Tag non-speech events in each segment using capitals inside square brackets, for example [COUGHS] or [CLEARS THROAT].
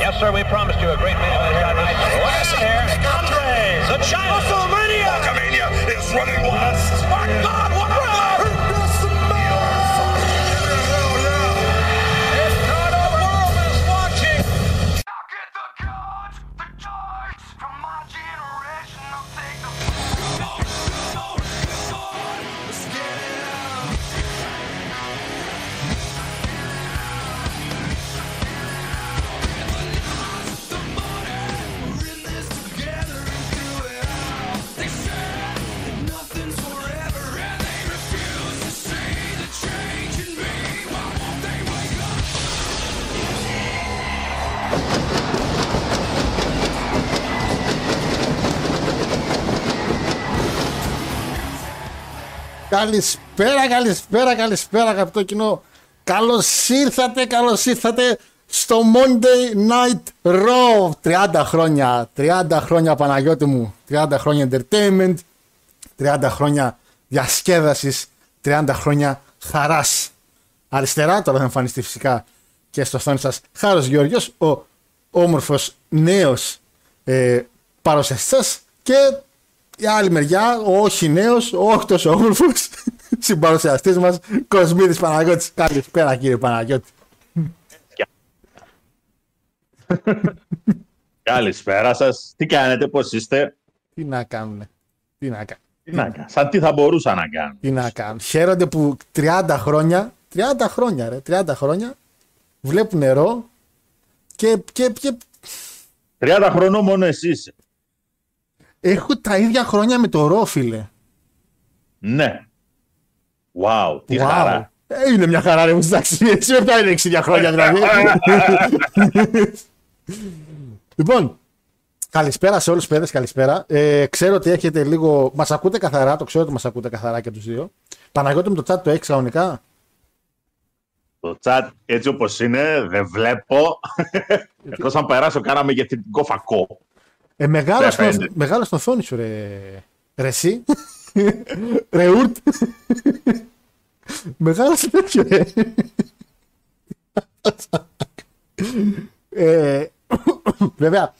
Yes, sir, we promised you a great match. on the the is running. My God, what a Καλησπέρα, καλησπέρα, καλησπέρα αγαπητό κοινό. Καλώς ήρθατε, καλώς ήρθατε στο Monday Night Raw. 30 χρόνια, 30 χρόνια Παναγιώτη μου, 30 χρόνια entertainment, 30 χρόνια διασκέδασης, 30 χρόνια χαράς. Αριστερά τώρα θα εμφανιστεί φυσικά και στο οθόνη σας Χάρος Γιώργος, ο όμορφος νέος ε, παρουσιαστής σας και η άλλη μεριά, ο όχι νέος, ο όχι τόσο όμορφος [LAUGHS] συμπαρουσιαστής μας, Κοσμίδης Παναγιώτης. Καλησπέρα κύριε Παναγιώτη. Καλησπέρα σας. Τι κάνετε, πώς είστε; Τι να κάνουν. Τι να κάνουν. Τι να κάνω. Σαν τι θα μπορούσα να κάνω. Τι να κάνουν. Χαίρονται που 30 χρόνια, 30 χρόνια ρε, 30 χρόνια βλέπουν νερό και, και, και 30 χρονών μόνο εσύ είσαι. Έχω τα ίδια χρόνια με το ρο, φίλε. Ναι. Wow, τι Wow. χαρά. Ε, είναι μια χαρά, ρε μου, εντάξει. Έτσι με είναι 60 χρόνια δηλαδή. λοιπόν, καλησπέρα σε όλους τους παιδες, καλησπέρα. Ε, ξέρω ότι έχετε λίγο. Μας ακούτε καθαρά, το ξέρω ότι μας ακούτε καθαρά και τους δύο. Παναγιώτη με το chat το έχεις κανονικά; Το chat έτσι όπως είναι δεν βλέπω. [LAUGHS] Εκτός αν περάσω κάναμε για την φακό. Ε, μεγάλο, Δεν στο, φαίνεται. μεγάλο στο οθόνη σου, ρε. Ρε εσύ. ρε ουρτ. μεγάλο στο τέτοιο, ρε. ε, βέβαια,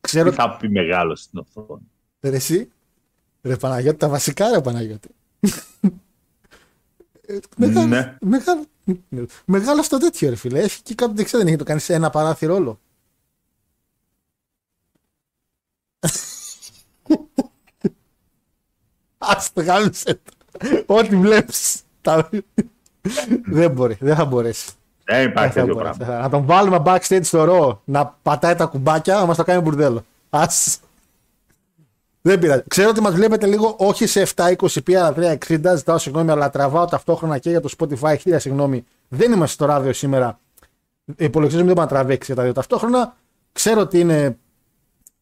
ξέρω Τι θα πει μεγάλο στην οθόνη. Ρε εσύ, ρε Παναγιώτη, τα βασικά ρε Παναγιώτη. Ε, Μεγάλο, Ναι. μεγάλο, μεγάλο στο τέτοιο ρε φίλε. Έχει και κάτω δεξιά δεν έχει το κάνει σε ένα παράθυρο όλο. Ας το γάμισε το. Ό,τι βλέπεις. Τα... δεν μπορεί, δεν θα μπορέσει. Δεν Δεν υπάρχει θα τέτοιο μπορέσει. πράγμα. Να τον βάλουμε backstage στο ρο, να πατάει τα κουμπάκια, να μας το κάνει μπουρδέλο. Ας. Δεν πειράζει. Ξέρω ότι μας βλέπετε λίγο όχι σε 720p αλλά 360. Ζητάω συγγνώμη, αλλά τραβάω ταυτόχρονα και για το Spotify. Χίλια συγγνώμη. Δεν είμαστε στο ράδιο σήμερα. Υπολογίζω μην δεν μπορεί να τραβήξει για τα δύο ταυτόχρονα. Ξέρω ότι είναι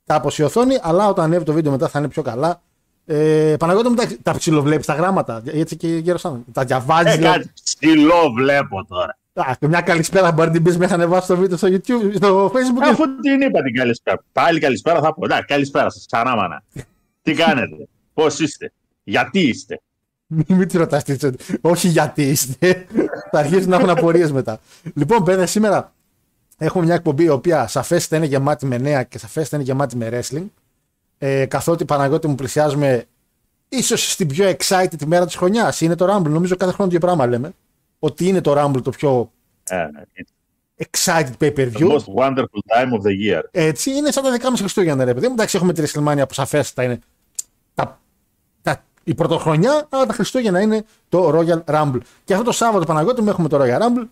κάπω η οθόνη, αλλά όταν ανέβει το βίντεο μετά θα είναι πιο καλά. Ε, Παναγιώτη μου, τα, τα ψιλοβλέπεις τα γράμματα. Έτσι και γύρω σαν. Τα διαβάζεις. Ε, κάτι ψηλό βλέπω τώρα. Α, και μια καλησπέρα μπορεί να την πεις μέχρι να ανεβάσεις το βίντεο στο YouTube, στο Facebook. Αφού την είπα την καλησπέρα. Πάλι καλησπέρα θα πω. Εντάξει, καλησπέρα σας. Ξανά μάνα. Τι κάνετε, πώς είστε, γιατί είστε. Μην μην τη ρωτάς τι Όχι γιατί είστε. θα αρχίσουν να έχουν απορίες μετά. Λοιπόν, παιδιά, σήμερα έχουμε μια εκπομπή η οποία σαφέστατα είναι γεμάτη με νέα και σαφέστατα είναι γεμάτη με wrestling. Ε, καθότι Παναγιώτη μου πλησιάζουμε ίσως στην πιο excited μέρα της χρονιάς. Είναι το Rumble. Νομίζω κάθε χρόνο το ίδιο πράγμα λέμε. Ότι είναι το Rumble το πιο Ε, ναι, it's excited pay per the view. most wonderful time of the year. Έτσι, είναι σαν τα δικά μας Χριστούγεννα, ρε παιδί μου. Εντάξει, έχουμε τη WrestleMania που σαφέστατα είναι τα, τα, η πρωτοχρονιά, αλλά τα Χριστούγεννα είναι το Royal Rumble. Και αυτό το Σάββατο Παναγιώτη μου έχουμε το Royal Rumble,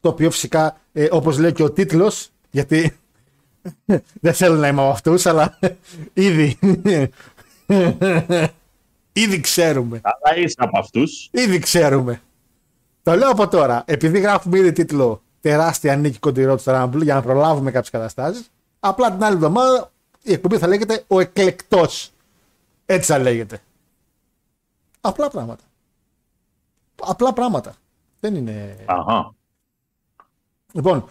το οποίο φυσικά, ε, όπως λέει και ο τίτλος, γιατί [LAUGHS] δεν θέλω να είμαι από αυτούς, αλλά [LAUGHS] ήδη. [LAUGHS] ήδη ξέρουμε. Αλλά είσαι από αυτούς. Ήδη ξέρουμε. Το λέω από τώρα. Επειδή γράφουμε ήδη τίτλο Τεράστια νίκη κοντιρό του Rumble για να προλάβουμε κάποιες καταστάσεις. Απλά την άλλη εβδομάδα η εκπομπή θα λέγεται Ο Εκλεκτός. Έτσι θα λέγεται. Απλά πράγματα. Απλά πράγματα. Δεν είναι. Αχα. Λοιπόν,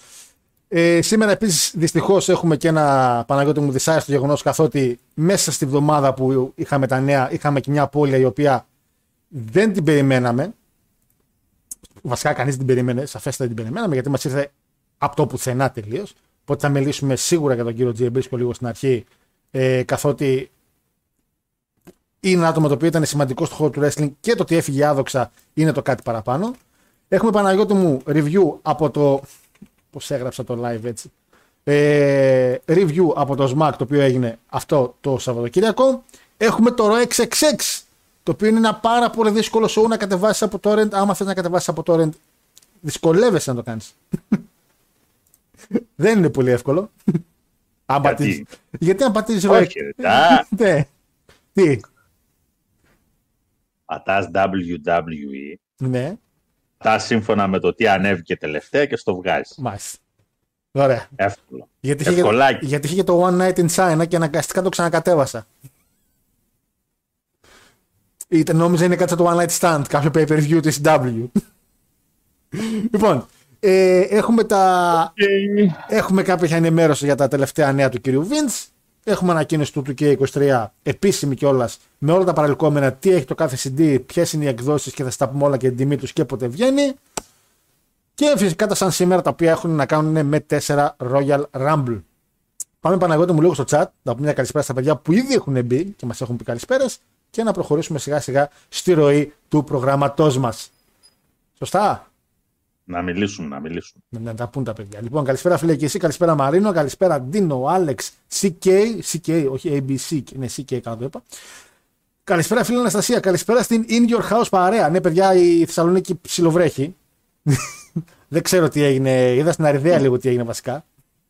ε, σήμερα επίσης δυστυχώς έχουμε και ένα Παναγιώτη μου δυσάρεστο γεγονός καθότι μέσα στη βδομάδα που είχαμε τα νέα είχαμε και μια απώλεια η οποία δεν την περιμέναμε. Βασικά κανείς δεν την περίμενε, σαφέστατα δεν την περιμέναμε γιατί μας ήρθε από το πουθενά τελείως. Οπότε θα μιλήσουμε σίγουρα για τον κύριο Τζιεμπρίσκο λίγο στην αρχή, ε, καθότι είναι ένα άτομο το οποίο ήταν σημαντικό στο χώρο του wrestling και το ότι έφυγε άδοξα είναι το κάτι παραπάνω. Έχουμε Παναγιώτη μου review από το. Πώ έγραψα το live έτσι. Ε, review από το SMAC το οποίο έγινε αυτό το Σαββατοκύριακο. Έχουμε το Raw XXX το οποίο είναι ένα πάρα πολύ δύσκολο show να κατεβάσεις από torrent. Άμα θες να κατεβάσεις από torrent, δυσκολεύεσαι να το κάνεις. [LAUGHS] Δεν είναι πολύ εύκολο. Αν Γιατί; πατήσεις- Γιατί αν πατήσεις Όχι, ρε, τα- [LAUGHS] Ναι. Τι; Πατάς WWE, Ναι. Πατάς σύμφωνα με το τι ανέβηκε τελευταία και στο βγάζεις. Μάλιστα. Ωραία. Εύκολο. Γιατί είχε, Ευκολάκι. γιατί είχε και το One Night in China και αναγκαστικά το ξανακατέβασα. Είτε νόμιζα είναι κάτι σαν το One Night Stand, κάποιο pay per view της W. [LAUGHS] λοιπόν, ε, έχουμε, τα, έχουμε κάποια ενημέρωση για τα τελευταία νέα του κυρίου Vince. Έχουμε ανακοίνωση του 2K23 επίσημη κιόλας με όλα τα παρελκόμενα, τι έχει το κάθε CD, ποιες είναι οι εκδόσεις και θα στα πούμε όλα και την τιμή τους και πότε βγαίνει. Και φυσικά τα σαν σήμερα τα οποία έχουν να κάνουν με 4 Royal Rumble. Πάμε Παναγιώτη μου λίγο στο chat, να πούμε μια καλησπέρα στα παιδιά που ήδη έχουν μπει και μας έχουν πει καλησπέρες και να προχωρήσουμε σιγά σιγά στη ροή του προγραμματό μας. Σωστά; Να μιλήσουν, να μιλήσουν. Να, να τα πούν τα παιδιά. Λοιπόν, καλησπέρα φίλε και εσύ, καλησπέρα Μαρίνο, καλησπέρα Ντίνο, Άλεξ, CK, CK, όχι ABC, είναι CK, καλά το είπα. Καλησπέρα φίλε Αναστασία, καλησπέρα στην In Your House παρέα. Ναι, παιδιά, η Θεσσαλονίκη ψιλοβρέχει. [LAUGHS] Δεν ξέρω τι έγινε, είδα στην Αριδαία λίγο τι έγινε βασικά.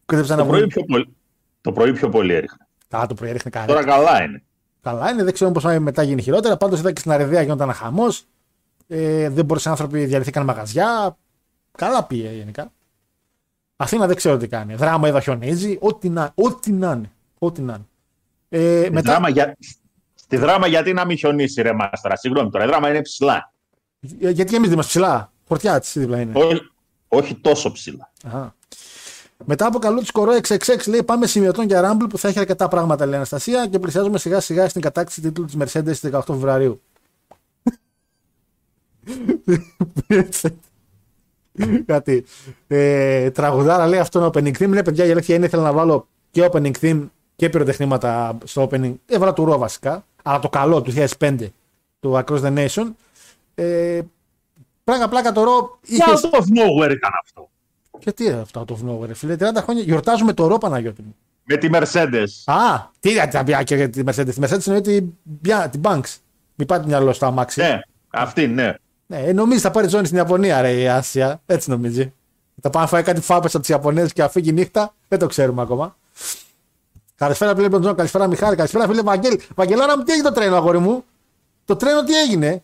Κοίταξα να Το πρωί, βγουν. πιο πολύ, το πρωί πιο πολύ έριχνε. Α, το πρωί έριχνε καλά. Τώρα καλά είναι. Καλά είναι, δεν ξέρω πώς μετά γίνει χειρότερα. Πάντως είδα και στην Αριδαία γινόταν ένα χαμός. Ε, δεν μπορούσαν άνθρωποι, διαλυθήκαν μαγαζιά. Καλά πήγε γενικά. Αθήνα δεν ξέρω τι κάνει. Δράμα είδα χιονίζει. Ό,τι να, ό,τι να είναι. Ό,τι να είναι. Ε, Στη μετά, δράμα, για... Στη δράμα γιατί να μην χιονίσει ρε μάστρα. Συγγνώμη τώρα, η δράμα είναι ψηλά. ε, γιατί εμείς δεν είμαστε ψηλά; Χορτιά τη δίπλα είναι. Όχι, όχι τόσο ψηλά. Αχα. Μετά από καλό της κορό XXX λέει πάμε σημειωτών για Rumble που θα έχει αρκετά πράγματα λέει η Αναστασία και πλησιάζουμε σιγά σιγά στην κατάκτηση τίτλου της Mercedes στις 18 Φεβρουαρίου. [LAUGHS] Κάτι. Ε, τραγουδάρα λέει αυτό είναι opening theme. Ναι, παιδιά, η αλήθεια είναι ήθελα να βάλω και opening theme και πυροτεχνήματα στο opening. Έβαλα του Ρο βασικά, αλλά το καλό του 2005 του Across the Nation. Ε, πλάκα πλάκα το Ρο είχε. Out of nowhere ήταν αυτό. Γιατί είναι αυτό το nowhere, φίλε. 30 χρόνια γιορτάζουμε το Ρο Παναγιώτη μου. Με τη Mercedes. Α, τι για τα πια και για τη Mercedes. Τη Mercedes εννοεί την, πια- την Banks. Μην πάτε μυαλό στο αμάξι. Ναι, αυτή ναι. Ναι, ε, νομίζεις θα πάρεις ζώνη στην Ιαπωνία, ρε η Άσια. Έτσι νομίζει. Θα πάει να φάει κάτι φάπες από τις Ιαπωνέζες και να φύγει νύχτα. Δεν το ξέρουμε ακόμα. Καλησπέρα, φίλε Μπεντζόν. Καλησπέρα, Μιχάλη. Καλησπέρα, φίλε Βαγγέλη. Βαγγελάρα μου, τι έγινε το τρένο, αγόρι μου; Το τρένο τι έγινε;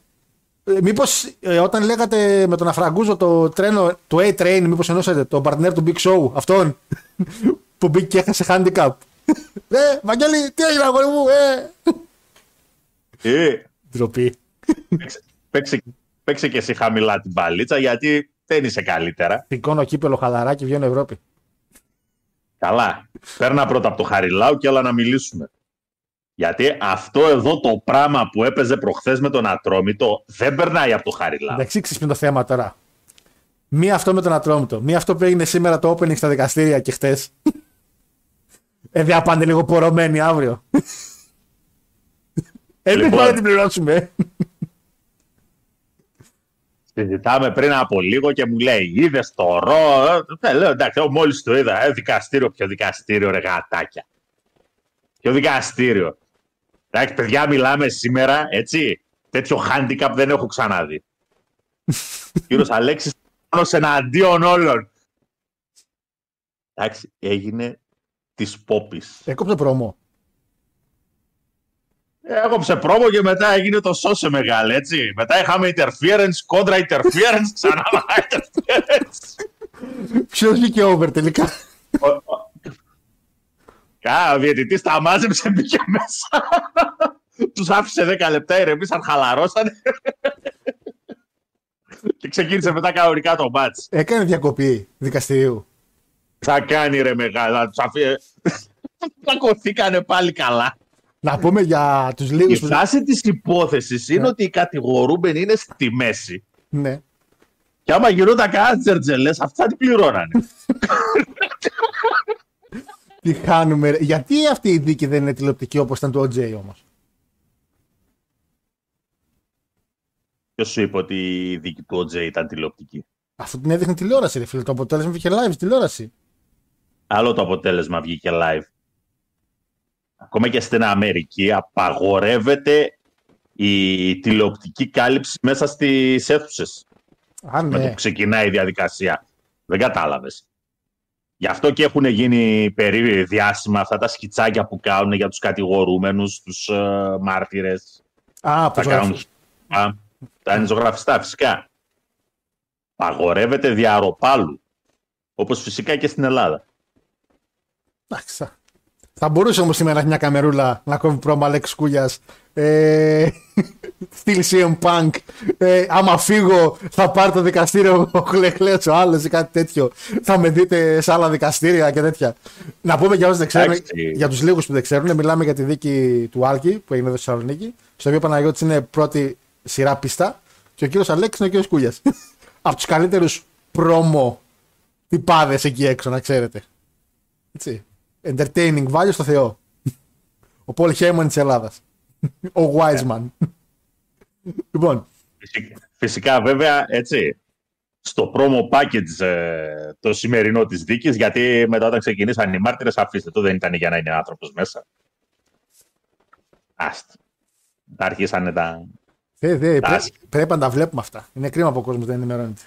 Ε, μήπως όταν λέγατε με τον Αφραγκούζο το τρένο, το A-Train, μήπως ενώσατε το partner του Big Show, αυτόν [LAUGHS] που μπήκε και έχασε handicap. ε, Βαγγέλη, τι έγινε, αγόρι μου, ε; Ε, Ντροπή. παίξε, παίξε, παίξε και εσύ χαμηλά την παλίτσα γιατί δεν είσαι καλύτερα. Σηκώνω κύπελο χαλαρά και βγαίνω Ευρώπη. Καλά. Παίρνα πρώτα από το Χαριλάου και όλα να μιλήσουμε. Γιατί αυτό εδώ το πράγμα που έπαιζε προχθές με τον Ατρόμητο δεν περνάει από το Χαριλάου. Εντάξει, ξέρει ποιο είναι το θέμα τώρα. Μία αυτό με τον Ατρόμητο. Μία αυτό που έγινε σήμερα το opening στα δικαστήρια και χτε. Ε, δεν θα πάνε λίγο πορωμένοι αύριο. Εμεί Λοιπόν. πάμε να την πληρώσουμε. Συζητάμε πριν από λίγο και μου λέει: Είδες το ρο. Ε, λέω εντάξει, μόλις το είδα. Ε, δικαστήριο, ποιο δικαστήριο, ρε γατάκια. Ποιο δικαστήριο. Εντάξει, παιδιά, μιλάμε σήμερα, έτσι. Τέτοιο handicap δεν έχω ξαναδεί. [LAUGHS] Κύριος Αλέξης, πάνω εναντίον όλων. Εντάξει, έγινε της πόπης. Έκοψε πρόμο. Έκοψε πρόμο και μετά έγινε το σώσε μεγάλη, έτσι. Μετά είχαμε interference, κόντρα interference, ξανά [LAUGHS] interference. Ποιος βγήκε over τελικά; Ο- ο- Κα, ο διαιτητής τα μάζεψε, μπήκε μέσα. Τους άφησε 10 λεπτά, ηρεμήσαν, χαλαρώσαν. και ξεκίνησε μετά κανονικά το μάτς. Έκανε διακοπή δικαστηρίου. Θα κάνει ρε μεγάλα, τους αφήνει. Πλακωθήκανε [LAUGHS] πάλι καλά. Να πούμε για τους Η λίγους που... φάση της υπόθεσης είναι Ναι. ότι οι κατηγορούμενοι είναι στη μέση. Ναι. Και άμα γινόταν κανένα τζερτζελές, αυτά τι πληρώνανε. [LAUGHS] Τι χάνουμε. ρε. Γιατί αυτή η δίκη δεν είναι τηλεοπτική όπως ήταν το OJ όμως; Ποιος σου είπε ότι η δίκη του OJ ήταν τηλεοπτική; Αφού την έδειχνε τηλεόραση, ρε φίλε. Το αποτέλεσμα βγήκε live στη τηλεόραση. Άλλο το αποτέλεσμα βγήκε live. Ακόμα και στην Αμερική απαγορεύεται η τηλεοπτική κάλυψη μέσα στις αίθουσες. Α, Με το ναι. που ξεκινάει η διαδικασία. Δεν κατάλαβες. Γι' αυτό και έχουν γίνει περί διάσημα αυτά τα σκιτσάκια που κάνουν για τους κατηγορούμενους, τους ε, μάρτυρες. Α, που Τα κάνουν Α, τα είναι ζωγραφιστά φυσικά. Παγορεύεται διαρροπάλου. Όπως φυσικά και στην Ελλάδα. Εντάξει. Θα- Θα μπορούσε όμως σήμερα μια καμερούλα να κόβει πρόμα Αλέξ Κούλιας. Ε, [LAUGHS] στυλ CM Punk. Ε, άμα φύγω, θα πάρει το δικαστήριο ο Χλεχλέτ ο άλλος ή κάτι τέτοιο. Θα με δείτε σε άλλα δικαστήρια και τέτοια. Να πούμε για όσους δεν ξέρουν, Εντάξει. για τους λίγους που δεν ξέρουν, μιλάμε για τη δίκη του Άλκη που έγινε εδώ στη Θεσσαλονίκη. Στο οποίο ο Παναγιώτης είναι πρώτη σειρά πίστα και ο κύριος Αλέξης είναι ο κύριος Κούλιας. [LAUGHS] Από τους καλύτερους πρόμο τυπάδες εκεί έξω, να ξέρετε. Έτσι. Entertaining value στο Θεό. Ο Πολ Χέιμαν της Ελλάδας. Ο Wiseman. λοιπόν, Φυσικά, φυσικά βέβαια, έτσι, στο promo package ε, το σημερινό της δίκης, γιατί μετά όταν ξεκινήσαν οι μάρτυρες, αφήστε το, δεν ήταν για να είναι άνθρωπος μέσα. Άστα. Τα αρχίσανε τα... δε, δε, πρέ- Τάση. πρέπει να τα βλέπουμε αυτά. Είναι κρίμα που ο κόσμος δεν ενημερώνεται.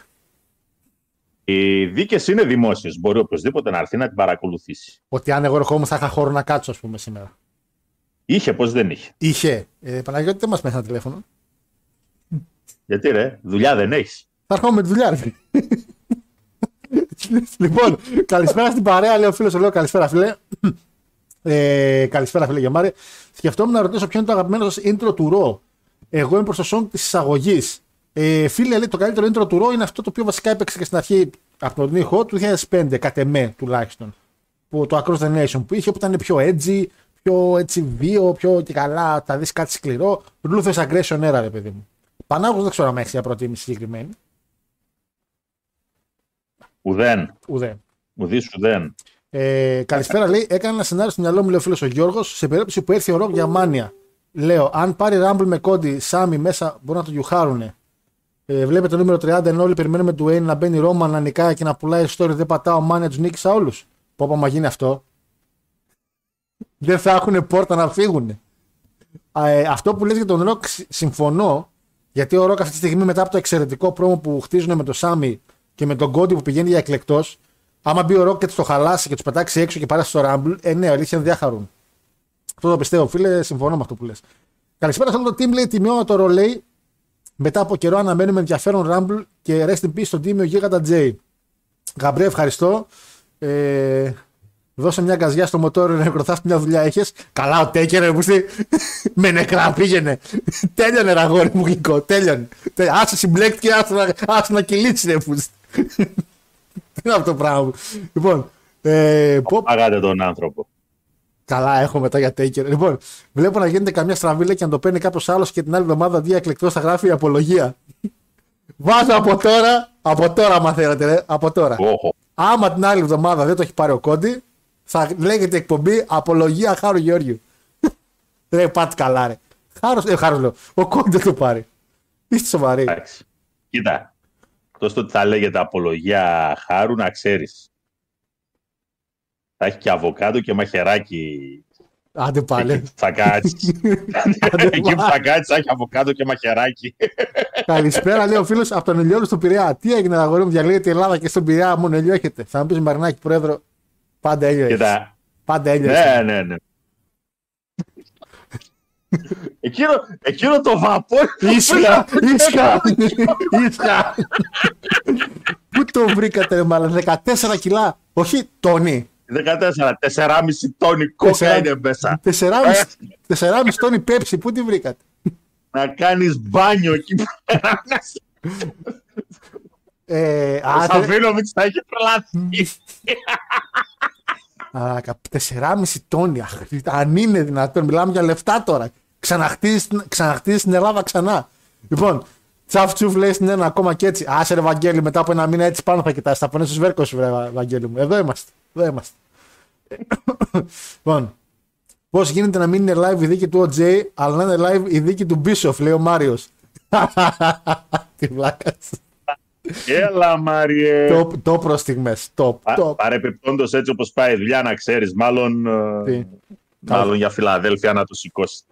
Οι δίκες είναι δημόσιες. Μπορεί οποιοδήποτε να έρθει να την παρακολουθήσει. Ότι αν εγώ ερχόμουν θα είχα χώρο να κάτσω, ας πούμε, σήμερα. Είχε, πώς δεν είχε. Είχε. Ε, Παναγιώτη, δεν μας παίρνει ένα τηλέφωνο. Γιατί ρε, δουλειά δεν έχεις. Θα έρχομαι με τη δουλειά, ρε. φίλε. λοιπόν, καλησπέρα στην παρέα, λέει ο φίλος. Λέω καλησπέρα, φίλε. Ε, καλησπέρα, φίλε Γεμάρη. Σκεφτόμουν να ρωτήσω ποιο είναι το αγαπημένο σας intro του ρο. Εγώ είμαι προς το song της εισαγωγής. Ε, φίλε, λέει, το καλύτερο intro του ρο είναι αυτό το οποίο βασικά έπαιξε και στην αρχή από τον ήχο του 2005, κατ' εμέ τουλάχιστον. Που, το Across the Nation που είχε, που ήταν πιο edgy, πιο έτσι βίο, πιο και καλά, θα δεις κάτι σκληρό. Ruthless Aggression era, ρε παιδί μου. Πανάγος δεν ξέρω αν έχεις μια προτίμηση συγκεκριμένη. Ουδέν. Ουδέν. Ουδής ουδέν. Ε, καλησπέρα, λέει. Έκανα ένα σενάριο στο μυαλό μου, λέει ο φίλος ο Γιώργος, σε περίπτωση που έρθει ο Ροκ για μάνια. Λέω, αν πάρει Rumble με κόντι, Σάμι μέσα μπορούν να το γιουχάρουνε. Ε, βλέπετε το νούμερο 30 ενώ όλοι περιμένουμε του Wayne να μπαίνει Ρώμα, να νικάει και να πουλάει story. Δεν πατάω μάνια του νίκησα όλους. Πω, πω, μα γίνει αυτό. δεν θα έχουν πόρτα να φύγουν. Ε, αυτό που λες για τον Ροκ συ- συμφωνώ. Γιατί ο Ροκ αυτή τη στιγμή μετά από το εξαιρετικό πρόμο που χτίζουν με το Σάμι και με τον Κόντι που πηγαίνει για εκλεκτός, άμα μπει ο Ροκ και του το χαλάσει και τους πετάξει έξω και πάρει στο Rumble, ε, ναι, αλήθεια δεν διάχαρουν. Αυτό το πιστεύω, φίλε, συμφωνώ με αυτό που λες. Καλησπέρα σε όλο το team, λέει τιμιό το ρολέι. Μετά από καιρό αναμένουμε ενδιαφέρον Rumble και rest in peace στον τίμιο Γίγαντα J. Γαμπρέ, ευχαριστώ. Ε, δώσε μια γκαζιά στο μοτόριο να νεκροθάφτει μια δουλειά έχεις. Καλά, ο Τέκερ, ρε πούστη. [LAUGHS] με νεκρά πήγαινε. [LAUGHS] τέλειωνε, ρε αγόρι μου γλυκό. Τέλειωνε. Τέλει- Άσε συμπλέκτηκε, άσε να, άσε να κυλήσει, ρε πούστη. [LAUGHS] Τι είναι αυτό το πράγμα. Λοιπόν, ε, πω, Αγάτε τον άνθρωπο. Καλά, έχω μετά για Taker. Λοιπόν, βλέπω να γίνεται καμιά στραβή λέει, και να το παίρνει κάποιος άλλος και την άλλη εβδομάδα αντί για εκλεκτός θα γράφει απολογία. [LAUGHS] Βάζω από τώρα, από τώρα μαθαίνετε, ρε, από τώρα. Όχο. Άμα την άλλη εβδομάδα δεν το έχει πάρει ο Κόντι, θα λέγεται εκπομπή Απολογία Χάρου Γεώργιου. [LAUGHS] ρε, πάτε καλά, ρε. Χάρος, ε, χάρος λέω. Ο Κόντι δεν το πάρει. Είστε σοβαροί. Εντάξει. Κοίτα. Εκτός το ότι θα λέγεται απολογία χάρου, να ξέρεις. Θα έχει και αβοκάντο και μαχαιράκι. Άντε πάλι. Εκεί που θα κάτσεις. [LAUGHS] Εκεί που θα κάτσεις θα έχει αβοκάντο και μαχαιράκι. Καλησπέρα, λέει ο φίλος από τον Ελιόλου στο Πειραιά. Τι έγινε, αγόρι μου, διαλύεται η Ελλάδα και στον Πειραιά, μόνο ελιό έχετε. Θα μου πεις Μαρινάκη, πρόεδρο, πάντα έλιο έχεις. Κοίτα. Πάντα έλιο Ναι, έχεις. ναι, ναι. Εκείνο, εκείνο το βαπόρ. Ίσχα, ίσχα, [LAUGHS] ίσχα. Πού το βρήκατε, ρε μάλλον, 14 κιλά; Όχι, τόνι. 14, 4,5 τόνοι κόκα είναι μέσα. 4,5 τόνοι πέψη, πού τη βρήκατε; Να κάνεις μπάνιο εκεί πέρα. Ε, Ο α, τε- Σαββίνοβιτς θα έχει τρελαθεί. α, κα- 4,5 τόνοι. Αχ, αν είναι δυνατόν, μιλάμε για λεφτά τώρα. Ξαναχτίζεις, την- ξαναχτίζεις την Ελλάδα ξανά. Λοιπόν, τσαφ τσουφ λέει στην ένα ακόμα και έτσι. Άσε ρε Βαγγέλη, μετά από ένα μήνα έτσι πάνω θα κοιτάς. Θα πονέσει βέρκο σου, βρε Βαγγέλη μου. Εδώ είμαστε. Εδώ είμαστε. λοιπόν, πώς γίνεται να μην είναι live η δίκη του OJ, αλλά να είναι live η δίκη του Bishop, λέει ο Μάριος. [LAUGHS] Τι βλάκα. Έλα Μάριε. Top, top προς στιγμές. Top, Πα- top. Παρεπιπτόντως έτσι όπως πάει η δουλειά να ξέρεις, μάλλον, ε, Τι; μάλλον για Φιλαδέλφια να το σηκώσει.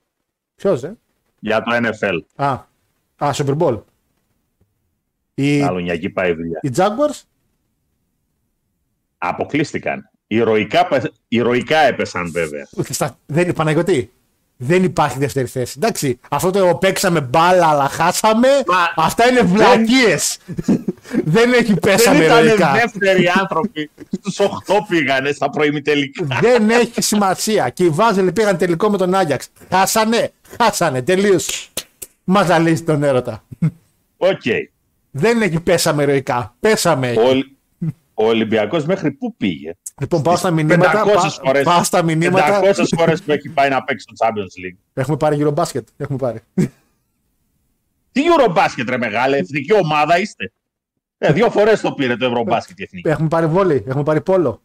Ποιος, ε; Για το NFL. Α, α Super Bowl. Οι, Μάλλον για εκεί πάει η δουλειά. οι Jaguars; Αποκλείστηκαν. Ηρωικά, πε- ηρωικά έπεσαν βέβαια. Στα, δεν, Παναγιώτη, δεν υπάρχει δεύτερη θέση. Εντάξει, αυτό το παίξαμε μπάλα αλλά χάσαμε. Μα- αυτά είναι βλακίες. [LAUGHS] δεν έχει Δεν πέσαμε ήταν ηρωικά. δεύτεροι άνθρωποι. Στους 8 πήγανε στα προημιτελικά. δεν έχει σημασία. Και οι Βάζελοι πήγαν τελικό με τον Άγιαξ. Χάσανε, χάσανε, τελείως. Μας ζαλίζει τον έρωτα. Οκ. δεν έχει πέσαμε ηρωικά. Πέσαμε. Ο, Ολυ- ο Ολυμπιακός μέχρι πού πήγε; Λοιπόν, πάω στα μηνύματα. 500 πά- φορές, πάω στα μηνύματα. 500 φορές που έχει πάει να παίξει στο Champions League. Έχουμε πάρει γύρω μπάσκετ. Έχουμε πάρει. Τι Eurobasket ρε μεγάλε, εθνική ομάδα είστε. Ε, δύο φορές το πήρε το Eurobasket η εθνική. Έχουμε πάρει βόλι, έχουμε πάρει πόλο.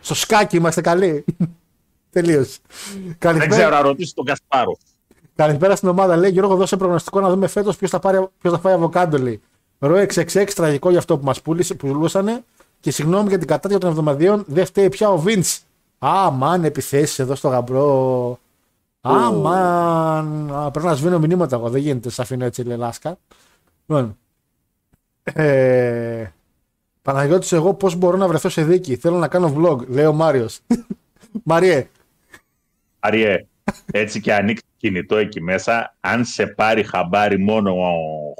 Στο σκάκι είμαστε καλοί. Τελείως. Δεν Καλησπέρα, ξέρω, να ρωτήσω τον Κασπάρο. καλησπέρα στην ομάδα. Λέει Γιώργο, δώσε προγνωστικό να δούμε φέτος ποιος θα, πάρει- ποιος θα φάει αβοκάντο. Λέει. Ρο XXX, τραγικό για αυτό που μας πουλούσανε. Και συγγνώμη για την κατάτια των εβδομαδιών, δεν φταίει πια ο Βίντ. Α, μαν, επιθέσεις εδώ στο γαμπρό. Α, μαν. Α, Πρέπει να σβήνω μηνύματα εγώ. Δεν γίνεται, σα αφήνω έτσι, λέει Λάσκα. Λοιπόν. Ε, Παναγιώτης, εγώ πώς μπορώ να βρεθώ σε δίκη; Θέλω να κάνω vlog, λέει ο Μάριος. [LAUGHS] Μαριέ, Αριέ, έτσι και ανοίξει κινητό εκεί μέσα, αν σε πάρει χαμπάρι μόνο ο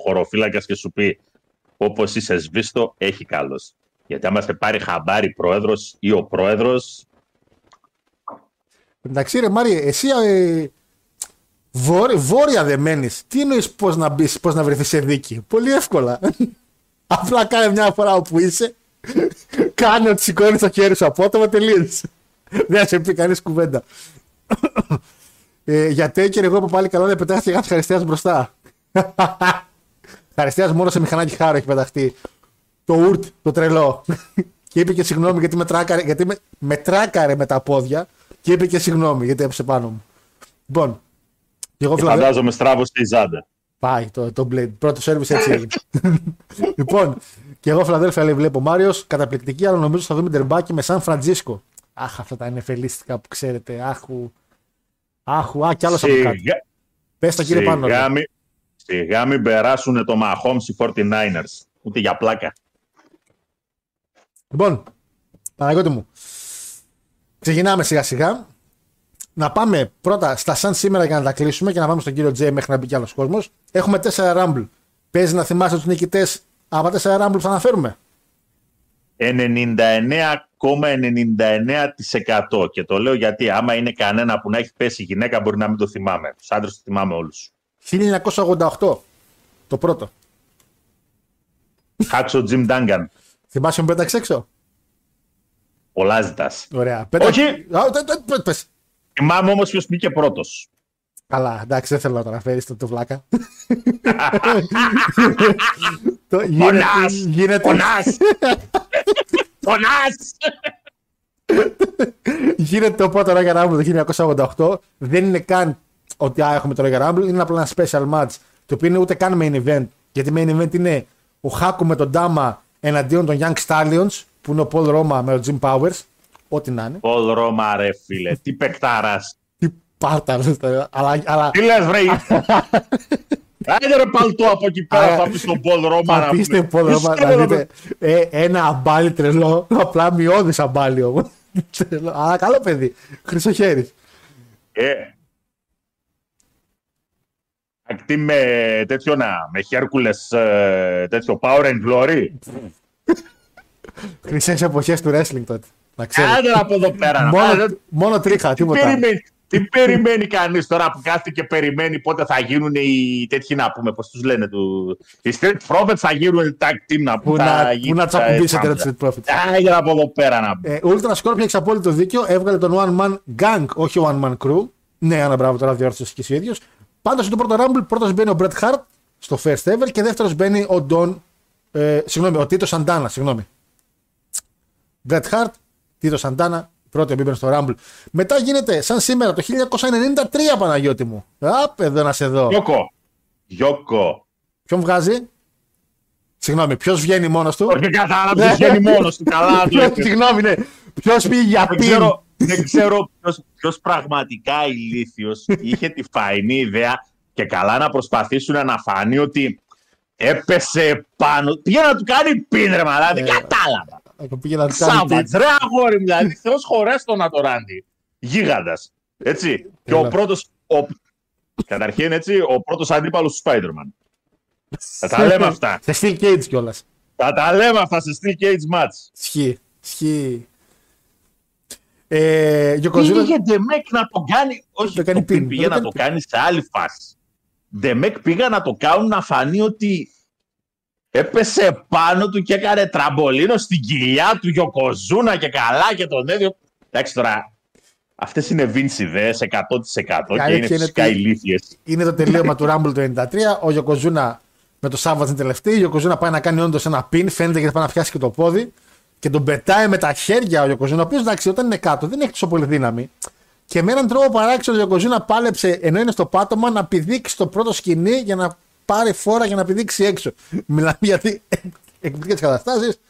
χωροφύλακας και σου πει όπως είσαι σβήστο, έχει καλός. Γιατί άμα σε πάρει χαμπάρι πρόεδρος ή ο πρόεδρος, Εντάξει, ρε Μάριε, εσύ ε, βόρεια, βόρεια δεν μένεις. Τι εννοείς πώς να μπεις, πώς να βρεθείς σε δίκη; Πολύ εύκολα. [LAUGHS] Απλά κάνε μια φορά όπου είσαι, κάνε ότι σηκώνει το χέρι σου απότομα, τελείωσε. [LAUGHS] Δεν θα σε πει κανείς κουβέντα. [COUGHS] ε, για Τέικερ, εγώ είπα πάλι καλά δεν πετάχτηκε ένα χαριστέα μπροστά. [LAUGHS] χαριστέα μόνος σε μηχανάκι χάρο έχει πεταχτεί. Το ουρτ, το τρελό. και είπε και συγγνώμη γιατί με τράκαρε, γιατί με, με τράκαρε με τα πόδια και είπε και συγγνώμη γιατί έπεσε πάνω μου. Λοιπόν, και εγώ και Βλαβέ- φαντάζομαι στράβωσε τη Ζάντα. Πάει το, το Blade. Πρώτο service έτσι έγινε. λοιπόν, και εγώ Φιλαδέλφια λέει βλέπω Μάριος. Καταπληκτική, αλλά νομίζω θα δούμε τερμπάκι με Σαν Φραντζίσκο. Αχ, αυτά τα νεφελίστικα που ξέρετε. Άχου. Άχου, α, κι άλλος από κάτω. Σιγά, Πες το κύριε Πάνο. Σιγά, μην, σιγά μην περάσουν το Mahomes οι 49ers. Ούτε για πλάκα. Λοιπόν, Παναγιώτη μου, ξεκινάμε σιγά σιγά. Να πάμε πρώτα στα σαν σήμερα για να τα κλείσουμε και να πάμε στον κύριο Τζέι μέχρι να μπει κι άλλος κόσμος. Έχουμε 4 Rumble. Παίζει να θυμάστε τους νικητές από τα 4 Rumble που θα αναφέρουμε. 99,99% και το λέω γιατί άμα είναι κανένα που να έχει πέσει γυναίκα μπορεί να μην το θυμάμαι. Τους άντρες το θυμάμαι όλους. 1988. Το πρώτο. Χάξο Τζιμ Ντάγκαν. Θυμάσαι που πέταξε έξω; Ο Λάζιτας. Ωραία. Όχι. Α, τε- τε- τε- πες. Θυμάμαι όμως ποιος μπήκε πρώτος. Καλά, εντάξει, δεν θέλω να το αναφέρει το, το βλάκα. Το- γίνεται- Πονάς! γίνεται- Πονάς! Πονάς! Γίνεται το πρώτο Royal Rumble το 1988. Δεν είναι καν ότι α, έχουμε το Royal Rumble. Είναι απλά ένα special match. Το οποίο είναι ούτε καν main event. Γιατί main event είναι ο Χάκου με τον Ντάμα εναντίον των Young Stallions που είναι ο Paul Roma με τον Jim Powers. Ό,τι να είναι. Πολ Ρώμα ρε φίλε, τι παικτάρας. Τι πάρτα. αλλά, αλλά Τι λες βρε. [LAUGHS] Άντε ρε παλτό από εκεί πέρα Α, θα πεις τον Πολ Ρώμα. να Πατήστε πούμε. Paul Roma Τι να σου δείτε ε, ένα αμπάλι τρελό. Απλά μειώδη αμπάλι όμως. [LAUGHS] Αλλά καλό παιδί. Χρυσοχέρι. Ε. Ακτή με τέτοιο να, με Χέρκουλες, ε, τέτοιο Power and Glory. Χρυσές εποχές του wrestling τότε. Να ξέρεις. Άντε από εδώ πέρα. να μόνο, πας. μόνο τρίχα, Τι τίποτα. περιμένει, τι περιμένει κανείς τώρα που κάθεται και περιμένει πότε θα γίνουν οι τέτοιοι να πούμε, πώς τους λένε, του... οι Street Profits θα γίνουν tag team να Πού θα να, γίνει- πού να θα- τσακουμπήσετε ρε θα- τους Street Profits. Άγια από εδώ πέρα να πούμε. Ε, Ultra Scorpion έχει απόλυτο δίκιο. Έβγαλε τον One Man Gang, όχι One Man Crew. Ναι, ένα μπράβο τώρα διόρθωσε και εσύ ο ίδιος. Πάντως στο πρώτο Rumble, πρώτος μπαίνει ο Bret Hart στο first ever και δεύτερος μπαίνει ο Don. Ε, συγγνώμη, ο Τίτο Σαντάνα, συγγνώμη. Bret Hart, Τίτο Σαντάνα, πρώτο μπήκε στο Rumble. Μετά γίνεται σαν σήμερα το 1993 Παναγιώτη μου. Απ, εδώ να σε δω. Γιώκο. Γιώκο. Ποιον βγάζει; Συγγνώμη, ποιος βγαίνει μόνος του; Όχι καθαρά που βγαίνει μόνος του. Καλά, το [LAUGHS] Ποιος- είπες. Συγγνώμη, ναι. Ποιος πήγε για Δεν πιν. ξέρω, δεν ξέρω ποιος, ποιος πραγματικά ηλίθιος είχε τη φαϊνή ιδέα και καλά να προσπαθήσουν να φανεί ότι έπεσε πάνω. Πήγε να του κάνει πιν ρε μαλάτι, κατάλαβα. Εγώ πήγε να του κάνει Σάββατς, ρε αγόρι μου, δηλαδή θεός χωρέστο να το ράντι. Γίγαντας, έτσι. Και ο Έλα. πρώτος, ο, καταρχήν έτσι, ο πρώτος αντίπαλος του Spider-Man. Θα τα [LAUGHS] λέμε αυτά. Σε Steel Cage κιόλας. Θα τα λέμε αυτά σε Steel Cage Match. Ισχύει. Ισχύει. Ε, Yokozuna- Πήγε Ντεμέκ να το κάνει. Όχι, Το κάνει το πιν pin, πήγε το να κάνει το κάνει σε άλλη φάση. Ντεμέκ πήγα να το κάνουν να φανεί ότι έπεσε πάνω του και έκανε τραμπολίνο στην κοιλιά του Γιοκοζούνα και καλά και τον έδιο. Εντάξει τώρα, αυτές είναι Vince ιδέες 100% Η και είναι αλήθεια είναι φυσικά ότι- ηλίθιες. είναι το τελείωμα του Rumble του 93. Ο Yokozuna με το Savage είναι τελευταίο. Ο Yokozuna πάει να κάνει όντως ένα pin. Φαίνεται γιατί πάει να πιάσει και το πόδι. Και τον πετάει με τα χέρια ο Yokozuna. Ο οποίος εντάξει, όταν είναι κάτω δεν έχει τόσο πολύ δύναμη. Και με έναν τρόπο παράξενο ο Yokozuna πάλεψε ενώ είναι στο πάτωμα να πηδήξει το πρώτο σκηνή για να πάρει φόρα για να πηδήξει έξω. [LAUGHS] Μιλάμε για εκπληκτικέ καταστάσεις.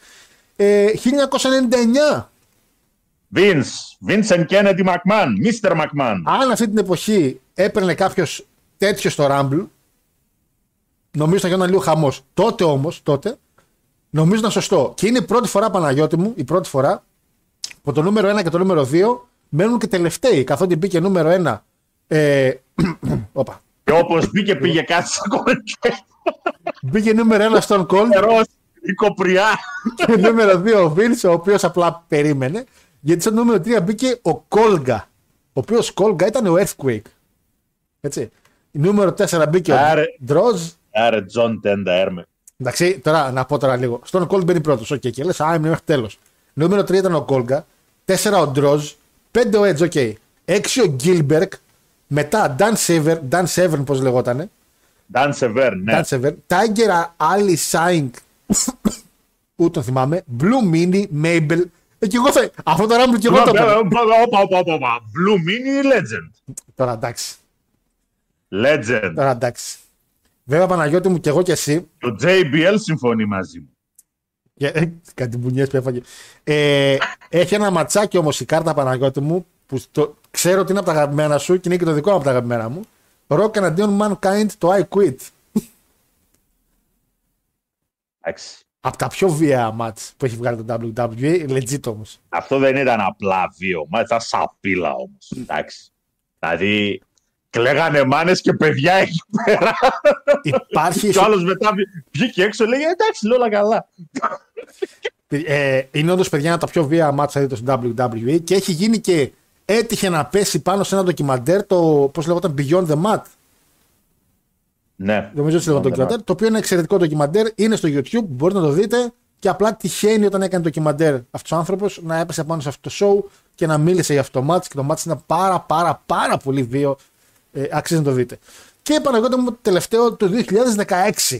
Ε, 1999. Vince, Vincent Kennedy McMahon, Mr. McMahon. αν αυτή την εποχή έπαιρνε κάποιος τέτοιο στο Rumble, νομίζω θα γινόταν λίγο χαμός. Τότε όμως, τότε, νομίζω ήταν σωστό. Και είναι η πρώτη φορά, Παναγιώτη μου, η πρώτη φορά που το νούμερο 1 και το νούμερο 2 μένουν και τελευταίοι. Καθότι μπήκε νούμερο 1. Ε, [CLEARS THROAT] όπα. Και όπως μπήκε πήγε κάτι σαν Μπήκε νούμερο 1 στον Cold κολτερός, η κοπριά. και νούμερο 2 ο Vince, ο οποίος απλά περίμενε. Γιατί στο νούμερο 3 μπήκε ο Colga. Ο οποίος Colga ήταν ο Earthquake. Έτσι. Νούμερο 4 μπήκε Άρε. ο Droz. Άρε, Τζον Τέντα, έρμε. Εντάξει, τώρα να πω τώρα λίγο. Στον Cold μπαίνει πρώτος. Οκ, και λες, Α, έμεινε μέχρι τέλος. Νούμερο 3 ήταν ο Colga. 4 ο Droz. 5 ο Edge, οκ. 6 ο Gilbert. Μετά Dan Sever, Dan Severn, πώς λεγότανε. Νταν Σεβέρ, ναι. Dan Severn. Tiger Ali Saink. Ούτε τον θυμάμαι. Blue Mini, Mabel. Ε, και εγώ θα... Αυτό το Rumble και εγώ το έκανα. Όπα, όπα, όπα, όπα. Blue Mini Legend; Τώρα εντάξει. Legend. Τώρα εντάξει. Βέβαια Παναγιώτη μου και εγώ και εσύ. Και ο JBL συμφωνεί μαζί μου. Και- ε, Κάτι μπουνιές που έφαγε. Ε, έχει ένα ματσάκι όμως η κάρτα Παναγιώτη μου που το, ξέρω ότι είναι από τα αγαπημένα σου και είναι και το δικό μου από τα αγαπημένα μου. Rock εναντίον Mankind το I Quit. Εντάξει. Από τα πιο βία μάτς που έχει βγάλει το WWE, legit όμως. Αυτό δεν ήταν απλά βίωμα, ήταν σαπίλα όμως. Εντάξει. Δηλαδή, κλαίγανε μάνες και παιδιά εκεί πέρα. Υπάρχει. Και ο άλλος μετά βγ- βγήκε έξω λέει εντάξει, λέω όλα καλά. Ε, είναι όντως παιδιά ένα από τα πιο βία μάτσα δείτε στο WWE και έχει γίνει και έτυχε να πέσει πάνω σε ένα ντοκιμαντέρ το πώς λεγόταν Beyond the Mat. Ναι. Νομίζω ότι λέγεται το ντοκιμαντέρ. Το οποίο είναι εξαιρετικό ντοκιμαντέρ. Είναι στο YouTube, μπορείτε να το δείτε. Και απλά τυχαίνει όταν έκανε το ντοκιμαντέρ αυτός ο άνθρωπος να έπεσε πάνω σε αυτό το show και να μίλησε για αυτό το match. Και το match ήταν πάρα πάρα πάρα πολύ βίο. Ε, αξίζει να το δείτε. Και Παναγιώτη μου, τελευταίο το 2016.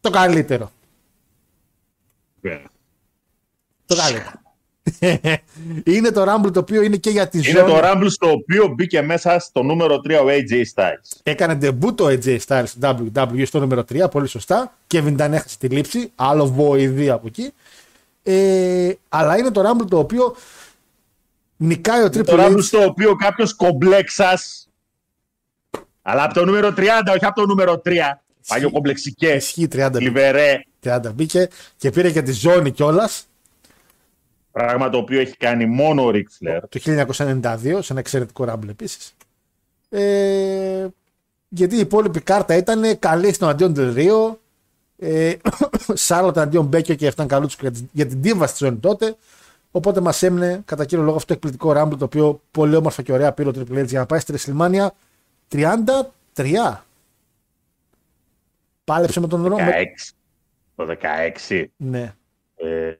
Το καλύτερο. Ναι. Το καλύτερο. [LAUGHS] είναι το Rumble το οποίο είναι και για τη Είναι ζώνη. το Rumble στο οποίο μπήκε μέσα στο νούμερο 3 ο AJ Styles. Έκανε debut το AJ Styles στο WWE στο νούμερο 3, πολύ σωστά. Και Dunn έχασε τη λήψη, άλλο βοηδία από εκεί. Ε, αλλά είναι το Rumble το οποίο νικάει ο Το Triple Rumble H. στο οποίο κάποιος κομπλέξας. Αλλά από το νούμερο 30, όχι από το νούμερο 3. Παλιό κομπλεξικέ. Ισχύει 30, Λιβερέ. 30 μπήκε και πήρε και τη ζώνη κιόλας Πράγμα το οποίο έχει κάνει μόνο ο Ric Flair. το 1992 σε ένα εξαιρετικό Rumble επίσης. Ε, γιατί η υπόλοιπη κάρτα ήταν καλή στον αντίον Del Rio. Ε, [COUGHS] Σάρλοτ αντίον Μπέκιο και αυτόν καλού για την τίβα στη ζώνη τότε. Οπότε μας έμεινε κατά κύριο λόγο αυτό το εκπληκτικό Rumble το οποίο πολύ όμορφα και ωραία πήρε ο Triple H για να πάει στη WrestleMania 33. Πάλεψε με τον Ρο. 16. με- Το 16. Ναι. Ε,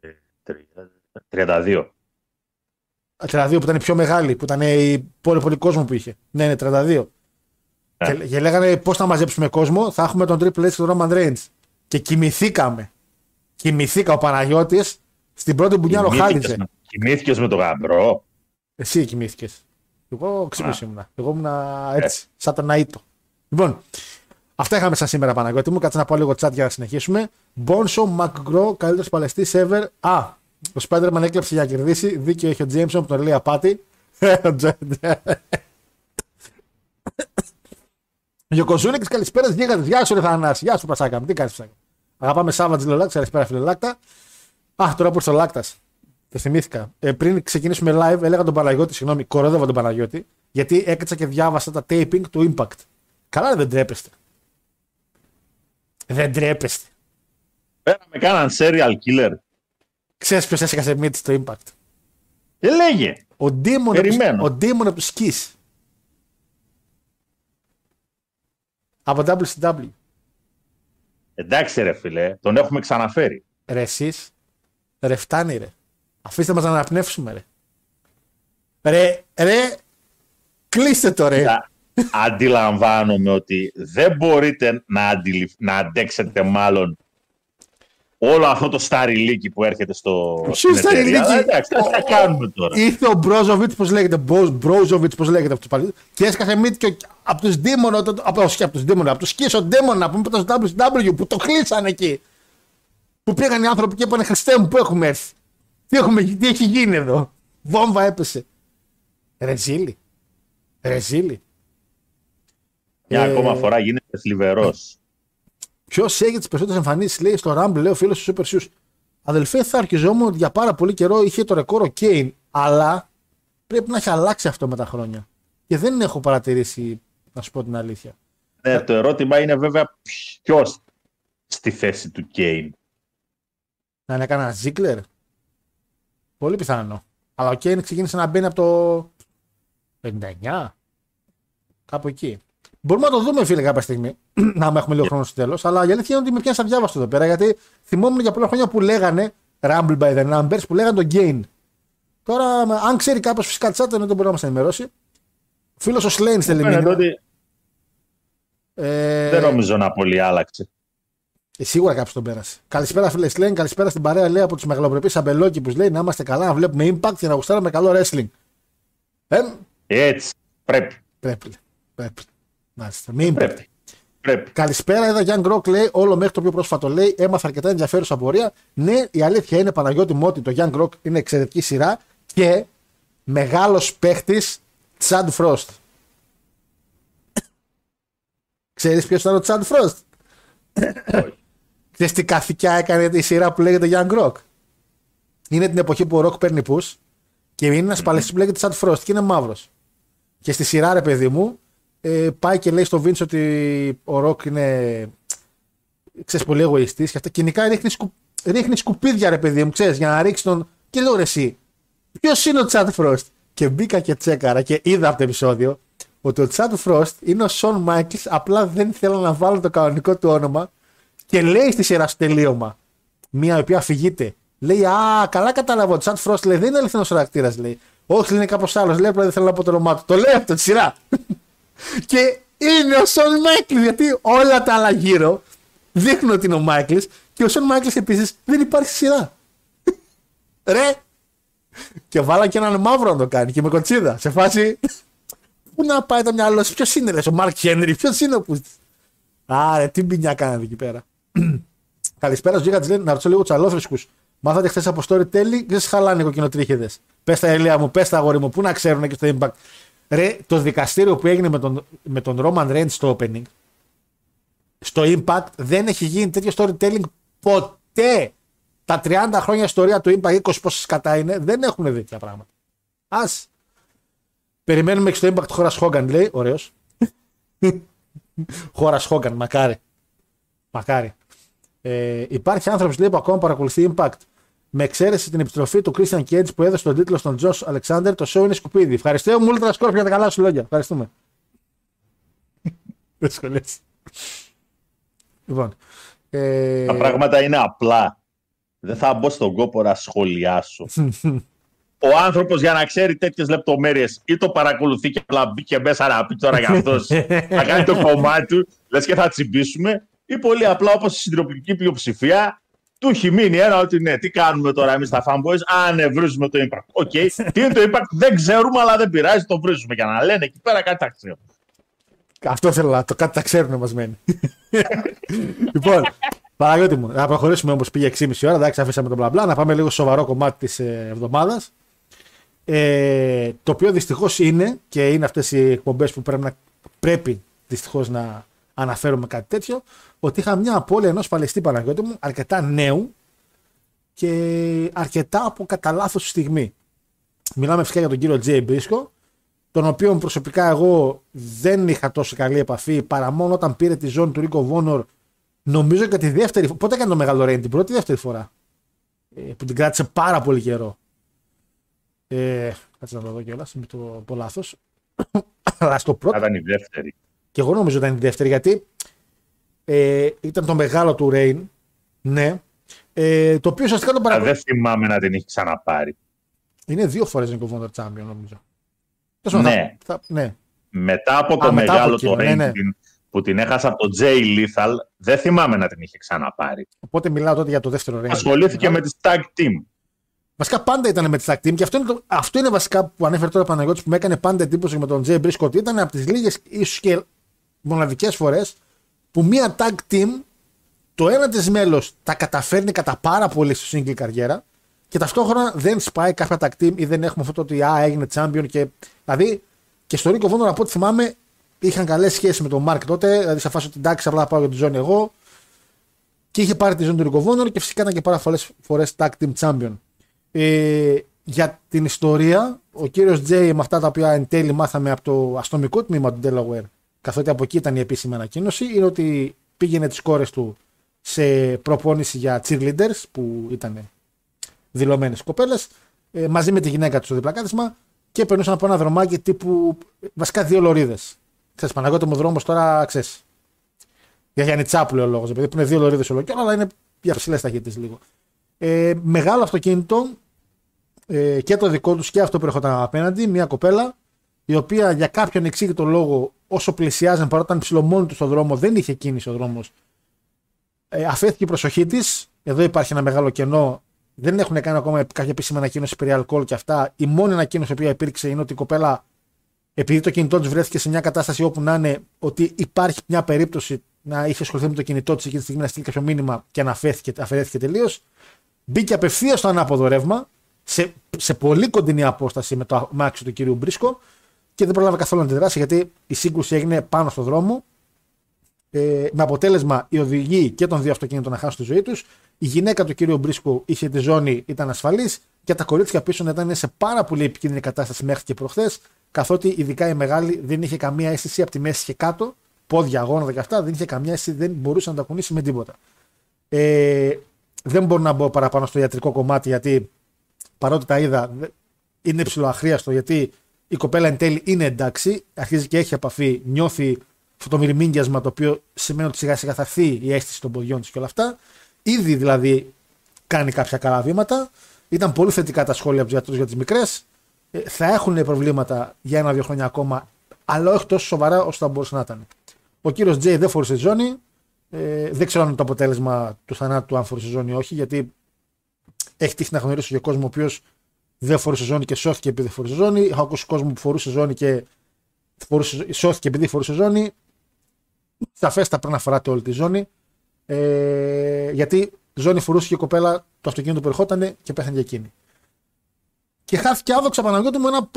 32. Α, 32 που ήταν η πιο μεγάλη, που ήταν η πολύ πολύ κόσμο που είχε. Ναι, ναι, 32. Ναι. Και, και λέγανε πώς θα μαζέψουμε κόσμο, θα έχουμε τον Triple H και τον Roman Reigns. Και κοιμηθήκαμε. Κοιμηθήκα ο Παναγιώτης στην πρώτη μπουνιά ροχάλιτσε. Κοιμήθηκες με το γαμπρό. Εσύ κοιμήθηκες. Εγώ ξύπνη ήμουνα. Εγώ ήμουν έτσι, σαν τον Αίτο. Λοιπόν, αυτά είχαμε σαν σήμερα Παναγιώτη μου. Κάτσε να πω λίγο chat για να συνεχίσουμε. Μπόνσο Μακγκρό, καλύτερος παλαιστής ever. Α, ο Spider-Man έκλεψε για να κερδίσει. Δίκιο έχει ο Τζέιμσον που τον λέει απάτη. [LAUGHS] Ο Τζε- Γιοκοζούνικη, καλησπέρα γίγαντε. Γεια σου, Ρε Θανάση. Γεια σου, Πασάκα. μου. Τι κάνεις, Πασάκα. Αγαπάμε Σάββατζ Λελάκτα. Καλησπέρα, φίλε Λάκτα. Α, τώρα που ήρθε ο Λάκτας. Το θυμήθηκα. Ε, πριν ξεκινήσουμε live, έλεγα τον Παναγιώτη, συγγνώμη, κορόδευα τον Παναγιώτη, γιατί έκατσα και διάβασα τα taping του Impact. Καλά, δεν τρέπεστε. Δεν τρέπεστε. Πέρα με κάναν serial killer. Ξέρεις ποιος έσηκασε μύτη στο Impact; Και λέγε. Ο Demon, Περιμένω. ο Demon από του Kiss. Από WCW. Εντάξει ρε φίλε, τον έχουμε ξαναφέρει. Ρε εσείς, ρε φτάνει ρε. Αφήστε μας να αναπνεύσουμε ρε. Ρε, ρε, κλείστε το ρε. Τα- Αντιλαμβάνομαι ότι δεν μπορείτε να, αντιληφ... να αντέξετε μάλλον όλο αυτό το σταριλίκι που έρχεται στο Ποιο στην εταιρεία. Σταριλίκι; Αλλά Εντάξει, τι θα κάνουμε τώρα. Ήρθε ο Μπρόζοβιτς, πώς λέγεται, Μπρόζοβιτς, πώς λέγεται αυτός πάλι. Και έσκασε μύτη και από τους Δήμον, από, όχι από τους Δήμον, από τους Κίσο Δήμον, να πούμε το WCW που το κλείσαν εκεί. Που πήγαν οι άνθρωποι και είπαν Χριστέ μου, πού έχουμε έρθει; Τι, έχουμε, τι έχει γίνει εδώ; Βόμβα έπεσε. Ρεζίλη. Ρεζίλη. Μια Ε, ακόμα φορά γίνεται θλιβερός. Ποιος έχει τις περισσότερες εμφανίσεις, λέει στο Rumble, λέει ο φίλος του Super Shoes. Αδελφέ, θα αρκιζόμουν ότι για πάρα πολύ καιρό είχε το ρεκόρ ο Κέιν, αλλά πρέπει να έχει αλλάξει αυτό με τα χρόνια. Και δεν έχω παρατηρήσει, να σου πω την αλήθεια. Ναι, το ερώτημα είναι βέβαια ποιος στη θέση του Κέιν. Να είναι κανένα Ζίκλερ. Πολύ πιθανό. Αλλά ο Κέιν ξεκίνησε να μπαίνει από το 59. Κάπου εκεί. Μπορούμε να το δούμε, φίλε, κάποια στιγμή. [CLEARS THROAT] να έχουμε λίγο χρόνο στο τέλος. Αλλά η αλήθεια είναι ότι με πιάνει αδιάβαστο εδώ πέρα. Γιατί θυμόμουν για πολλά χρόνια που λέγανε Rumble by the Numbers που λέγανε τον Gain. Τώρα, αν ξέρει κάποιος φυσικά τσάτα, δεν μπορεί να μας ενημερώσει. Φίλος ο Σλέιν στέλνει Φαίνεται μήνυμα. ότι Ε, δεν νομίζω να πολύ άλλαξε. Ε, σίγουρα κάποιος τον πέρασε. Καλησπέρα, φίλες Σλέν. Καλησπέρα στην παρέα λέει από τους μεγαλοπρεπείς αμπελόκηπου. Λέει να είμαστε καλά, να βλέπουμε impact και να γουστάρουμε καλό wrestling. Ε, Έτσι. Πρέπει. πρέπει. Πρέπει. Μάλιστα. Με impact. Πρέπει. Πρέπει. Καλησπέρα, εδώ Young Rock λέει, όλο μέχρι το πιο πρόσφατο λέει, έμαθα αρκετά ενδιαφέρουσα πορεία. Ναι, η αλήθεια είναι Παναγιώτη μου ότι το Young Rock είναι εξαιρετική σειρά και μεγάλος παίχτης Chad Frost. Ξέρεις ποιος ήταν ο Chad Frost? Όχι. Ξέρεις τι καθηκιά έκανε η σειρά που λέγεται Young Rock; Είναι την εποχή που ο Rock παίρνει push και είναι ένας παλαιστής που λέγεται Chad Frost και είναι μαύρος. Και στη σειρά ρε παιδί μου ε, πάει και λέει στο Vince ότι ο Rock είναι ξέρεις πολύ εγωιστής και αυτά και γενικά ρίχνει, σκου, ρίχνει σκουπίδια ρε παιδί μου ξέρεις για να ρίξει τον και λέω ρε εσύ ποιος είναι ο Chad Frost; Και μπήκα και τσέκαρα και είδα από το επεισόδιο ότι ο Chad Frost είναι ο Σον Michaels απλά δεν θέλω να βάλω το κανονικό του όνομα και λέει στη σειρά στο τελείωμα μία η οποία αφηγείται. Λέει, Α, καλά κατάλαβα. Ο Τσάντ Φρόστ λέει, δεν είναι αληθινός χαρακτήρας. Λέει, Όχι, λέει, είναι κάπως άλλος. Λέει, απλά δεν θέλω να πω το όνομά του. Το λέει αυτό τη σειρά. [LAUGHS] και είναι ο Σον Μάικλ, γιατί όλα τα άλλα γύρω δείχνουν ότι είναι ο Μάικλ και ο Σον Μάικλ επίσης δεν υπάρχει στη σειρά. [LAUGHS] Ρε! Και βάλα και έναν μαύρο να το κάνει και με κοτσίδα. Σε φάση. [LAUGHS] Πού να πάει το μυαλό σου, ποιος είναι, λες, ο Μάρκ Χένρι, ποιος είναι ο που. Άρε, τι μπινιά κάνατε εκεί πέρα. [CLEARS THROAT] Καλησπέρα, Ζήγα τη λέει να ρωτήσω λίγο τσαλόφρυσκου. Μάθατε χθες από storytelling, δεν σας χαλάνε κοκκινοτρίχεδες. Πες τα ελεία μου, πες τα αγόρι μου, πού να ξέρουν και στο impact. Ρε, το δικαστήριο που έγινε με τον, με τον Roman Reigns στο opening, στο impact δεν έχει γίνει τέτοιο storytelling ποτέ. Τα 30 χρόνια ιστορία του impact, 20 πόσες κατά είναι, δεν έχουν δει τέτοια πράγματα. Α. Περιμένουμε και στο impact χώρα Χόγκαν, λέει. Ωραίος. [LAUGHS] χώρα Χόγκαν, μακάρι. Μακάρι. Ε, υπάρχει άνθρωπος λέει, που ακόμα παρακολουθεί Impact. Με εξαίρεση την επιστροφή του Christian Cage που έδωσε τον τίτλο στον Josh Alexander, το show είναι σκουπίδι. Ευχαριστώ μου, Ultra Scorpio, για τα καλά σου λόγια. Ευχαριστούμε. [LAUGHS] Δεν σχολιάζει. Λοιπόν. Ε... Τα πράγματα είναι απλά. Δεν θα μπω στον κόπο να σχολιάσω. [LAUGHS] Ο άνθρωπος για να ξέρει τέτοιες λεπτομέρειες ή το παρακολουθεί και απλά μπήκε μέσα να πει τώρα για αυτός. [LAUGHS] θα κάνει το κομμάτι του, λες και θα τσιμπήσουμε. Ή πολύ απλά όπως η συντροπική πλειοψηφία του έχει μείνει ένα ότι ναι, τι κάνουμε τώρα εμείς τα fanboys. Α, ναι, βρίζουμε το Impact. OK, okay. [LAUGHS] τι είναι το Impact, δεν ξέρουμε, αλλά δεν πειράζει, το βρίζουμε. Για να λένε εκεί πέρα κάτι τα ξέρουν. Αυτό θέλω να το κάτι τα ξέρουν μας μένει. [LAUGHS] λοιπόν, Παναγιώτη μου, να προχωρήσουμε όπου πήγε 6,5 ώρα. Εντάξει, αφήσαμε τον μπλα μπλα. Να πάμε λίγο σοβαρό κομμάτι της ε, εβδομάδας. Ε, το οποίο δυστυχώς είναι και είναι αυτές οι εκπομπές που πρέπει, να, πρέπει δυστυχώς να αναφέρουμε κάτι τέτοιο. Ότι είχα μια απώλεια ενός παλαιστή Παναγιώτη μου, αρκετά νέου και αρκετά από κατά λάθος στιγμή. Μιλάμε φυσικά για τον κύριο Τζέι Μπρίσκο, τον οποίο προσωπικά εγώ δεν είχα τόσο καλή επαφή παρά μόνο όταν πήρε τη ζώνη του Ρίκο Βόνορ, νομίζω και τη δεύτερη Πότε έκανε το μεγάλο Ρέιν, την πρώτη ή δεύτερη φορά; Ε, που την κράτησε πάρα πολύ καιρό. Ε, κάτσε να το δω κιόλας, με το πω λάθος. [COUGHS] Αλλά στο πρώτο. Ήταν η δεύτερη. Και εγώ νομίζω ήταν η δεύτερη, γιατί ε, ήταν το μεγάλο του Ρέιν. Ναι. Ε, το οποίο ουσιαστικά τον παρακολουθεί. Δεν θυμάμαι να την έχει ξαναπάρει. Είναι δύο φορές Nico Wonder Champion, νομίζω. Ναι. Θα, ναι. Μετά από το Α, μεγάλο το Ρέιν ναι, ναι. που την έχασα από το Jay Lethal, δεν θυμάμαι να την είχε ξαναπάρει. Οπότε μιλάω τότε για το δεύτερο Ρέιν. Ασχολήθηκε με τη Tag Team. Βασικά πάντα ήταν με τη tag team και αυτό είναι, το, αυτό είναι βασικά που ανέφερε τώρα ο Παναγιώτης που με έκανε πάντα εντύπωση με τον Τζέι Μπρίσκο ότι ήταν από τις λίγες ίσως και μοναδικές φορές που μία tag team το ένα της μέλος τα καταφέρνει κατά πάρα πολύ στη single καριέρα και ταυτόχρονα δεν σπάει κάποια tag team ή δεν έχουμε αυτό το ότι α, έγινε champion και δηλαδή και στο Ρίκο Βόντορ από ό,τι θυμάμαι είχαν καλές σχέσεις με τον Μάρκ τότε, δηλαδή σε φάση ότι εντάξει απλά πάω για τη ζώνη εγώ και είχε πάρει τη ζώνη του Ρίκο Βόντορ και φυσικά ήταν και πάρα πολλές φορές tag team champion. Ε, για την ιστορία, ο κύριος Τζέι με αυτά τα οποία εν τέλει μάθαμε από το αστυνομικό τμήμα του Delaware, καθότι από εκεί ήταν η επίσημη ανακοίνωση, είναι ότι πήγαινε τις κόρες του σε προπόνηση για cheerleaders, που ήταν δηλωμένες κοπέλες, ε, μαζί με τη γυναίκα τους στο διπλακάθισμα και περνούσαν από ένα δρομάκι τύπου βασικά δύο λωρίδες. Ξέρεις, Παναγιώτη μου δρόμος τώρα, ξέρεις. Για Γιάννη Τσάπουλο ο λόγος, επειδή που είναι δύο λωρίδες όλο αλλά είναι για ψηλές ταχύτητες λίγο. Ε, μεγάλο αυτοκίνητο ε, και το δικό τους και αυτό που έρχονταν απέναντι, μια κοπέλα η οποία για κάποιον εξήγητο λόγο όσο πλησιάζαν παρότι ήταν ψηλομόνη τους στον δρόμο δεν είχε κίνηση ο δρόμος. Ε, αφέθηκε η προσοχή της. Εδώ υπάρχει ένα μεγάλο κενό. Δεν έχουν κάνει ακόμα κάποια επίσημη ανακοίνωση περί αλκοόλ και αυτά. Η μόνη ανακοίνωση που υπήρξε είναι ότι η κοπέλα, επειδή το κινητό της βρέθηκε σε μια κατάσταση όπου να είναι ότι υπάρχει μια περίπτωση να είχε ασχοληθεί με το κινητό της εκείνη τη στιγμή να στείλει κάποιο μήνυμα και να αφαιρέθηκε τελείως μπήκε απευθείας στο ανάποδο ρεύμα, σε, σε πολύ κοντινή απόσταση με το μάξι του κυρίου Μπρίσκο και δεν πρόλαβε καθόλου να αντιδράσει γιατί η σύγκρουση έγινε πάνω στο δρόμο. Ε, με αποτέλεσμα οι οδηγοί και των δύο αυτοκίνητων να χάσουν τη ζωή τους. Η γυναίκα του κυρίου Μπρίσκο είχε τη ζώνη, ήταν ασφαλής και τα κορίτσια πίσω να ήταν σε πάρα πολύ επικίνδυνη κατάσταση μέχρι και προχθές. Καθότι ειδικά η μεγάλη δεν είχε καμία αίσθηση από τη μέση και κάτω, πόδια, αγώνα και αυτά, δεν είχε καμία αίσθηση, δεν μπορούσε να τα κουνήσει με τίποτα. Ε, δεν μπορώ να μπω παραπάνω στο ιατρικό κομμάτι γιατί παρότι τα είδα είναι ψηλοαχρίαστο γιατί η κοπέλα εν τέλει είναι εντάξει, αρχίζει και έχει επαφή, νιώθει αυτό το μυρμήγκιασμα το οποίο σημαίνει ότι σιγά σιγά θα έρθει η αίσθηση των ποδιών της και όλα αυτά. Ήδη δηλαδή κάνει κάποια καλά βήματα. Ήταν πολύ θετικά τα σχόλια από τους γιατρούς για τις μικρές. Ε, θα έχουν προβλήματα για ένα-δύο χρόνια ακόμα, αλλά όχι τόσο σοβαρά όσο θα μπορούσε να ήταν. Ο κύριος Τζέι δεν φορούσε ζώνη. Ε, δεν ξέρω αν είναι το αποτέλεσμα του θανάτου του αν φορούσε ζώνη ή όχι, γιατί έχει τύχει να γνωρίσω και κόσμος ο οποίος δεν φορούσε ζώνη και σώθηκε επειδή φορούσε ζώνη. Έχω ακούσει κόσμο που φορούσε ζώνη και φορούσε, σώθηκε επειδή φορούσε ζώνη. Σαφέστα πρέπει να φοράτε όλη τη ζώνη. Ε, γιατί ζώνη φορούσε και η κοπέλα το αυτοκίνητο που ερχόταν και πέθανε για εκείνη. Και χάθηκε άδοξα Παναγιώτη μου ένα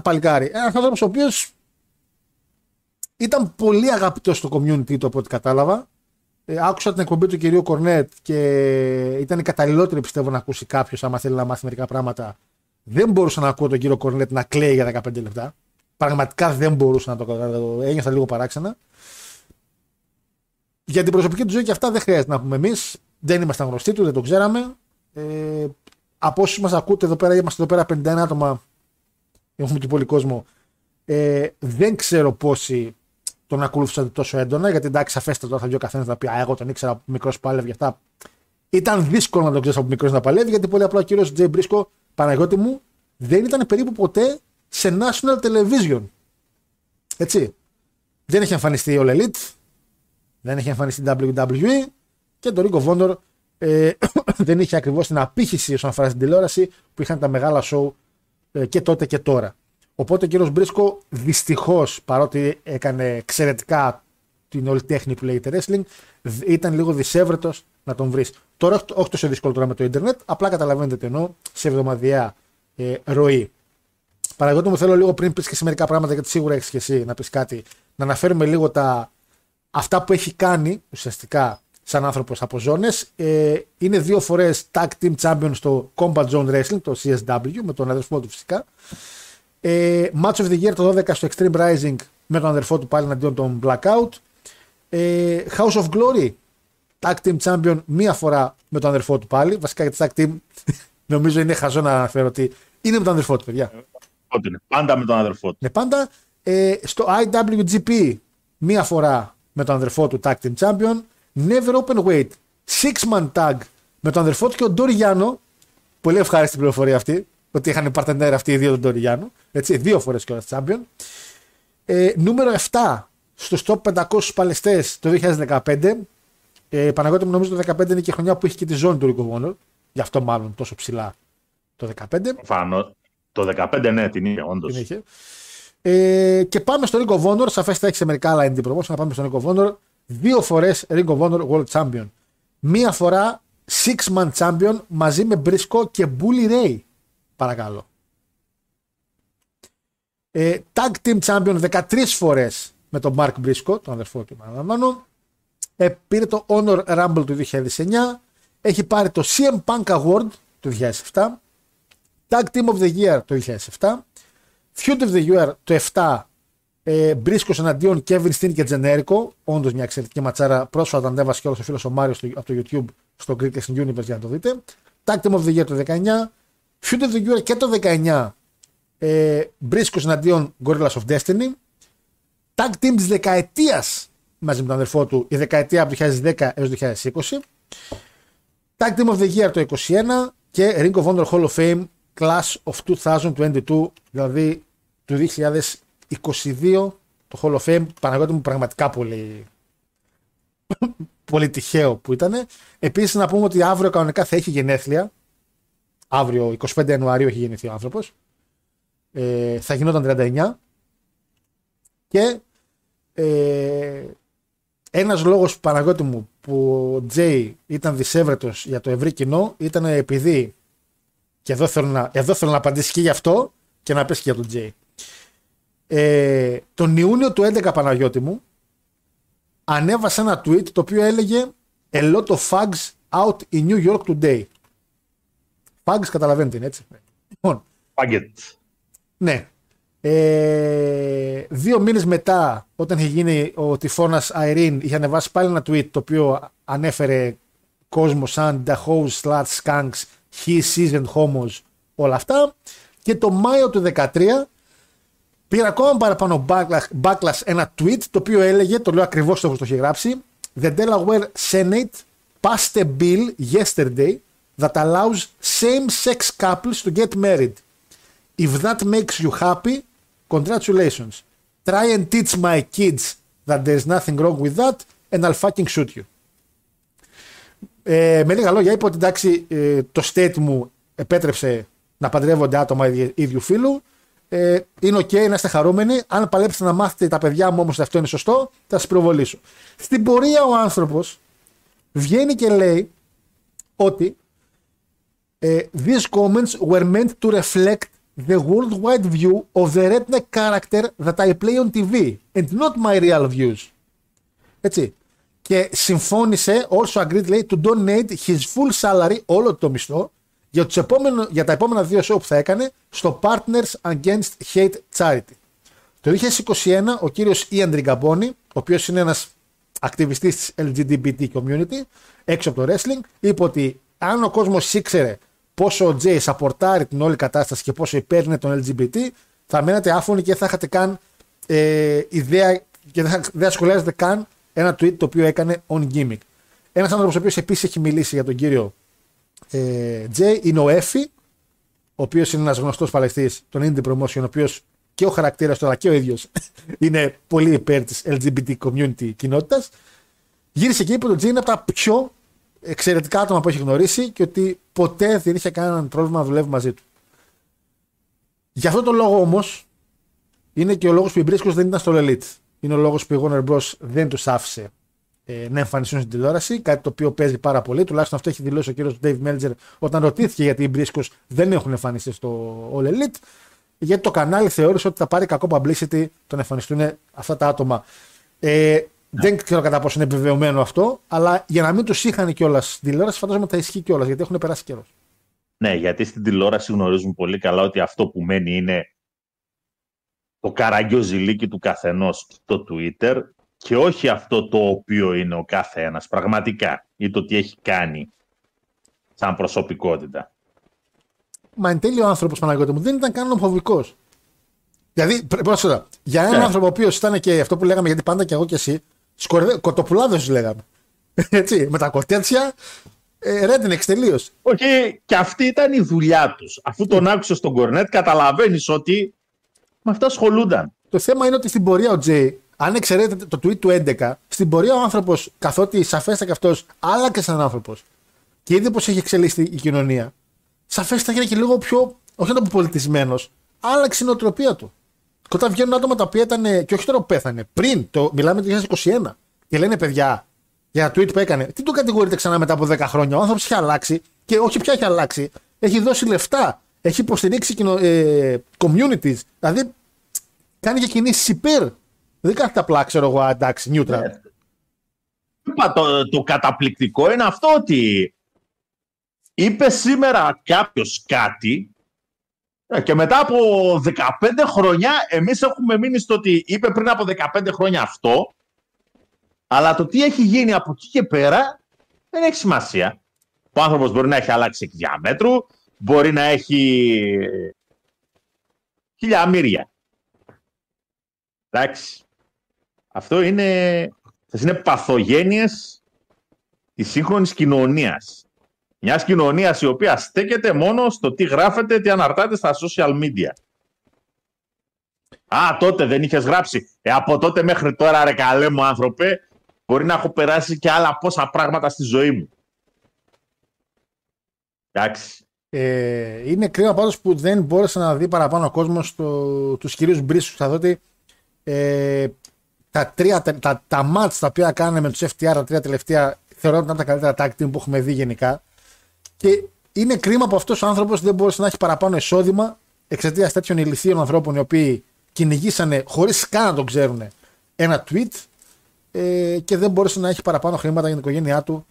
παλικάρι. Ένας άνθρωπος ο οποίος ήταν πολύ αγαπητός στο community του από ό,τι κατάλαβα. Ε, άκουσα την εκπομπή του κυρίου Κορνέτ και ήταν η καταλληλότερη πιστεύω να ακούσει κάποιος άμα θέλει να μάθει μερικά πράγματα. Δεν μπορούσα να ακούω τον κύριο Κορνέτ να κλαίει για 15 λεπτά. Πραγματικά δεν μπορούσα να το καταλάβω. Ένιωθα λίγο παράξενα. Για την προσωπική του ζωή και αυτά δεν χρειάζεται να πούμε εμείς. Δεν ήμασταν γνωστοί του, δεν το ξέραμε. Ε, από όσους μας ακούτε εδώ πέρα, είμαστε εδώ πέρα 51 άτομα. Έχουμε και πολύ κόσμο. Ε, δεν ξέρω πόσοι τον ακολούθησαν τόσο έντονα, γιατί εντάξει, αφέστε θα βγει ο καθένας να πει Α, εγώ τον ήξερα από μικρός που πάλευε αυτά. Ήταν δύσκολο να τον ξέρεις από μικρός να παλεύει, γιατί πολύ απλά ο κύριος Τζέι Μπρίσκο, Παναγιώτη μου, δεν ήταν περίπου ποτέ σε national television. Έτσι. Δεν έχει εμφανιστεί ο Elite, δεν έχει εμφανιστεί WWE και το Ring of Honor ε, [COUGHS] δεν είχε ακριβώς την απήχηση όσον αφορά στην τηλεόραση που είχαν τα μεγάλα show ε, και τότε και τώρα. Οπότε ο κύριος Μπρίσκο δυστυχώς παρότι έκανε εξαιρετικά την όλη τέχνη που λέγεται wrestling, ήταν λίγο δυσέβρετος να τον βρεις. Τώρα όχι τόσο δύσκολο τώρα με το Ιντερνετ, απλά καταλαβαίνετε τι εννοώ σε εβδομαδιαία ε, ροή. Παραγωγή μου θέλω λίγο πριν πεις και σε μερικά πράγματα, γιατί σίγουρα έχεις και εσύ να πεις κάτι, να αναφέρουμε λίγο τα, αυτά που έχει κάνει ουσιαστικά σαν άνθρωπος από ζώνες. Ε, είναι δύο φορές tag team champion στο Combat Zone Wrestling, το CSW, με τον αδερφό του φυσικά. Ε, Match of the Year το 12 στο Extreme Rising με τον αδερφό του πάλι εναντίον των Blackout. Ε, House of Glory, tag team champion μία φορά με τον αδερφό του πάλι. Βασικά για tag team [LAUGHS] νομίζω είναι χαζό να αναφέρω ότι είναι με τον αδερφό του, παιδιά. Πάντα με τον αδερφό του. Ναι, πάντα. Ε, στο IWGP μία φορά με τον αδερφό του tag team champion. Never Open Weight, six man tag με τον αδερφό του και ο Ντόρι Γιάννο. Πολύ ευχάριστη πληροφορία αυτή. Ότι είχαν παρτενέρ αυτοί οι δύο τον Ντόρι Γιάννο. Έτσι, δύο φορές κιόλας champion. Ε, νούμερο 7 στου top 500 παλαιστές το 2015. Ε, Παναγιώτη μου νομίζω το 2015 είναι και η χρονιά που είχε και τη ζώνη του Ring of Honor. Γι' αυτό μάλλον τόσο ψηλά το 2015. Φανώ. Το 2015 ναι, την είχε, όντως. Ε, και πάμε στο Ring of Honor. Σαφέστα έχεις σε μερικά άλλα indie promotion. Να πάμε στο Ring of Honor δύο φορές Ring of Honor World Champion. Μία φορά Six Man Champion μαζί με Briscoe και Bully Ray. Παρακαλώ. Ε, tag Team Champion 13 φορές με τον Mark Briscoe, τον αδερφό του παραλαμβάνω. Ε, πήρε το Honor Rumble του 2009. Έχει πάρει το CM Punk Award του 2007. Tag Team of the Year το 2007. Feud of the Year το 2007 ε, Μπρίσκο εναντίον Kevin Steen και Τζενέρικο. Όντως μια εξαιρετική ματσάρα. Πρόσφατα ανέβασε και όλο ο φίλος ο Μάριος από το YouTube στο Greek Universe για να το δείτε. Tag Team of the Year το 19. Feud of the Year και το 19. Ε, Μπρίσκο εναντίον Gorillas of Destiny. Tag Team της δεκαετίας μαζί με τον αδερφό του, η δεκαετία από το 2010 έως το 2020. Tag Team of the Year το 21 και Ring of Honor Hall of Fame Class of 2022, δηλαδή του 22 το Hall of Fame. Παναγιώτη μου πραγματικά πολύ, [LAUGHS] πολύ τυχαίο που ήταν. Επίσης να πούμε ότι αύριο κανονικά θα έχει γενέθλια. Αύριο 25 Ιανουαρίου έχει γεννηθεί ο άνθρωπος. Ε, θα γινόταν 39. Και ε, ένας λόγος Παναγιώτη μου που ο Τζέι ήταν δυσέβρετος για το ευρύ κοινό ήταν επειδή και εδώ θέλω να, εδώ θέλω να απαντήσεις και γι' αυτό και να πέσει και για τον Τζέι. Ε, τον Ιούνιο του 11 Παναγιώτη μου ανέβασε ένα tweet το οποίο έλεγε A lot of fags out in New York today. Fags καταλαβαίνετε είναι έτσι. Λοιπόν, ναι. Ε, δύο μήνες μετά, όταν είχε γίνει ο τυφώνας Irene, είχε ανεβάσει πάλι ένα tweet το οποίο ανέφερε κόσμος σαν Dachau, slats, Skanks, His Season, Homos, όλα αυτά. Και το Μάιο του 2013 πήρε ακόμα παραπάνω Backlash ένα tweet το οποίο έλεγε, το λέω ακριβώς όπως το είχε γράψει: The Delaware Senate passed a bill yesterday that allows same-sex couples to get married. If that makes you happy congratulations. Try and teach my kids that there's nothing wrong with that and I'll fucking shoot you. Ε, με λίγα λόγια είπε ότι εντάξει ε, το state μου επέτρεψε να παντρεύονται άτομα ίδιου φίλου ε, είναι ok να είστε χαρούμενοι. Αν παλέψετε να μάθετε τα παιδιά μου όμως ότι αυτό είναι σωστό, θα σας προβολήσω. Στην πορεία ο άνθρωπος βγαίνει και λέει ότι ε, these comments were meant to reflect the worldwide view of the redneck character that I play on TV and not my real views. Έτσι. Και συμφώνησε, also agreed, λέει, to donate his full salary, όλο το μισθό, για, τους επόμενο, για τα επόμενα δύο show που θα έκανε στο Partners Against Hate Charity. Το 2021 ο κύριος Ian Ριγκαμπόνι, ο οποίος είναι ένας ακτιβιστής της LGBT community, έξω από το wrestling, είπε ότι αν ο κόσμος ήξερε πόσο ο Τζέι σαπορτάρει την όλη κατάσταση και πόσο υπέρ είναι τον LGBT, θα μένετε άφωνοι και δεν θα είχατε καν ε, ιδέα και δεν, θα, δεν ασχολιάζεται καν ένα tweet το οποίο έκανε on gimmick. Ένας άνθρωπος ο οποίος επίσης έχει μιλήσει για τον κύριο ε, Τζέι είναι ο Έφη, ο οποίος είναι ένας γνωστός παλαιστής των Indie Promotion, ο οποίος και ο χαρακτήρας του αλλά και ο ίδιος [LAUGHS] είναι πολύ υπέρ της LGBT community κοινότητας. Γύρισε και είπε ότι ο Τζέι είναι από τα πιο εξαιρετικά άτομα που έχει γνωρίσει και ότι ποτέ δεν είχε κανέναν πρόβλημα να δουλεύει μαζί του. Γι' αυτό το λόγο όμως είναι και ο λόγος που οι Μπρίσκος δεν ήταν στο Elite. Είναι ο λόγος που η Warner Bros. δεν τους άφησε ε, να εμφανιστούν στην τηλεόραση. Κάτι το οποίο παίζει πάρα πολύ. Τουλάχιστον αυτό έχει δηλώσει ο κύριος Dave Meltzer όταν ρωτήθηκε γιατί οι Μπρίσκος δεν έχουν εμφανιστεί στο All Elite. Γιατί το κανάλι θεώρησε ότι θα πάρει κακό publicity το να εμφανιστούν αυτά τα άτομα. Ε, δεν ξέρω κατά πόσο είναι επιβεβαιωμένο αυτό, αλλά για να μην τους είχαν κιόλας στην τηλεόραση, φαντάζομαι ότι θα ισχύει κιόλας γιατί έχουν περάσει καιρός. Ναι, γιατί στην τηλεόραση γνωρίζουν πολύ καλά ότι αυτό που μένει είναι το καραγκιόζηλίκι του καθενός στο Twitter και όχι αυτό το οποίο είναι ο κάθε ένας πραγματικά ή το τι έχει κάνει σαν προσωπικότητα. Μα εν τέλει ο άνθρωπος Παναγιώτη μου δεν ήταν καν ομοφοβικός. Δηλαδή, πρόσφατα, για έναν Ναι. άνθρωπο ο οποίος ήταν και αυτό που λέγαμε, γιατί πάντα και εγώ και εσύ, σκορδε... κοτοπουλάδε λέγαμε. [LAUGHS] Έτσι, με τα κορτέτσια, ε, rednecks τελείως. Όχι, και αυτή ήταν η δουλειά τους. Αφού τον άκουσες στον κορνέτ, καταλαβαίνεις ότι με αυτά ασχολούνταν. Το θέμα είναι ότι στην πορεία ο Τζέι, αν εξαιρείτε το tweet του 11, στην πορεία ο άνθρωπος, καθότι σαφέστα και αυτός άλλαξε σαν άνθρωπος και είδε πώ έχει εξελιχθεί η κοινωνία, σαφέστα έγινε και λίγο πιο, όχι να το πω πολιτισμένος, άλλαξε η νοοτροπία του. Και όταν βγαίνουν άτομα τα οποία ήταν, και όχι τώρα που πέθανε, πριν, το, μιλάμε το 2021, και λένε παιδιά, για ένα tweet που έκανε, τι το κατηγορείτε ξανά μετά από 10 χρόνια. Ο άνθρωπος έχει αλλάξει και όχι πια έχει αλλάξει, έχει δώσει λεφτά, έχει υποστηρίξει κοινο, ε, communities. Δηλαδή κάνει και κινήσεις υπέρ. Δεν κάθεται απλά, ξέρω εγώ, «Α, εντάξει, neutral. Είπα, το, το καταπληκτικό είναι αυτό ότι είπε σήμερα κάποιος κάτι ε, και μετά από 15 χρόνια εμείς έχουμε μείνει στο ότι είπε πριν από 15 χρόνια αυτό αλλά το τι έχει γίνει από εκεί και πέρα δεν έχει σημασία. Ο άνθρωπος μπορεί να έχει αλλάξει εκ διαμέτρου, μπορεί να έχει χιλιαμύρια. Εντάξει. Αυτό είναι, αυτές είναι παθογένειες της σύγχρονης κοινωνίας. Μιας κοινωνίας η οποία στέκεται μόνο στο τι γράφεται, τι αναρτάτε στα social media. Α, τότε δεν είχες γράψει. Ε, από τότε μέχρι τώρα, ρε καλέ μου άνθρωπε, μπορεί να έχω περάσει και άλλα πόσα πράγματα στη ζωή μου. Εντάξει. Ε, είναι κρίμα πάντως που δεν μπόρεσε να δει παραπάνω ο κόσμος το, τους κυρίους μπρίσους. Θα δω ότι ε, τα, τρία, τα, τα, τα mats τα οποία κάνανε με τους FTR τα τρία τελευταία θεωρώ ότι ήταν τα καλύτερα tag team που έχουμε δει γενικά. Και είναι κρίμα που αυτός ο άνθρωπος δεν μπόρεσε να έχει παραπάνω εισόδημα εξαιτίας τέτοιων ηλικίων ανθρώπων οι οποίοι κυνηγήσανε χωρίς καν να τον ξέρουν ένα tweet ε, και δεν μπόρεσε να έχει παραπάνω χρήματα για την οικογένειά του.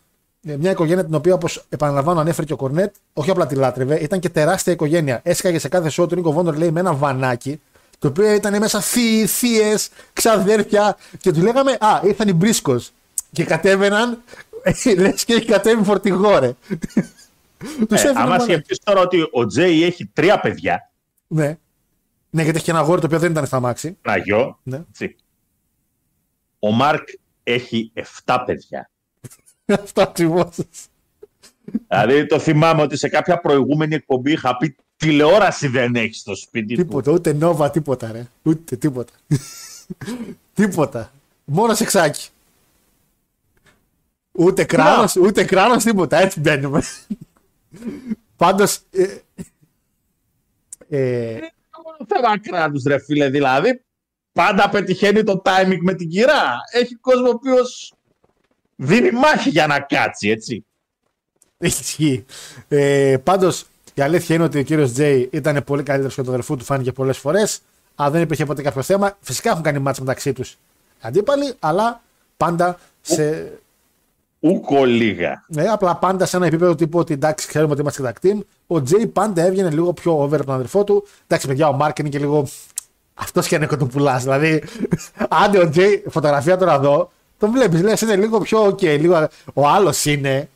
Ε, μια οικογένεια την οποία, όπως επαναλαμβάνω, ανέφερε και ο Κορνέτ, όχι απλά τη λάτρευε, ήταν και τεράστια οικογένεια. Έσκαγε σε κάθε show του Νίκο Βόντορ, λέει, με ένα βανάκι, το οποίο ήταν μέσα θείε, θείε, ξαδέρφια. Και του λέγαμε, Α, ήρθαν οι Μπρίσκος. Και κατέβαιναν, [LAUGHS] λες και έχει κατέβει φορτηγόρε. Τους Ε, έφερε άμα βανάκι. σκεφτείς τώρα ότι ο Τζέι έχει τρία παιδιά, Ναι. Ναι, γιατί έχει και ένα αγόρι το οποίο δεν ήταν στα μάξι. ένα γιο, Ναι. έτσι. ο Μάρκ έχει 7 παιδιά. [LAUGHS] Αυτό ακριβώς. Δηλαδή το θυμάμαι ότι σε κάποια προηγούμενη εκπομπή είχα πει τηλεόραση δεν έχει στο σπίτι του. Τίποτα, ούτε νόβα, τίποτα, ρε. Ούτε τίποτα. [LAUGHS] τίποτα. Μόνο σεξάκι. Ούτε κράνος, ούτε κράνος, τίποτα. Έτσι μπαίνουμε. Πάντως, ε, ε, μόνο θέμα κράτους ρε φίλε δηλαδή. Πάντα πετυχαίνει το timing με την κυρά. Έχει κόσμο ο οποίος δίνει μάχη για να κάτσει έτσι. ισχύει. Ε, πάντως, η αλήθεια είναι ότι ο κύριος Τζέι ήταν πολύ καλύτερος και το αδερφού του φάνηκε πολλές φορές. Αν δεν υπήρχε ποτέ κάποιο θέμα, φυσικά έχουν κάνει μάτς μεταξύ τους αντίπαλοι, αλλά πάντα σε, Ούκο λίγα. Ναι, απλά πάντα σε ένα επίπεδο τύπου ότι εντάξει, ξέρουμε ότι είμαστε tag team. Ο Τζέι πάντα έβγαινε λίγο πιο over από τον αδερφό του. Εντάξει, παιδιά, ο Μάρκ είναι και λίγο. Αυτός και είναι κοτοπουλά. Δηλαδή, [LAUGHS] άντε ο Τζέι, φωτογραφία τώρα εδώ, τον βλέπεις, λες, είναι λίγο πιο OK. Λίγο... Ο άλλος είναι.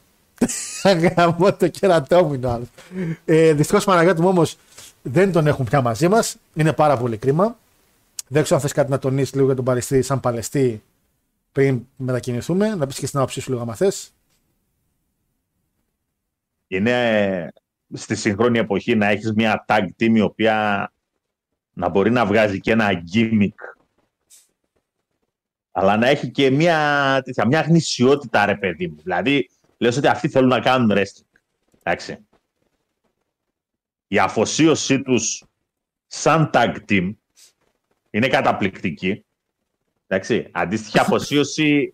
[LAUGHS] Γαμώ το κερατό μου είναι ο άλλος. Ε, Δυστυχώς Παναγιώτη μου όμως δεν τον έχουν πια μαζί μας. Είναι πάρα πολύ κρίμα. Δεν ξέρω αν θες κάτι να τονίσεις λίγο για τον Παλαιστή σαν Παλαιστή πριν μετακινηθούμε. Να πεις και στην άποψή σου λίγο, άμα θες. Είναι στη σύγχρονη εποχή να έχεις μια tag team η οποία να μπορεί να βγάζει και ένα gimmick αλλά να έχει και μια, τέτοια, μια γνησιότητα ρε παιδί μου. Δηλαδή, λες ότι αυτοί θέλουν να κάνουν wrestling. Εντάξει. Η αφοσίωσή τους σαν tag team είναι καταπληκτική. Εντάξει. Αντίστοιχη αφοσίωση,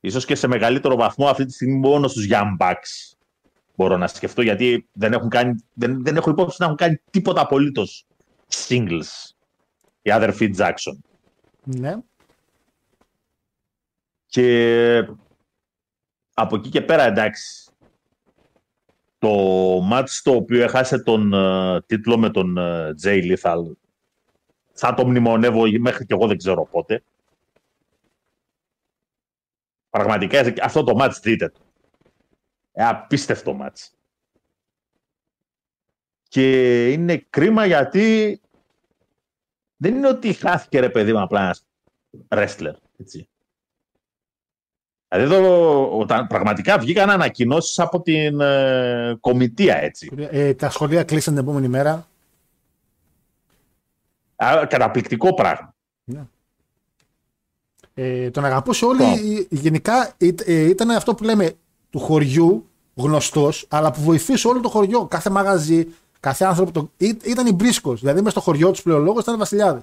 ίσως και σε μεγαλύτερο βαθμό αυτή τη στιγμή μόνο στους Young Bucks μπορώ να σκεφτώ, γιατί δεν, έχουν κάνει, δεν, δεν έχω υπόψη να έχουν κάνει τίποτα απολύτως singles οι αδερφοί Jackson. Ναι. Και από εκεί και πέρα, εντάξει, το μάτς το οποίο έχασε τον ε, τίτλο με τον uh, Jay Lethal θα το μνημονεύω μέχρι και εγώ δεν ξέρω πότε. Πραγματικά αυτό το μάτς δείτε το. Ε, απίστευτο μάτς. Και είναι κρίμα γιατί δεν είναι ότι χάθηκε ρε παιδί μου απλά ένας wrestler. Έτσι. Δηλαδή εδώ όταν πραγματικά βγήκαν ανακοινώσεις από την ε, κομιτεία έτσι. Ε, τα σχολεία κλείσαν την επόμενη μέρα. Α, καταπληκτικό πράγμα. Ναι. Ε, τον αγαπούσε όλοι. Γενικά ε, ήταν αυτό που λέμε του χωριού γνωστός, αλλά που βοηθούσε όλο το χωριό. Κάθε μαγαζί, κάθε άνθρωπο. Το... Ήταν οι μπρίσκος. Δηλαδή μέσα στο χωριό τους πλέον λόγο ήταν βασιλιάδες.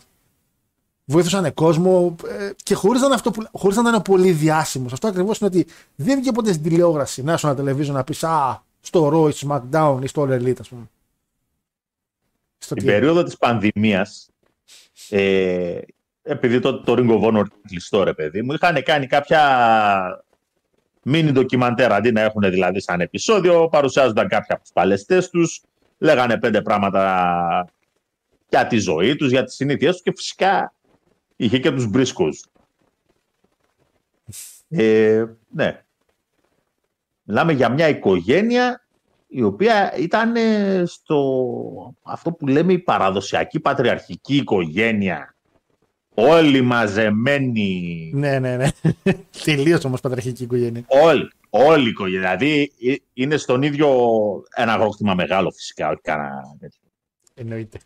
Βοήθησαν κόσμο ε, και χωρί να, χωρίς να είναι πολύ διάσημος. Αυτό ακριβώς είναι ότι δεν βγήκε ποτέ στην τηλεόραση να σου ένα τηλεβίζιο να πεις Α, στο Raw ή στο SmackDown ή στο All Elite, ας πούμε. Στην περίοδο της πανδημίας, ε, επειδή το, το Ring of Honor κλειστό, ρε παιδί μου, είχαν κάνει κάποια μίνι ντοκιμαντέρ αντί να έχουν δηλαδή σαν επεισόδιο, παρουσιάζονταν κάποια από τους παλαιστές τους, λέγανε πέντε πράγματα για τη ζωή τους, για τις συνήθειές τους και φυσικά είχε και τους μπρίσκους. Ε, ναι. Μιλάμε για μια οικογένεια η οποία ήταν στο αυτό που λέμε η παραδοσιακή πατριαρχική οικογένεια Όλοι μαζεμένοι. Ναι, ναι, ναι. [LAUGHS] Τελείω όμως πατριαρχική οικογένεια. Όλοι. Όλοι η οικογένεια. Δηλαδή ε, είναι στον ίδιο ένα αγρόκτημα μεγάλο φυσικά, όχι κανένα Εννοείται.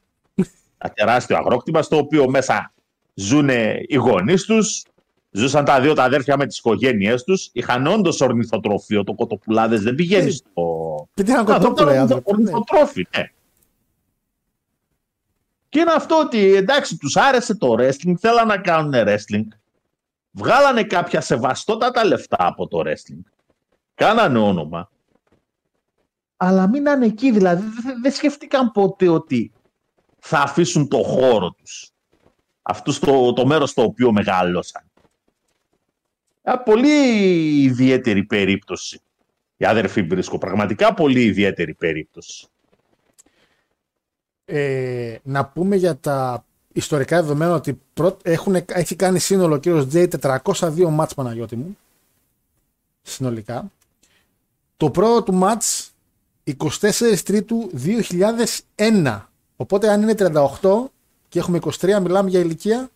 Ένα τεράστιο αγρόκτημα στο οποίο μέσα ζουν οι γονείς τους, ζούσαν τα δύο τα αδέρφια με τις οικογένειές τους. Είχαν όντως ορνηθοτροφείο. Το κοτοπουλάδες δεν πηγαίνει ε, στο. Τι ένα κοτόπουλο, Ορνηθοτρόφι, ναι. Και είναι αυτό ότι εντάξει, τους άρεσε το wrestling, θέλαν να κάνουν wrestling. Βγάλανε κάποια σεβαστότατα λεφτά από το wrestling. Κάνανε όνομα. Αλλά μείνανε εκεί, δηλαδή δεν σκεφτήκαν ποτέ ότι θα αφήσουν το χώρο τους. Αυτό το, το μέρος στο οποίο μεγάλωσαν. Μια πολύ ιδιαίτερη περίπτωση. Η αδερφή Μπρίσκο, πραγματικά πολύ ιδιαίτερη περίπτωση. Ε, να πούμε για τα ιστορικά δεδομένα ότι έχουν, έχει κάνει σύνολο ο κύριος Τζέι 402 μάτς Παναγιώτη μου. Συνολικά. Το πρώτο του μάτς 24 Τρίτου 2001. Οπότε αν είναι 38 και έχουμε 23 μιλάμε για ηλικία.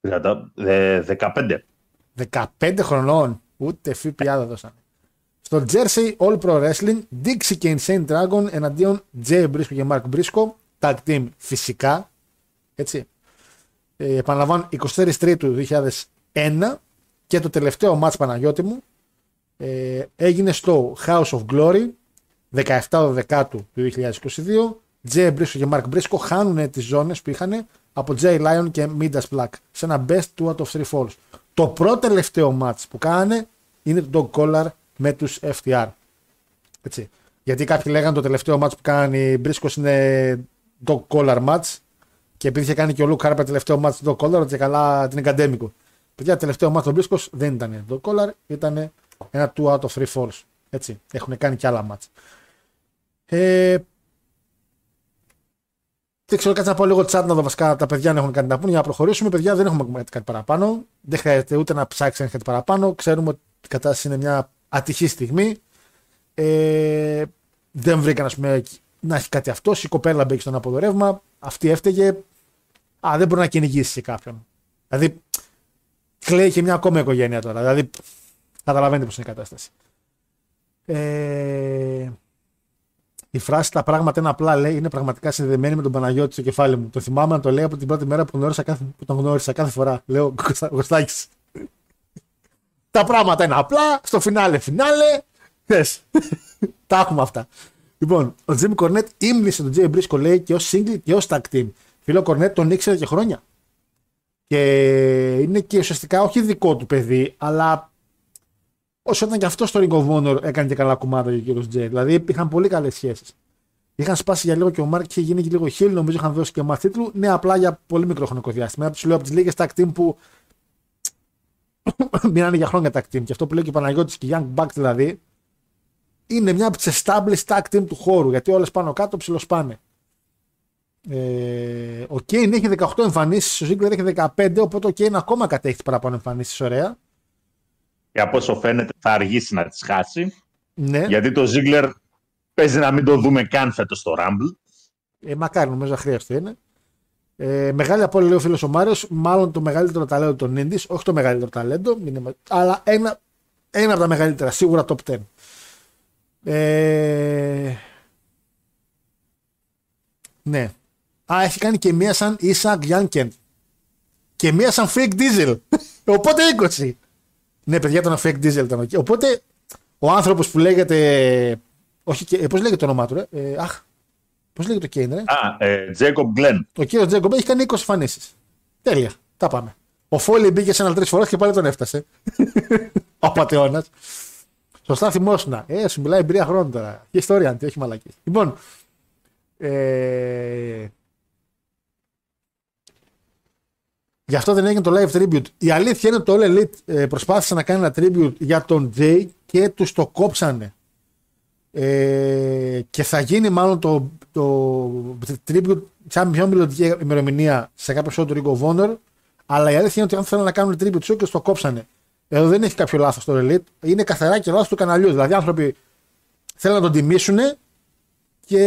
15. 15 χρονών. Ούτε ΦΠΑ δεν δώσανε. Στο Jersey All Pro Wrestling, Dixie και Insane Dragon εναντίον Jay Briscoe και Mark Briscoe. Tag team φυσικά. Έτσι. Ε, επαναλαμβάνω 24 Τρίτου 2001 και το τελευταίο match Παναγιώτη μου ε, έγινε στο House of Glory 17 Δεκάτου του 2022. Jay Briscoe και Mark Briscoe χάνουν τις ζώνες που είχαν από Jay Lyon και Midas Black σε ένα best two out of three falls. Το πρώτο τελευταίο match που κάνανε είναι το Dog Collar με τους FTR. Έτσι. Γιατί κάποιοι λέγανε το τελευταίο match που κάνει η Μπρίσκος είναι dog collar match και επειδή είχε κάνει και ο Λουκ Χάρπερ τελευταίο match dog collar, ότι καλά την εγκαντέμικο. Παιδιά, τελευταίο match του Μπρίσκος δεν ήταν dog collar, ήταν ένα 2 out of 3 falls. Έτσι. Έχουν κάνει και άλλα match. Ε, δεν ξέρω, κάτσε να πω λίγο chat να δω βασικά τα παιδιά να έχουν κάτι να πούνε για να προχωρήσουμε. Παιδιά, δεν έχουμε κάτι παραπάνω. Δεν χρειάζεται ούτε να ψάξεις να κάτι παραπάνω. Ξέρουμε ότι κατάσταση είναι μια ατυχή στιγμή. Ε, δεν βρήκαν ας πούμε, να έχει κάτι αυτός. Η κοπέλα μπήκε στον αποδορεύμα. Αυτή έφταιγε. Α, δεν μπορεί να κυνηγήσει κάποιον. Δηλαδή, κλαίει και μια ακόμα οικογένεια τώρα. Δηλαδή, καταλαβαίνετε πώς είναι η κατάσταση. Ε, η φράση Τα πράγματα είναι απλά λέει είναι πραγματικά συνδεδεμένη με τον Παναγιώτη στο κεφάλι μου. Το θυμάμαι να το λέει από την πρώτη μέρα που, γνώρισα κάθε, που τον γνώρισα κάθε φορά. Λέω Κωστάκη. Τα πράγματα είναι απλά. Στο φινάλε, φινάλε. Θες. [LAUGHS] Τα έχουμε αυτά. Λοιπόν, ο Τζίμι Κορνέτ ύμνησε τον Τζέι Μπρίσκο λέει και ως single και ως tag team. Φίλο Κορνέτ τον ήξερε και χρόνια. Και είναι και ουσιαστικά όχι δικό του παιδί, αλλά όσο ήταν και αυτός στο Ring of Honor έκανε και καλά κουμάτα για ο κύριος Τζέι. Δηλαδή είχαν πολύ καλές σχέσεις. Είχαν σπάσει για λίγο και ο Μάρκ είχε γίνει και λίγο χίλ, νομίζω είχαν δώσει και μαθήτρου. Ναι, απλά για πολύ μικρό χρονικό διάστημα. Τους λέω από τις λίγες tag team που μείνανε για χρόνια tag team. Και αυτό που λέει και ο Παναγιώτης και Young Buck δηλαδή, είναι μια από τις established tag team του χώρου. Γιατί όλες πάνω κάτω ψιλοσπάνε. Ε, ο Κέιν έχει 18 εμφανίσεις, ο Ζίγκλερ έχει 15, οπότε ο Κέιν ακόμα κατέχει παραπάνω εμφανίσεις. Ωραία. Και από όσο φαίνεται θα αργήσει να τις χάσει. Ναι. Γιατί το Ζίγκλερ παίζει να μην το δούμε καν φέτος στο Rumble. Ε, μακάρι, νομίζω αχρίαστο είναι. Ε, μεγάλη απόλυτη λέει ο φίλος ο Μάριος, μάλλον το μεγαλύτερο ταλέντο των Indies, όχι το μεγαλύτερο ταλέντο, αλλά ένα, ένα από τα μεγαλύτερα, σίγουρα top 10. Ε... Ναι. Α, έχει κάνει και μία σαν Ισακ Γιάνκεν. Και μία σαν fake diesel. [LAUGHS] Οπότε 20. Ναι, παιδιά, ήταν fake diesel ήταν εκεί. Οπότε ο άνθρωπος που λέγεται. Όχι, και... πώς λέγεται το όνομά του, ρε; Ε, αχ. Πώς λέγεται το Κέιν, ρε. Α, ε, Jacob Glenn. Ο κύριο Τζέκομπ έχει κάνει 20 εμφανίσει. Τέλεια. Τα πάμε. Ο Φόλι μπήκε σε ένα τρεις φορές και πάλι τον έφτασε. [LAUGHS] ο πατεώνας. Σωστά θυμόσουνα. Ε, σου μιλάει εμπειρία χρόνου τώρα. Και ιστορία, αντι, όχι μαλακή. Λοιπόν. Ε... Γι' αυτό δεν έγινε το live tribute. Η αλήθεια είναι ότι το All Elite ε, προσπάθησε να κάνει ένα tribute για τον Jay και τους το κόψανε. Ε, και θα γίνει μάλλον το, το tribute σαν πιο μελλοντική ημερομηνία σε κάποιο show του Ring of Honor. Αλλά η αλήθεια είναι ότι αν θέλουν να κάνουν tribute show και το κόψανε. Εδώ δεν έχει κάποιο λάθος το Elite. Είναι καθαρά και λάθος του καναλιού. Δηλαδή, οι άνθρωποι θέλουν να τον τιμήσουν και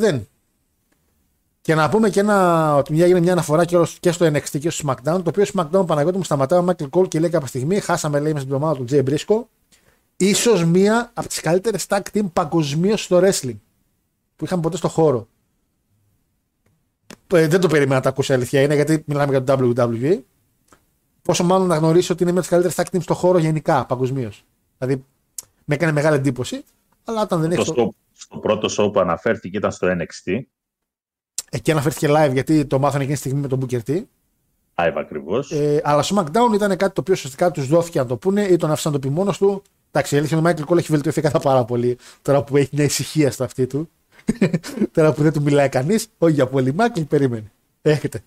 δεν. Και να πούμε και ένα, ότι μια έγινε μια αναφορά και στο NXT και στο SmackDown. Το οποίο SmackDown Παναγιώτη μου σταματάει ο Michael Cole και λέει κάποια στιγμή, χάσαμε λέει μέσα στην εβδομάδα του Jay Briscoe, ίσως μία από τις καλύτερες tag team παγκοσμίως στο wrestling που είχαν ποτέ στο χώρο. Ε, δεν το περίμενα να τα ακούσει αλήθεια είναι γιατί μιλάμε για το WWE. Πόσο μάλλον να γνωρίσει ότι είναι μια από τις καλύτερες tag team στο χώρο γενικά παγκοσμίως. Δηλαδή με έκανε μεγάλη εντύπωση. Αλλά όταν δεν έχεις. Στο, στο πρώτο show που αναφέρθηκε ήταν στο NXT. Εκεί αναφέρθηκε live γιατί το μάθανε εκείνη τη στιγμή με τον Booker T. Live ακριβώς. Ε, αλλά στο SmackDown ήταν κάτι το οποίο ουσιαστικά τους δόθηκε να το πούνε ή τον άφησαν να το πει μόνος του. Εντάξει, η αλήθεια είναι ο Michael Cole έχει βελτιωθεί κατά πάρα πολύ τώρα που έχει μια ησυχία στο αυτή του. [LAUGHS] τώρα που δεν του μιλάει κανείς. Όχι για πολύ. Michael, περίμενε. Έχετε.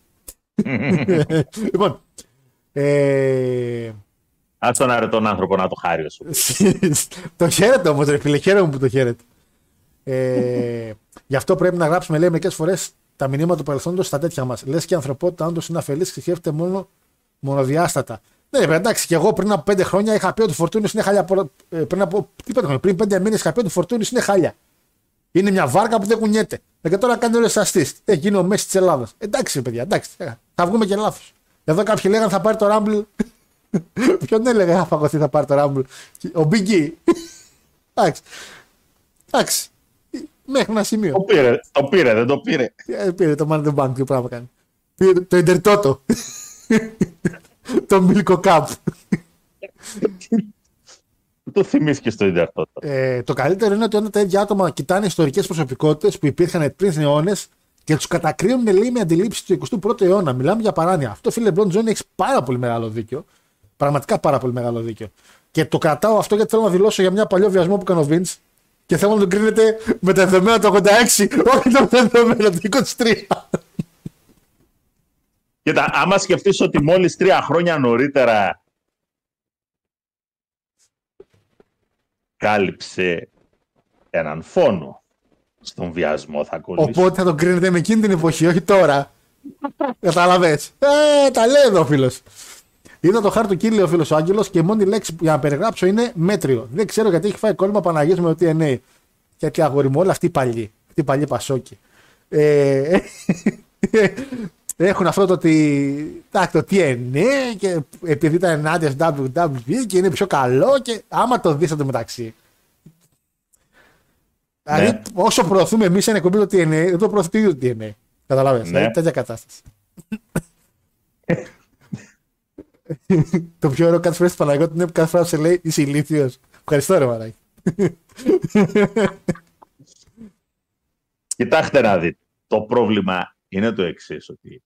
[LAUGHS] λοιπόν. Ε... Α τον αρετόν άνθρωπο να το χάρει [LAUGHS] το χαίρετε όμως, ρε φίλε, χαίρομαι που το χαίρετε. ε, γι' αυτό πρέπει να γράψουμε, λέει, μερικές φορές τα μηνύματα του παρελθόντος στα τέτοια μας. Λες και η ανθρωπότητα, όντως είναι αφελής και σκέφτεται μόνο μονοδιάστατα. Ναι, εντάξει, και εγώ πριν από πέντε χρόνια είχα πει ότι ο Φορτούνης είναι χάλια. Ε, πριν από τι πέντε χρόνια, πριν πέντε μήνες είχα πει ότι ο Φορτούνης είναι χάλια. Είναι μια βάρκα που δεν κουνιέται. Ε, και τώρα κάνει όλες τις αστεί. Έχει γίνει ο Μέσης της Ελλάδας. Εντάξει, παιδιά, εντάξει. Ε, θα βγούμε και λάθος. Εδώ κάποιοι λέγανε θα πάρει το Ράμπλ. [LAUGHS] Ποιον έλεγε θα φαγωθεί θα πάρει το Ράμπλ. Ο Μπιγκί. [LAUGHS] Εντάξει. Εντάξει. Μέχρι ένα σημείο. Το πήρε, το πήρε, δεν το πήρε. Ε, πήρε το Man the Bank, τι πράγμα κάνει. Πήρε το Ιντερτότο. [LAUGHS] το Milko Cup. Το θυμίσει και στο Ιντερτότο. Ε, το καλύτερο είναι ότι όταν τα ίδια άτομα κοιτάνε ιστορικές προσωπικότητες που υπήρχαν πριν αιώνες και τους κατακρίνουν λέει με αντιλήψεις του 21ου αιώνα. Μιλάμε για παράνοια. Αυτό φίλε Μπρον Τζόνι έχεις πάρα πολύ μεγάλο δίκιο. Πραγματικά πάρα πολύ μεγάλο δίκιο. Και το κρατάω αυτό γιατί θέλω να δηλώσω για μια παλιό βιασμό που έκανε ο Vince και θέλω να τον κρίνετε με τα δεδομένα του 86, όχι με τα δεδομένα του 23. Κοίτα, άμα σκεφτείς ότι μόλις τρία χρόνια νωρίτερα κάλυψε έναν φόνο στον βιασμό θα κολλήσει. Οπότε θα τον κρίνετε με εκείνη την εποχή, όχι τώρα. Κατάλαβες. Ε, τα λέει εδώ ο φίλος. Είδα το χάρτη του κύριο ο φίλος ο Άγγελος και η μόνη λέξη για να περιγράψω είναι μέτριο. Δεν ξέρω γιατί έχει φάει κόλλημα Παναγίας με το TNA. Γιατί αγόρι μου, όλα αυτοί οι παλιοί. Αυτοί οι παλιοί πασόκοι. Ε, έχουν αυτό το ότι. Εντάξει, το TNA και επειδή ήταν ενάντια στο WWE και είναι πιο καλό και άμα το δεις το μεταξύ. Δηλαδή, Ναι. όσο προωθούμε εμείς ένα εκπομπή το TNA, δεν το προωθεί το ίδιο το TNA. Καταλαβαίνετε. Ναι. Δηλαδή, τέτοια κατάσταση. το πιο ωραίο κάτι φορέ στην Παναγιώτη είναι που κάθε φορά που σε λέει είσαι ηλίθιος. Ευχαριστώ, ρε Μαράκη. Κοιτάξτε να δείτε. Το πρόβλημα είναι το εξής ότι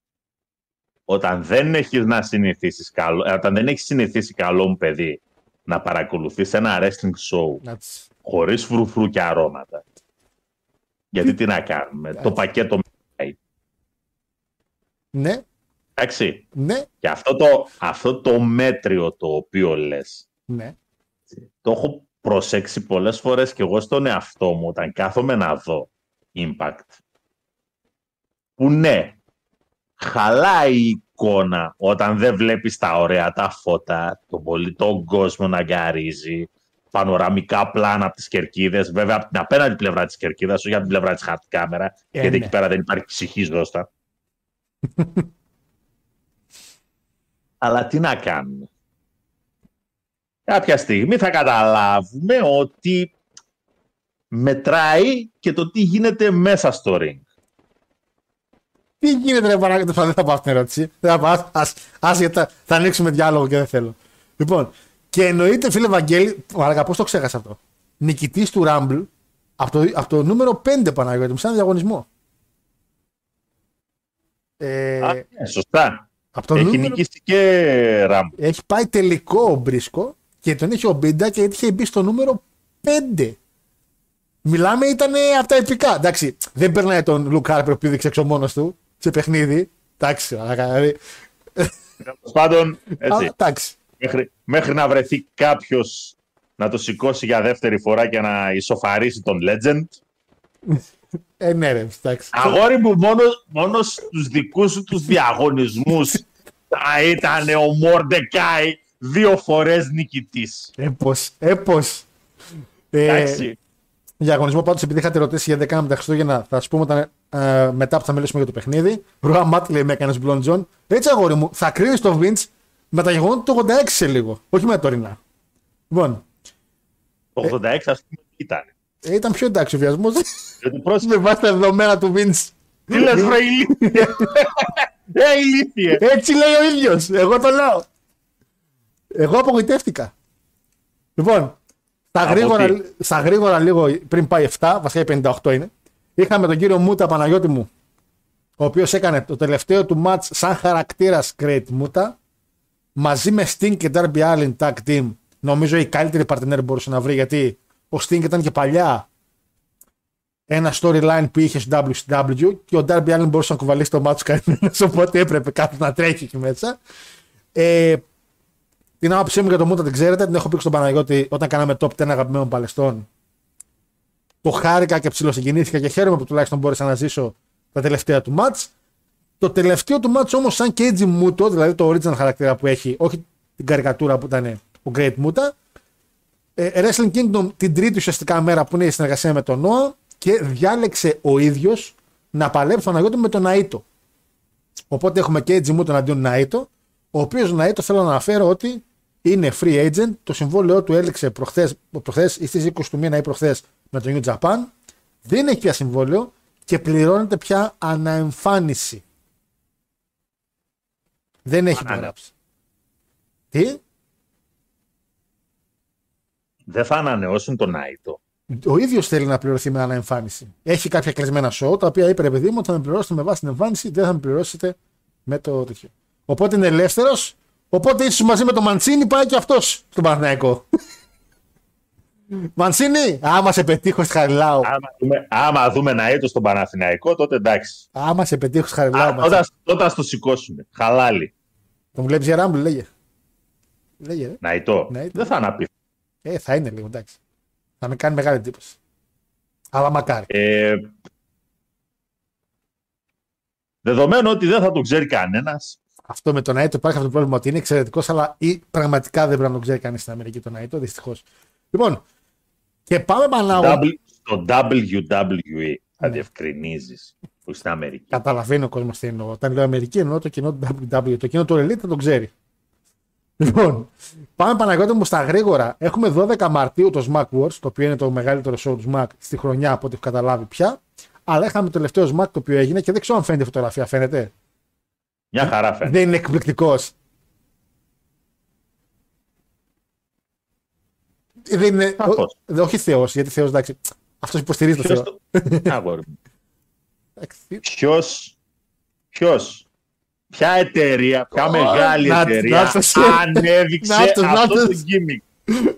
όταν δεν έχεις να συνηθίσεις καλό, ε, όταν δεν έχεις συνηθίσει καλό μου παιδί να παρακολουθείς ένα wrestling show Να τις- χωρίς φρουφρού και αρώματα. Γιατί τι να κάνουμε, το πακέτο μιλάει. Ναι, Εντάξει. ναι, Και αυτό το, αυτό το μέτριο το οποίο λες, ναι. το έχω προσέξει πολλές φορές και εγώ στον εαυτό μου όταν κάθομαι να δω Impact. Που ναι, χαλάει η εικόνα όταν δεν βλέπεις τα ωραία τα φώτα, τον πολύ τον κόσμο να γκαρίζει, πανοραμικά πλάνα από τις κερκίδες, βέβαια από την απέναντι πλευρά της κερκίδας, όχι από την πλευρά της χάρτη κάμερα, Ε, γιατί ναι. εκεί πέρα δεν υπάρχει ψυχή ζώστα. [LAUGHS] Αλλά τι να κάνουμε; Κάποια στιγμή θα καταλάβουμε ότι μετράει και το τι γίνεται μέσα στο ring. Τι γίνεται, ρε Παναγιώτη, δεν θα πάω αυτήν την ερώτηση. Δεν θα πάω. Ας, ας, γιατί θα, θα ανοίξουμε διάλογο και δεν θέλω. Λοιπόν, και εννοείται, φίλε Βαγγέλη, μαλακα, πώς το ξέχασα αυτό. Νικητής του Rumble από το, από το νούμερο 5 Παναγιώτη μου, σαν διαγωνισμό. Ε, Α, ναι, σωστά. από το Έχει νούμερο, νικήσει και Ραμπ. έχει πάει τελικό ο Μπρίσκο και τον είχε ο Μπίντα και είχε μπει στο νούμερο 5. Μιλάμε, ήταν από τα επικά. Εντάξει, δεν περνάει τον Λουκ Χάρπερ που πήδηξε έξω μόνο του σε παιχνίδι. Εντάξει, μαλάκα, δηλαδή. Τέλος πάντων, Αλλά, έτσι, εντάξει. μέχρι, μέχρι να βρεθεί κάποιος να το σηκώσει για δεύτερη φορά και να ισοφαρίσει τον Legend. Ε, ναι, ρε, εντάξει. Αγόρι μου, μόνος, μόνος στους δικούς σου τους διαγωνισμούς θα ήταν ο Μορντεκάι δύο φορές νικητής. Έπος, έπος. Ε, Εντάξει. Διαγωνισμό πάντως επειδή είχατε ρωτήσει για 10 με τα Χριστούγεννα, θα σα πούμε όταν, ε, μετά που θα μιλήσουμε για το παιχνίδι. Ροα Μάτ λέει με έκανε Μπλον Τζον. Έτσι, αγόρι μου, θα κρίνεις το Vince με τα γεγονότα του 86 σε λίγο. Όχι με τα τωρινά. Λοιπόν, Το 86 ας πούμε ήταν. ε, ήταν πιο εντάξει ο βιασμός. Γιατί πρόσεχε, με βάση τα δεδομένα του Vince. τι λες βρε ηλίθιε. [LAUGHS] Ε, ηλίθιε. Έτσι λέει ο ίδιος. Εγώ το λέω. Εγώ απογοητεύτηκα. Λοιπόν, στα Από γρήγορα, τι; στα γρήγορα λίγο πριν πάει 7, βασικά η 58 είναι. Είχαμε τον κύριο Μούτα Παναγιώτη μου, ο οποίος έκανε το τελευταίο του match σαν χαρακτήρας Great Μούτα, μαζί με Sting και Darby Allin Tag Team. Νομίζω η καλύτερη partner μπορούσε να βρει γιατί ο Sting ήταν και παλιά ένα storyline που είχε στο WCW και ο Darby Allin μπορούσε να κουβαλήσει το μάτσο κανένας, [LAUGHS] οπότε έπρεπε κάποιο να τρέχει εκεί μέσα. Ε, την άποψή μου για το Μούτα την ξέρετε, την έχω πει και στον Παναγιώτη όταν κάναμε top 10 αγαπημένων παλαιστών. Το χάρηκα και ψιλοσυγκινήθηκα και χαίρομαι που τουλάχιστον μπόρεσα να ζήσω τα τελευταία του μάτς. Το τελευταίο του μάτς όμως σαν Keiji Muto, δηλαδή το original χαρακτήρα που έχει, όχι την καρικατούρα που ήταν ο Great Muta, ε, Wrestling Kingdom την τρίτη ουσιαστικά μέρα που είναι η συνεργασία με τον Noah και διάλεξε ο ίδιος να παλέψει τον Παναγιώτη με τον Naito. Οπότε έχουμε και Edge Muto αντίον Naito, ο οποίος Naito θέλω να αναφέρω ότι είναι free agent. Το συμβόλαιό του έληξε προχθές, προχθές ή στις 20 του μήνα ή προχθές με το New Japan. Δεν έχει πια συμβόλαιο και πληρώνεται πια αναεμφάνιση. Δεν έχει Ανά- υπογράψει. Τι; Δεν θα ανανεώσουν τον Άιτο. Ο ίδιος θέλει να πληρωθεί με αναεμφάνιση. Έχει κάποια κλεισμένα show τα οποία είπε ρε παιδί μου ότι θα με πληρώσετε με βάση την εμφάνιση, δεν θα με πληρώσετε με το τέτοιο. Οπότε είναι ελεύθερος. Οπότε ίσως μαζί με τον Μαντσίνη πάει και αυτός στον Παναθηναϊκό. [LAUGHS] Μαντσίνη, άμα σε πετύχω στη Χαριλάου. Άμα δούμε, άμα δούμε Ναΐτο στον Παναθηναϊκό, τότε εντάξει. Άμα σε πετύχω στη Χαριλάου. Α, Μαντσίνη. Όταν, όταν στο σηκώσουν. Χαλάλι. Τον βλέπεις για ράμπλ, λέγε. Λέγε, ρε. Ναΐτο. Ναΐτο. Δεν θα αναπεί. Ε, θα είναι λίγο, εντάξει. Θα με κάνει μεγάλη εντύπωση. Αλλά μακάρι. Ε, δεδομένου ότι δεν θα τον ξέρει κανένας, αυτό με τον Νάιτο υπάρχει αυτό το πρόβλημα ότι είναι εξαιρετικός, αλλά ή πραγματικά δεν πρέπει να το ξέρει κανείς στην Αμερική τον Νάιτο, δυστυχώς. Λοιπόν, και πάμε Πανάγο. W- Στο WWE θα διευκρινίζεις που στην Αμερική. Καταλαβαίνει ο κόσμος τι εννοώ. Όταν λέω Αμερική, εννοώ το κοινό του WWE. Το κοινό του Elite θα το ξέρει. Λοιπόν, πάμε Παναγιώτη μου στα γρήγορα. Έχουμε 12 Μαρτίου το Smack Wars, το οποίο είναι το μεγαλύτερο show του Smack στη χρονιά από ό,τι έχω καταλάβει πια. Αλλά είχαμε το τελευταίο Smack το οποίο έγινε και δεν ξέρω αν φαίνεται η φωτογραφία. Φαίνεται. Μια χαρά φαίνεται. Δεν είναι εκπληκτικός. Δεν είναι. Σαφώς. ο- όχι Θεός, γιατί Θεός εντάξει. Αυτός υποστηρίζει το Ποιος Θεό. το- Αγόρι μου. Εντάξει, Ποιος, ποιος, ποια εταιρεία, ποια Ω, μεγάλη να- εταιρεία να το- ανέδειξε να το- να αυτό το- το gimmick.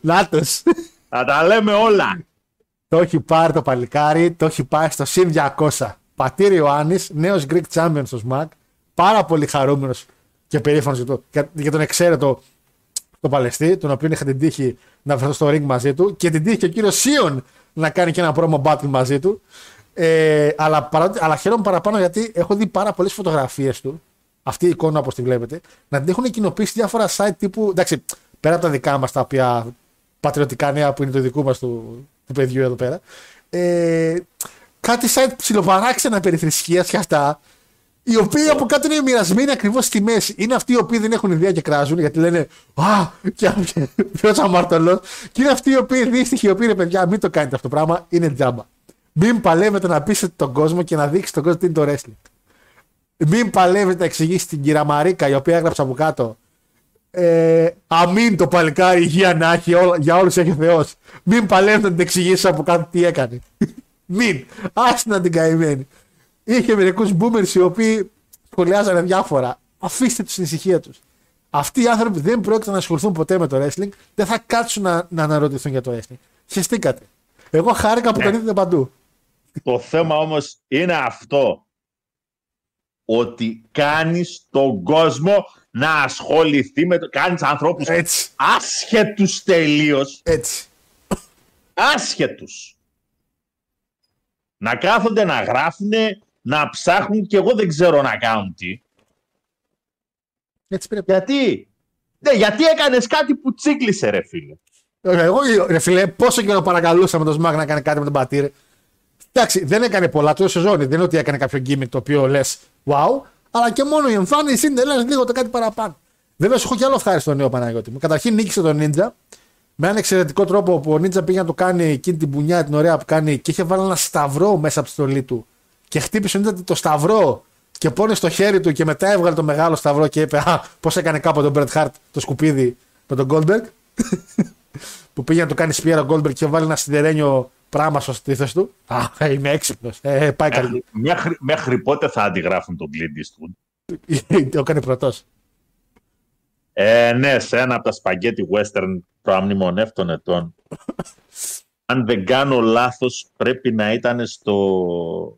Νάτος. Θα τα λέμε όλα. Το έχει πάρει το παλικάρι, το έχει πάει στο συν 200. Πατήρ Ιωάννης, νέος Greek Champion στο SMAC. Πάρα πολύ χαρούμενος και περήφανος για, το, για, για τον εξαίρετο το Παλαιστή, τον οποίο είχα την τύχη να βρεθώ στο ring μαζί του και την τύχη και ο κύριος Σίον να κάνει και ένα promo battle μαζί του. Ε, αλλά, παρότι, αλλά χαίρομαι παραπάνω γιατί έχω δει πάρα πολλές φωτογραφίες του, αυτή η εικόνα όπως τη βλέπετε, να την έχουν κοινοποιήσει διάφορα site τύπου, εντάξει, πέρα από τα δικά μας τα οποία πατριωτικά νέα που είναι το δικού μας του, του παιδιού εδώ πέρα, ε, κάτι site ψιλοπαράξενα περί θρησκείας και αυτά, οι οποίοι από κάτω είναι μοιρασμένοι ακριβώς στη μέση. Είναι αυτοί οι οποίοι δεν έχουν ιδέα και κράζουν γιατί λένε Α, και ποιος αμαρτωλός. Και είναι αυτοί οι οποίοι δύστιχοι, οι οποίοι είναι παιδιά, μην το κάνετε αυτό το πράγμα, είναι τζάμπα. Μην παλεύετε να πείσετε τον κόσμο και να δείξετε τον κόσμο τι είναι το wrestling. Μην παλεύετε να εξηγήσει την κυρία Μαρίκα, η οποία έγραψε από κάτω. Ε, αμήν το παλικάρι, υγεία να έχει, όλα- για όλους έχει ο Θεός. Μην παλεύετε να την εξηγήσει από κάτω τι έκανε. [LAUGHS] Μην. Άστε να την καημένη. Είχε μερικούς boomers οι οποίοι σχολιάζανε διάφορα. Αφήστε τους στην ησυχία τους. Αυτοί οι άνθρωποι δεν πρόκειται να ασχοληθούν ποτέ με το wrestling, δεν θα κάτσουν να, να αναρωτηθούν για το wrestling. Χεστήκατε. Εγώ χάρηκα που τον είδατε παντού. Το θέμα όμως είναι αυτό. Ότι κάνεις τον κόσμο να ασχοληθεί με το... Κάνεις ανθρώπους Έτσι. άσχετους τελείως. Έτσι. Άσχετους. Να κάθονται να γράφουν, να ψάχνουν και εγώ δεν ξέρω να κάνουν τι. Έτσι πρέπει. Γιατί; Ναι, γιατί έκανες κάτι που τσίκλισε ρε φίλε. Ωραία, Εγώ, ρε φίλε, πόσο καιρό παρακαλούσαμε τον Σμακ να κάνει κάτι με τον Πατήρ. Εντάξει, δεν έκανε πολλά το σεζόν. Δεν είναι ότι έκανε κάποιο gimmick το οποίο λες wow, αλλά και μόνο η εμφάνιση είναι λες λίγο το κάτι παραπάνω. Βέβαια, σου έχω κι άλλο ευχάριστο νέο Παναγιώτη μου. Καταρχήν νίκησε τον Ninja με έναν εξαιρετικό τρόπο που ο Ninja πήγε να το κάνει εκείνη την πουνιά την ωραία που κάνει και είχε βάλει ένα σταυρό μέσα από τη στολή του. Και χτύπησε ο Ninja το σταυρό και πόνε στο χέρι του και μετά έβγαλε το μεγάλο σταυρό και είπε Α, πώς έκανε κάποτε τον Bret Hart το σκουπίδι με τον Goldberg. [LAUGHS] που πήγε να το κάνει σπιέρα Goldberg και βάλει ένα σιδερένιο πράγμα στο στήθο του. Α, είμαι έξυπνος. Ε, πάει καλή. Μέχρι, μέχρι πότε θα αντιγράφουν τον Clint Eastwood; το [LAUGHS] έκανε πρωτός. Ε, ναι, σε ένα από τα σπαγκέτι western προαμνημονεύτων ετών. [LAUGHS] Αν δεν κάνω λάθος, πρέπει να ήταν στο...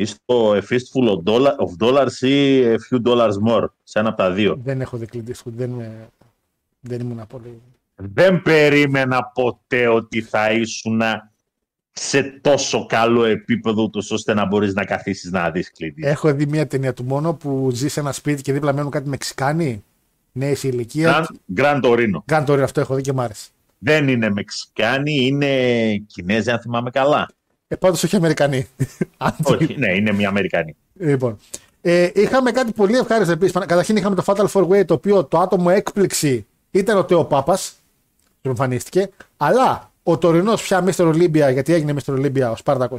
ή στο A Fistful of, dollar, of Dollars ή A Few Dollars More. Σε ένα από τα δύο. Δεν έχω δει Clint Eastwood, δεν, είμαι- δεν ήμουν πολύ. Δεν περίμενα ποτέ ότι θα ήσουν σε τόσο καλό επίπεδο ούτως ώστε να μπορείς να καθίσεις να δεις Clint Eastwood. Έχω δει μια ταινία του μόνο που ζει σε ένα σπίτι και δίπλα μένουν κάτι Μεξικάνοι. Νέοι σε ηλικία. Grand, Grand Torino. Grand Tour αυτό έχω δει και μ' άρεσε. Δεν είναι Μεξικάνοι, είναι Κινέζοι αν θυμάμαι καλά. Ε, πάντως όχι Αμερικανοί. Όχι, ναι, είναι μια Αμερικανή. Λοιπόν, ε, είχαμε κάτι πολύ ευχάριστο επίση. Καταρχήν είχαμε το Fatal Four Way, το οποίο το άτομο έκπληξη ήταν ο Τέο Πάπα. Του εμφανίστηκε. Αλλά ο τωρινό πια Mr. Olympia, γιατί έγινε Mr. Olympia ο Σπάρτακο,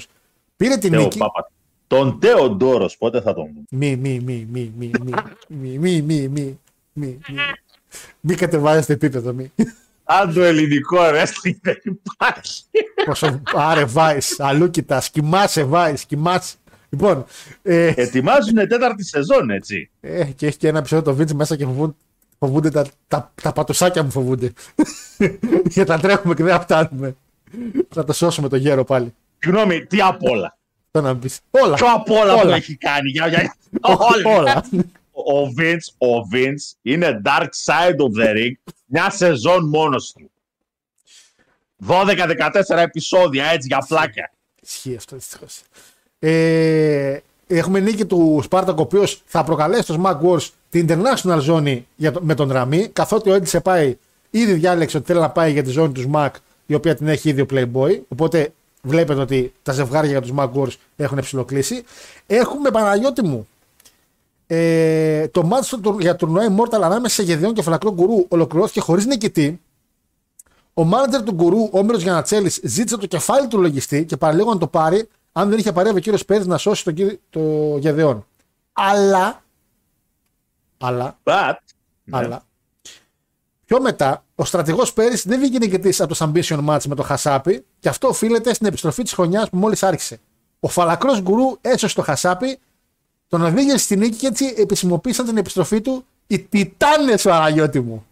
πήρε την Τέο νίκη. Πάπα. Τον Τέο Ντόρος, πότε θα τον δούμε. Μη, μη, μη, μη, μη, μη, μη, μη, μη, μη, μη, μη. Μη κατεβάζετε επίπεδο, μη. Αν το ελληνικό wrestling δεν υπάρχει. Πόσο, άρε, Βάις, αλλού κοιτάς, κοιμάσαι, Βάις, κοιμάσαι. Λοιπόν, ε, Ετοιμάζουν τέταρτη σεζόν, έτσι. ε, και έχει και ένα επεισόδιο το Vince μέσα και φοβούν, φοβούνται τα, τα, τα πατουσάκια μου φοβούνται. [LAUGHS] και τα τρέχουμε και δεν τα φτάνουμε. Θα το σώσουμε το γέρο πάλι. Συγγνώμη, τι απ' όλα. Το να πεις. Όλα. Ποιο απ' όλα που Όλα. έχει κάνει. Για, για... Όλα. όλα. Ο Vince, ο Vince είναι dark side of the ring μια σεζόν μόνος του. 12-14 επεισόδια έτσι για πλάκα. Ισχύει αυτό δυστυχώς. Ε, Έχουμε νίκη του Σπάρτακ, ο οποίος θα προκαλέσει το Smack Wars την international zone για το, με τον Ραμί. Καθότι ο Έντι σε πάει, ήδη διάλεξε ότι θέλει να πάει για τη ζώνη του Smack, η οποία την έχει ήδη ο Playboy. Οπότε βλέπετε ότι τα ζευγάρια για του Smack Wars έχουν ψηλοκλήσει. Έχουμε Παναγιώτη μου. Ε, το μάτι για τουρνουά Immortal ανάμεσα σε Γεδεών και Φαλακρό Γκουρού ολοκληρώθηκε χωρίς νικητή. Ο μάνατζερ του Γκουρού, ο Όμηρος Γιανατσέλης, ζήτησε το κεφάλι του λογιστή και παραλίγο να το πάρει αν δεν είχε παρέμβει ο κύριος Πέρι να σώσει τον κύριο το Γεδεών. Αλλά. Αλλά. But, ναι. Αλλά. Πιο μετά, ο στρατηγός Πέρι δεν βγήκε νικητής από το Ambition Match με το Χασάπι και αυτό οφείλεται στην επιστροφή της χρονιάς που μόλις άρχισε. Ο φαλακρός γκουρού έσωσε το Χασάπι, τον οδήγησε στη νίκη και έτσι επισημοποίησαν την επιστροφή του οι Τιτάνες, Παναγιώτη μου.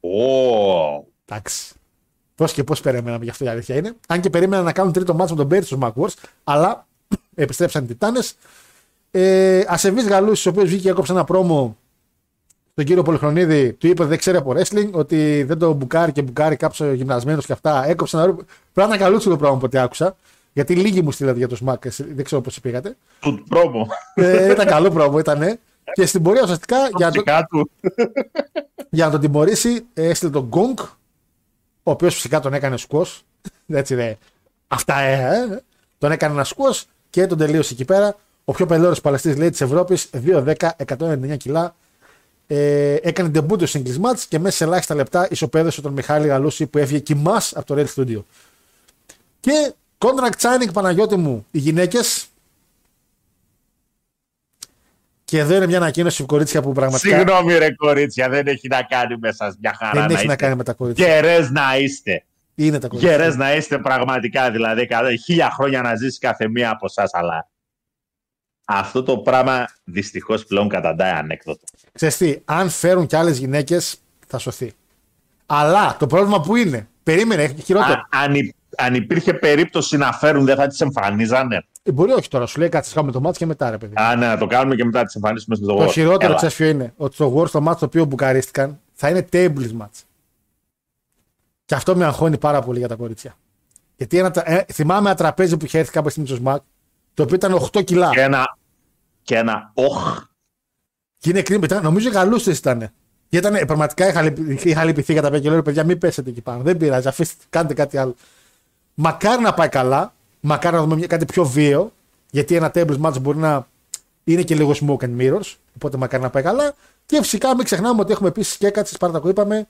Ω, Εντάξει. Πώς και πώς περιμέναμε γι' αυτό η αλήθεια είναι. Αν και περίμενα να κάνουν τρίτο μάτσο με τον Πέρι στους Wars, αλλά [CLEARS THROAT] επιστρέψαν οι Τιτάνες. Ε, Ασεβής Γαλλού, ο οποίος βγήκε και έκοψε ένα πρόμο στον κύριο Πολυχρονίδη, του είπε δεν ξέρει από wrestling, ότι δεν το μπουκάρει και μπουκάρει κάποιος γυμνασμένος και αυτά. Έκοψε ένα. Πρέπει να ήταν καλούτσο το πράγμα που ό,τι άκουσα. Γιατί λίγοι μου στείλατε για τους Σμακ, δεν ξέρω πώς πήγατε. του πρόμο. ε, ήταν καλό πρόμο, ήταν. Και στην πορεία ουσιαστικά για, να το, Φυσικά του. για να τον τιμωρήσει, ε, έστειλε τον Γκόγκ, ο οποίος φυσικά τον έκανε σκουός. Έτσι ναι. Αυτά ε, ε, Τον έκανε ένα σκουός και τον τελείωσε εκεί πέρα. Ο πιο πελώρο παλαιστής λέει της Ευρώπης, 2-10, 199 κιλά. Ε, έκανε debut στο English match και μέσα σε ελάχιστα λεπτά ισοπαίδωσε τον Μιχάλη Γαλούση που έφυγε κοιμάς από το Red Studio. Και contract signing Παναγιώτη μου, οι γυναίκες. Και εδώ είναι μια ανακοίνωση κορίτσια που πραγματικά Συγγνώμη ρε κορίτσια, δεν έχει να κάνει με σας μια χαρά δεν να έχει να είστε. κάνει με τα κορίτσια. Γερές να είστε. Είναι τα κορίτσια. Γερές να είστε πραγματικά, δηλαδή κα- χίλια χρόνια να ζήσει κάθε μία από εσά, αλλά αυτό το πράγμα δυστυχώς πλέον καταντάει ανέκδοτο. Ξέρεις τι, αν φέρουν και άλλες γυναίκες, θα σωθεί. Αλλά το πρόβλημα που είναι, περίμενε, έχει χειρότερο. Α- αν, υ- αν υπήρχε περίπτωση να φέρουν, δεν θα τις εμφανίζανε. Ε, μπορεί όχι τώρα, σου λέει κάτσε κάνουμε το μάτι και μετά ρε παιδί. Α, ναι, να το κάνουμε και μετά τις εμφανίσουμε στο το War. χειρότερο Έλα. ξέρεις ποιο είναι, ότι το War στο μάτι το οποίο μπουκαρίστηκαν θα είναι tables match. Και αυτό με αγχώνει πάρα πολύ για τα κορίτσια. Γιατί ένα, τρα- ε, θυμάμαι ένα τραπέζι που είχε έρθει κάποια στιγμή στο ΣΜΑΚ, το οποίο ήταν 8 κιλά. Και ένα, και ένα όχ. Και είναι κρίμα, ήταν, νομίζω οι γαλούστε ήταν. Γιατί ήταν, ε, πραγματικά είχα, λυπη- είχα λυπηθεί για τα παιδιά και λέω: Παιδιά, μην πέσετε εκεί πάνω. Δεν πειράζει, αφήστε, κάντε κάτι άλλο. Μακάρι να πάει καλά, μακάρι να δούμε μια- κάτι πιο βίαιο, γιατί ένα tables match μπορεί να είναι και λίγο smoke and mirrors. Οπότε μακάρι να πάει καλά. Και φυσικά μην ξεχνάμε ότι έχουμε επίσης και κάτι Σπάρτακο, είπαμε,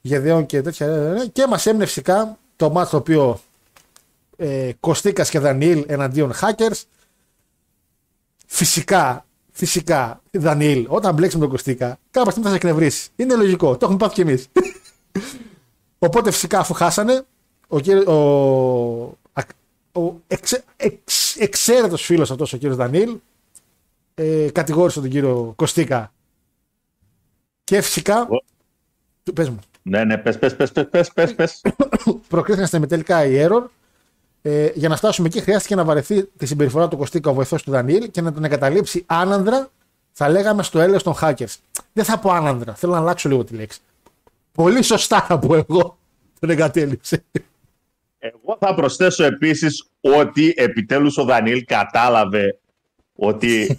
Γεδεών και τέτοια. ε, ε, ε, Και μας έμεινε φυσικά το match το οποίο ε, Κωστίκας και Δανίλ εναντίον hackers. Φυσικά, φυσικά, Δανίλ, όταν μπλέξεις με τον Κωστίκα, κάποια στιγμή θα σε εκνευρίσει. Είναι λογικό, το έχουμε πάθει κι εμείς. [LAUGHS] Οπότε φυσικά αφού χάσανε, ο, κύριος, ο, α- ο εξε, εξ, εξαίρετος φίλος αυτός ο κύριος Δανίλ ε, κατηγόρησε τον κύριο Κωστίκα και φυσικά Ο- του- πες μου, Ναι, ναι, πες, πες, πες, πες, πες, πες, πες. προκρίθηκαν στα τελικά η Error ε, για να φτάσουμε εκεί χρειάστηκε να βαρεθεί τη συμπεριφορά του Κωστίκα ο βοηθός του Δανίλ και να τον εγκαταλείψει άνανδρα θα λέγαμε στο έλεος των hackers. Δεν θα πω άνανδρα, θέλω να αλλάξω λίγο τη λέξη. Πολύ σωστά θα πω εγώ τον εγκατέλειψε. Εγώ θα προσθέσω επίσης ότι επιτέλους ο Δανίλ κατάλαβε ότι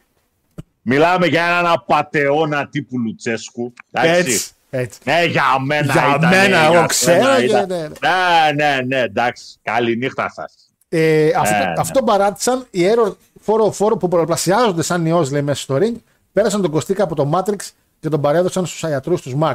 [LAUGHS] μιλάμε για έναν απατεώνα τύπου Λουτσέσκου. εντάξει. Έτσι. έτσι. Ναι, για μένα Για ήταν. μένα, εγώ για ξέρω μένα και- ήταν. ναι, ναι. Ναι, ναι, ναι, εντάξει. Καληνύχτα σας. Ε, αυτό, Ε, ναι. αυτό παράτησαν οι Error 404 που πολλαπλασιάζονται σαν ιός λέει μέσα στο ring. Πέρασαν τον Κωστίκα από το Matrix και τον παρέδωσαν στους ιατρού του Mac.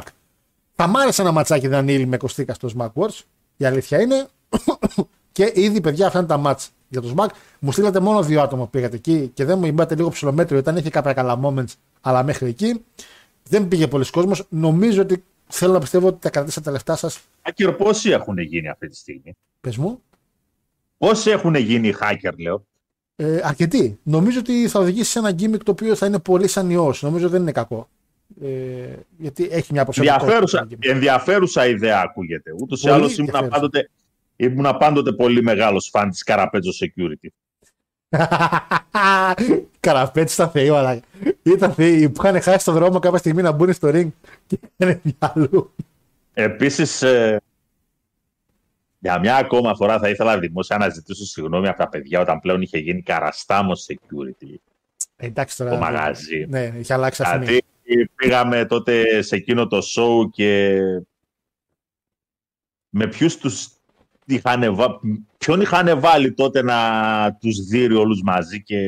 Θα μ' άρεσε ένα ματσάκι Δανίλη με Κωστίκα στο Smack Wars. Η αλήθεια είναι. [COUGHS] και ήδη παιδιά αυτά είναι τα μάτς για το Smack. Μου στείλατε μόνο δύο άτομα που πήγατε εκεί και δεν μου είπατε λίγο ψηλομέτριο. Ήταν είχε κάποια καλά moments, αλλά μέχρι εκεί δεν πήγε πολλοί κόσμος. Νομίζω ότι θέλω να πιστεύω ότι τα κρατήσατε τα λεφτά σας. Άκυρο, πόσοι έχουν γίνει αυτή τη στιγμή; Πες μου. Πόσοι έχουν γίνει οι hacker, λέω; Ε, αρκετοί. Νομίζω ότι θα οδηγήσει σε ένα gimmick το οποίο θα είναι πολύ σαν ιός. Νομίζω δεν είναι κακό. Ε, γιατί έχει μια προσωπικότητα. Ενδιαφέρουσα, ένα gimmick. ενδιαφέρουσα ιδέα ακούγεται. Ούτως ή Πολύ άλλως ήμουν ενδιαφέρουσα. πάντοτε, ήμουνα πάντοτε πολύ μεγάλος φαν της Καραπέτζο Security. [LAUGHS] Καραπέτσι ήταν θεοί, αλλά ήταν θεοί που είχαν χάσει το δρόμο κάποια στιγμή να μπουν στο ring και έκανε διαλού. Επίσης, ε, Για μια ακόμα φορά θα ήθελα δημόσια να ζητήσω συγγνώμη από τα παιδιά όταν πλέον είχε γίνει καραστάμος security Ε, εντάξει τώρα. το μαγαζί. Ναι, είχε αλλάξει αυτή. Γιατί πήγαμε τότε σε εκείνο το show και με ποιους τους είχαν, βα- ποιον είχαν βάλει τότε να τους δει όλους μαζί και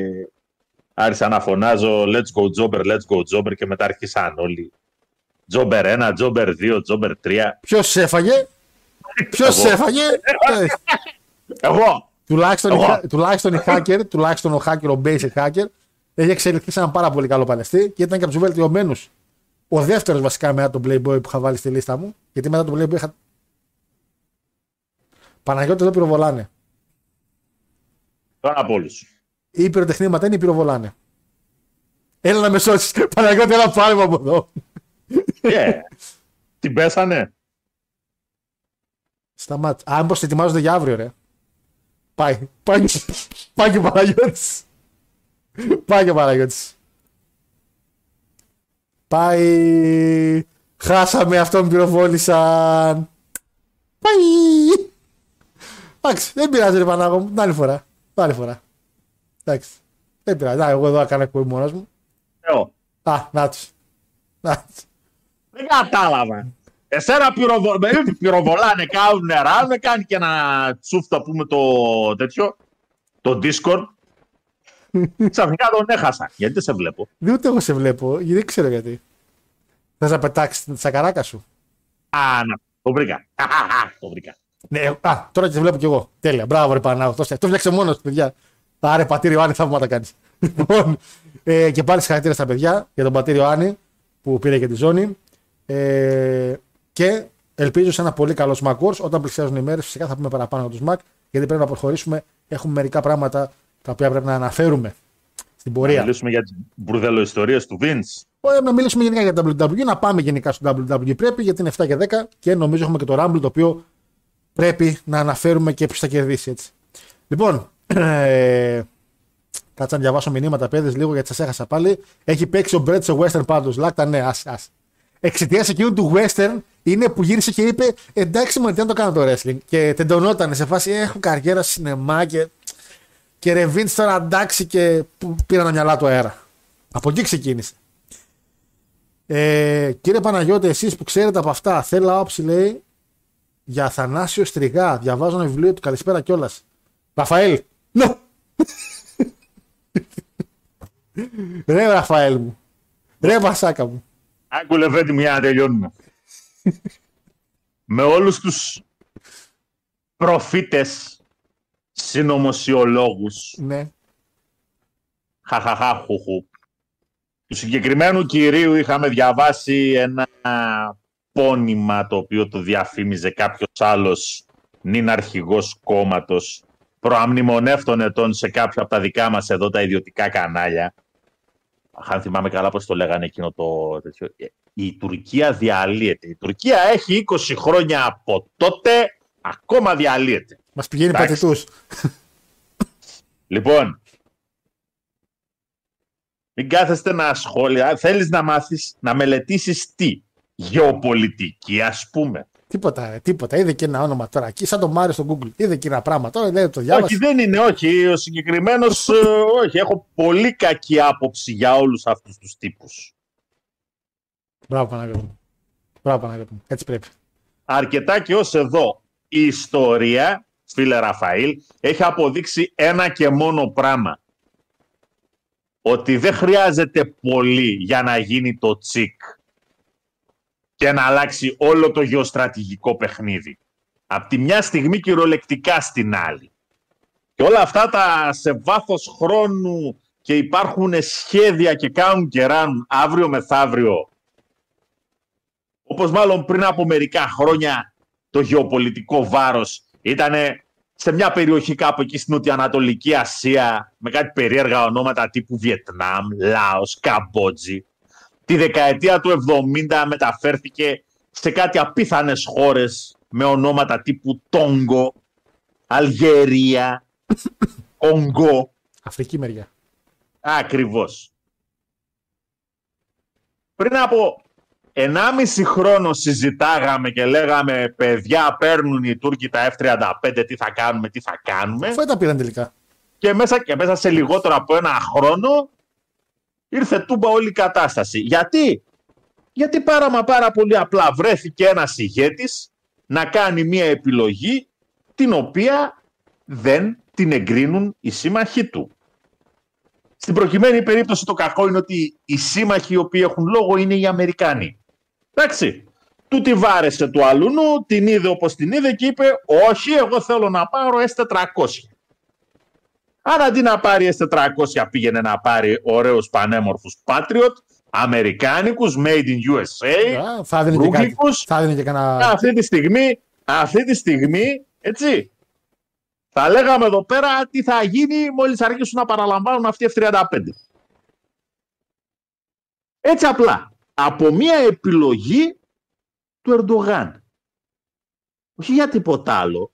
άρχισα να φωνάζω Let's go Jobber, let's go Jobber και μετά άρχισαν όλοι. Jobber 1, Jobber 2, Jobber 3. Ποιος σε έφαγε; Ποιος Εγώ. σε έφαγε; Ε, Εγώ! τουλάχιστον, Εγώ. η, χα- τουλάχιστον η hacker, τουλάχιστον ο hacker, ο basic hacker, έχει εξελιχθεί σε έναν πάρα πολύ καλό παλαιστή και ήταν και από τους βελτιωμένους. Ο δεύτερος βασικά μετά τον Playboy που είχα βάλει στη λίστα μου. Γιατί μετά τον Playboy είχα. Παναγιώτη εδώ πυροβολάνε. Τον από όλους. Ή πυροτεχνήματα είναι ή πυροβολάνε. Έλα να με σώσεις. Παναγιώτη, έλα πάρε μου από εδώ. Yeah. Την πέσανε. Σταμάτησε. Α, μήπως ετοιμάζονται για αύριο, ρε. Πάει. Πάει, πάει και ο Παναγιώτης. Πάει και ο Παναγιώτης. Πάει. Χάσαμε αυτόν που πυροβόλησαν. Πάει. Εντάξει, δεν πειράζει ρε Πανάγο μου. Την άλλη φορά. Την άλλη φορά. Εντάξει. Δεν πειράζει. Να, εγώ εδώ έκανα εκπομπή μόνος μου. Εγώ. Α, να τους. Να τους. Δεν κατάλαβα. Εσένα πυροβο... με πυροβολάνε, κάνουν νερά, με κάνει και ένα τσούφτα πούμε το τέτοιο, το Discord. Ξαφνικά τον έχασα. Γιατί δεν σε βλέπω; Δεν ούτε εγώ σε βλέπω. Δεν ξέρω γιατί. Θες να πετάξει τη σακαράκα σου. Α, να, το βρήκα. Αχαχα, το βρήκα. Ναι, α, τώρα και σε βλέπω κι εγώ. Τέλεια. Μπράβο, ρε Πανάγο. Το, το φτιάξε μόνος του, παιδιά. Άρε, πατήριο Άννη, θαύματα κάνεις. [LAUGHS] Λοιπόν, ε, και πάλι συγχαρητήρια στα παιδιά για τον πατήριο Άννη που πήρε και τη ζώνη. Ε, και ελπίζω σε ένα πολύ καλό Smack Wars. Όταν πλησιάζουν οι μέρες, φυσικά θα πούμε παραπάνω για του Smack, γιατί πρέπει να προχωρήσουμε. Έχουμε μερικά πράγματα τα οποία πρέπει να αναφέρουμε στην Να πορεία. μιλήσουμε για τις μπουρδέλο ιστορίες του Vince. Ωραία, να μιλήσουμε γενικά για το WWE, να πάμε γενικά στο WWE πρέπει γιατί είναι 7 και 10 και νομίζω έχουμε και το Rumble το οποίο πρέπει να αναφέρουμε και ποιος θα κερδίσει έτσι. Λοιπόν, ε, κάτσε να διαβάσω μηνύματα παιδες λίγο γιατί σας έχασα πάλι. Έχει παίξει ο Bret σε Western πάντως. Λάκτα, ναι, ας. ας. Εξαιτίας εκείνου του Western είναι που γύρισε και είπε Εντάξει, μου τι να το κάνω το wrestling. Και τεντωνόταν σε φάση έχω καριέρα σινεμά και. Και ρε Vince τώρα εντάξει και που πήραν τα μυαλά του αέρα. Από εκεί ξεκίνησε. Ε, κύριε Παναγιώτη, εσείς που ξέρετε από αυτά, θέλω άποψη λέει για Αθανάσιο Στριγά. Διαβάζω ένα βιβλίο του. Καλησπέρα κιόλας. Ραφαέλ. Ναι. [LAUGHS] Ρε Ραφαέλ μου. Ρε Βασάκα μου. Άκου λεβέντη μου για να τελειώνουμε. [LAUGHS] Με όλους τους προφήτες συνωμοσιολόγους Ναι. χαχαχάχουχου. Του συγκεκριμένου κυρίου είχαμε διαβάσει ένα πόνημα το οποίο το διαφήμιζε κάποιος άλλος νυν αρχηγός κόμματος προαμνημονεύτων ετών σε κάποιο από τα δικά μας εδώ τα ιδιωτικά κανάλια. Αχ, αν θυμάμαι καλά πώς το λέγανε εκείνο το τέτοιο. Ε, Η Τουρκία διαλύεται. Η Τουρκία έχει 20 χρόνια από τότε, ακόμα διαλύεται. Μας πηγαίνει Εντάξει. πατητούς. Λοιπόν, μην κάθεστε να σχόλια. Θέλεις να μάθεις, να μελετήσεις τι; Γεωπολιτική, ας πούμε. Τίποτα, ρε, τίποτα. Είδε και ένα όνομα τώρα εκεί, σαν το Μάριο στο Google. Είδε και ένα πράγμα τώρα, λέει το διάβασες. Όχι, δεν είναι, όχι. Ο συγκεκριμένος, ε, όχι. Έχω πολύ κακή άποψη για όλους αυτούς τους τύπους. Μπράβο Παναγιώτη μου. Μπράβο Παναγιώτη μου. Έτσι πρέπει. Αρκετά και ως εδώ. Η ιστορία, φίλε Ραφαήλ, έχει αποδείξει ένα και μόνο πράγμα. Ότι δεν χρειάζεται πολύ για να γίνει το τσικ και να αλλάξει όλο το γεωστρατηγικό παιχνίδι. Απ' τη μια στιγμή κυριολεκτικά στην άλλη. Και όλα αυτά τα σε βάθος χρόνου και υπάρχουν σχέδια και κάνουν και ράνουν αύριο μεθαύριο όπως μάλλον πριν από μερικά χρόνια το γεωπολιτικό βάρος ήταν σε μια περιοχή κάπου εκεί στην Νοτιοανατολική Ασία με κάτι περίεργα ονόματα τύπου Βιετνάμ, Λάος, Καμπότζη. Τη δεκαετία του 70 μεταφέρθηκε σε κάτι απίθανες χώρες με ονόματα τύπου Τόγκο, Αλγερία, Κονγκό. Αφρική μεριά. Ακριβώς. Πριν από ενάμιση χρόνο συζητάγαμε και λέγαμε παιδιά παίρνουν οι Τούρκοι τα F-35, τι θα κάνουμε, τι θα κάνουμε. Αφού τα πήραν τελικά. Και μέσα, και μέσα σε λιγότερο από ένα χρόνο ήρθε τούμπα όλη η κατάσταση. Γιατί; Γιατί πάρα μα πάρα πολύ απλά βρέθηκε ένας ηγέτης να κάνει μια επιλογή την οποία δεν την εγκρίνουν οι σύμμαχοί του. Στην προκειμένη περίπτωση το κακό είναι ότι οι σύμμαχοι οι οποίοι έχουν λόγο είναι οι Αμερικάνοι. Εντάξει. Του τη βάρεσε του αλουνού, την είδε όπως την είδε και είπε όχι εγώ θέλω να πάρω S400. Αν αντί να πάρει S400 πήγαινε να πάρει ωραίους πανέμορφους Patriot, Αμερικάνικους, made in USA, Α, Θα έδινε και, κάτι. Ρούγλικους. θα έδινε και κανένα. αυτή τη στιγμή, αυτή τη στιγμή, έτσι, θα λέγαμε εδώ πέρα τι θα γίνει μόλις αρχίσουν να παραλαμβάνουν αυτοί οι F-35. Έτσι απλά. Από μια επιλογή του Ερντογάν. Όχι για τίποτα άλλο.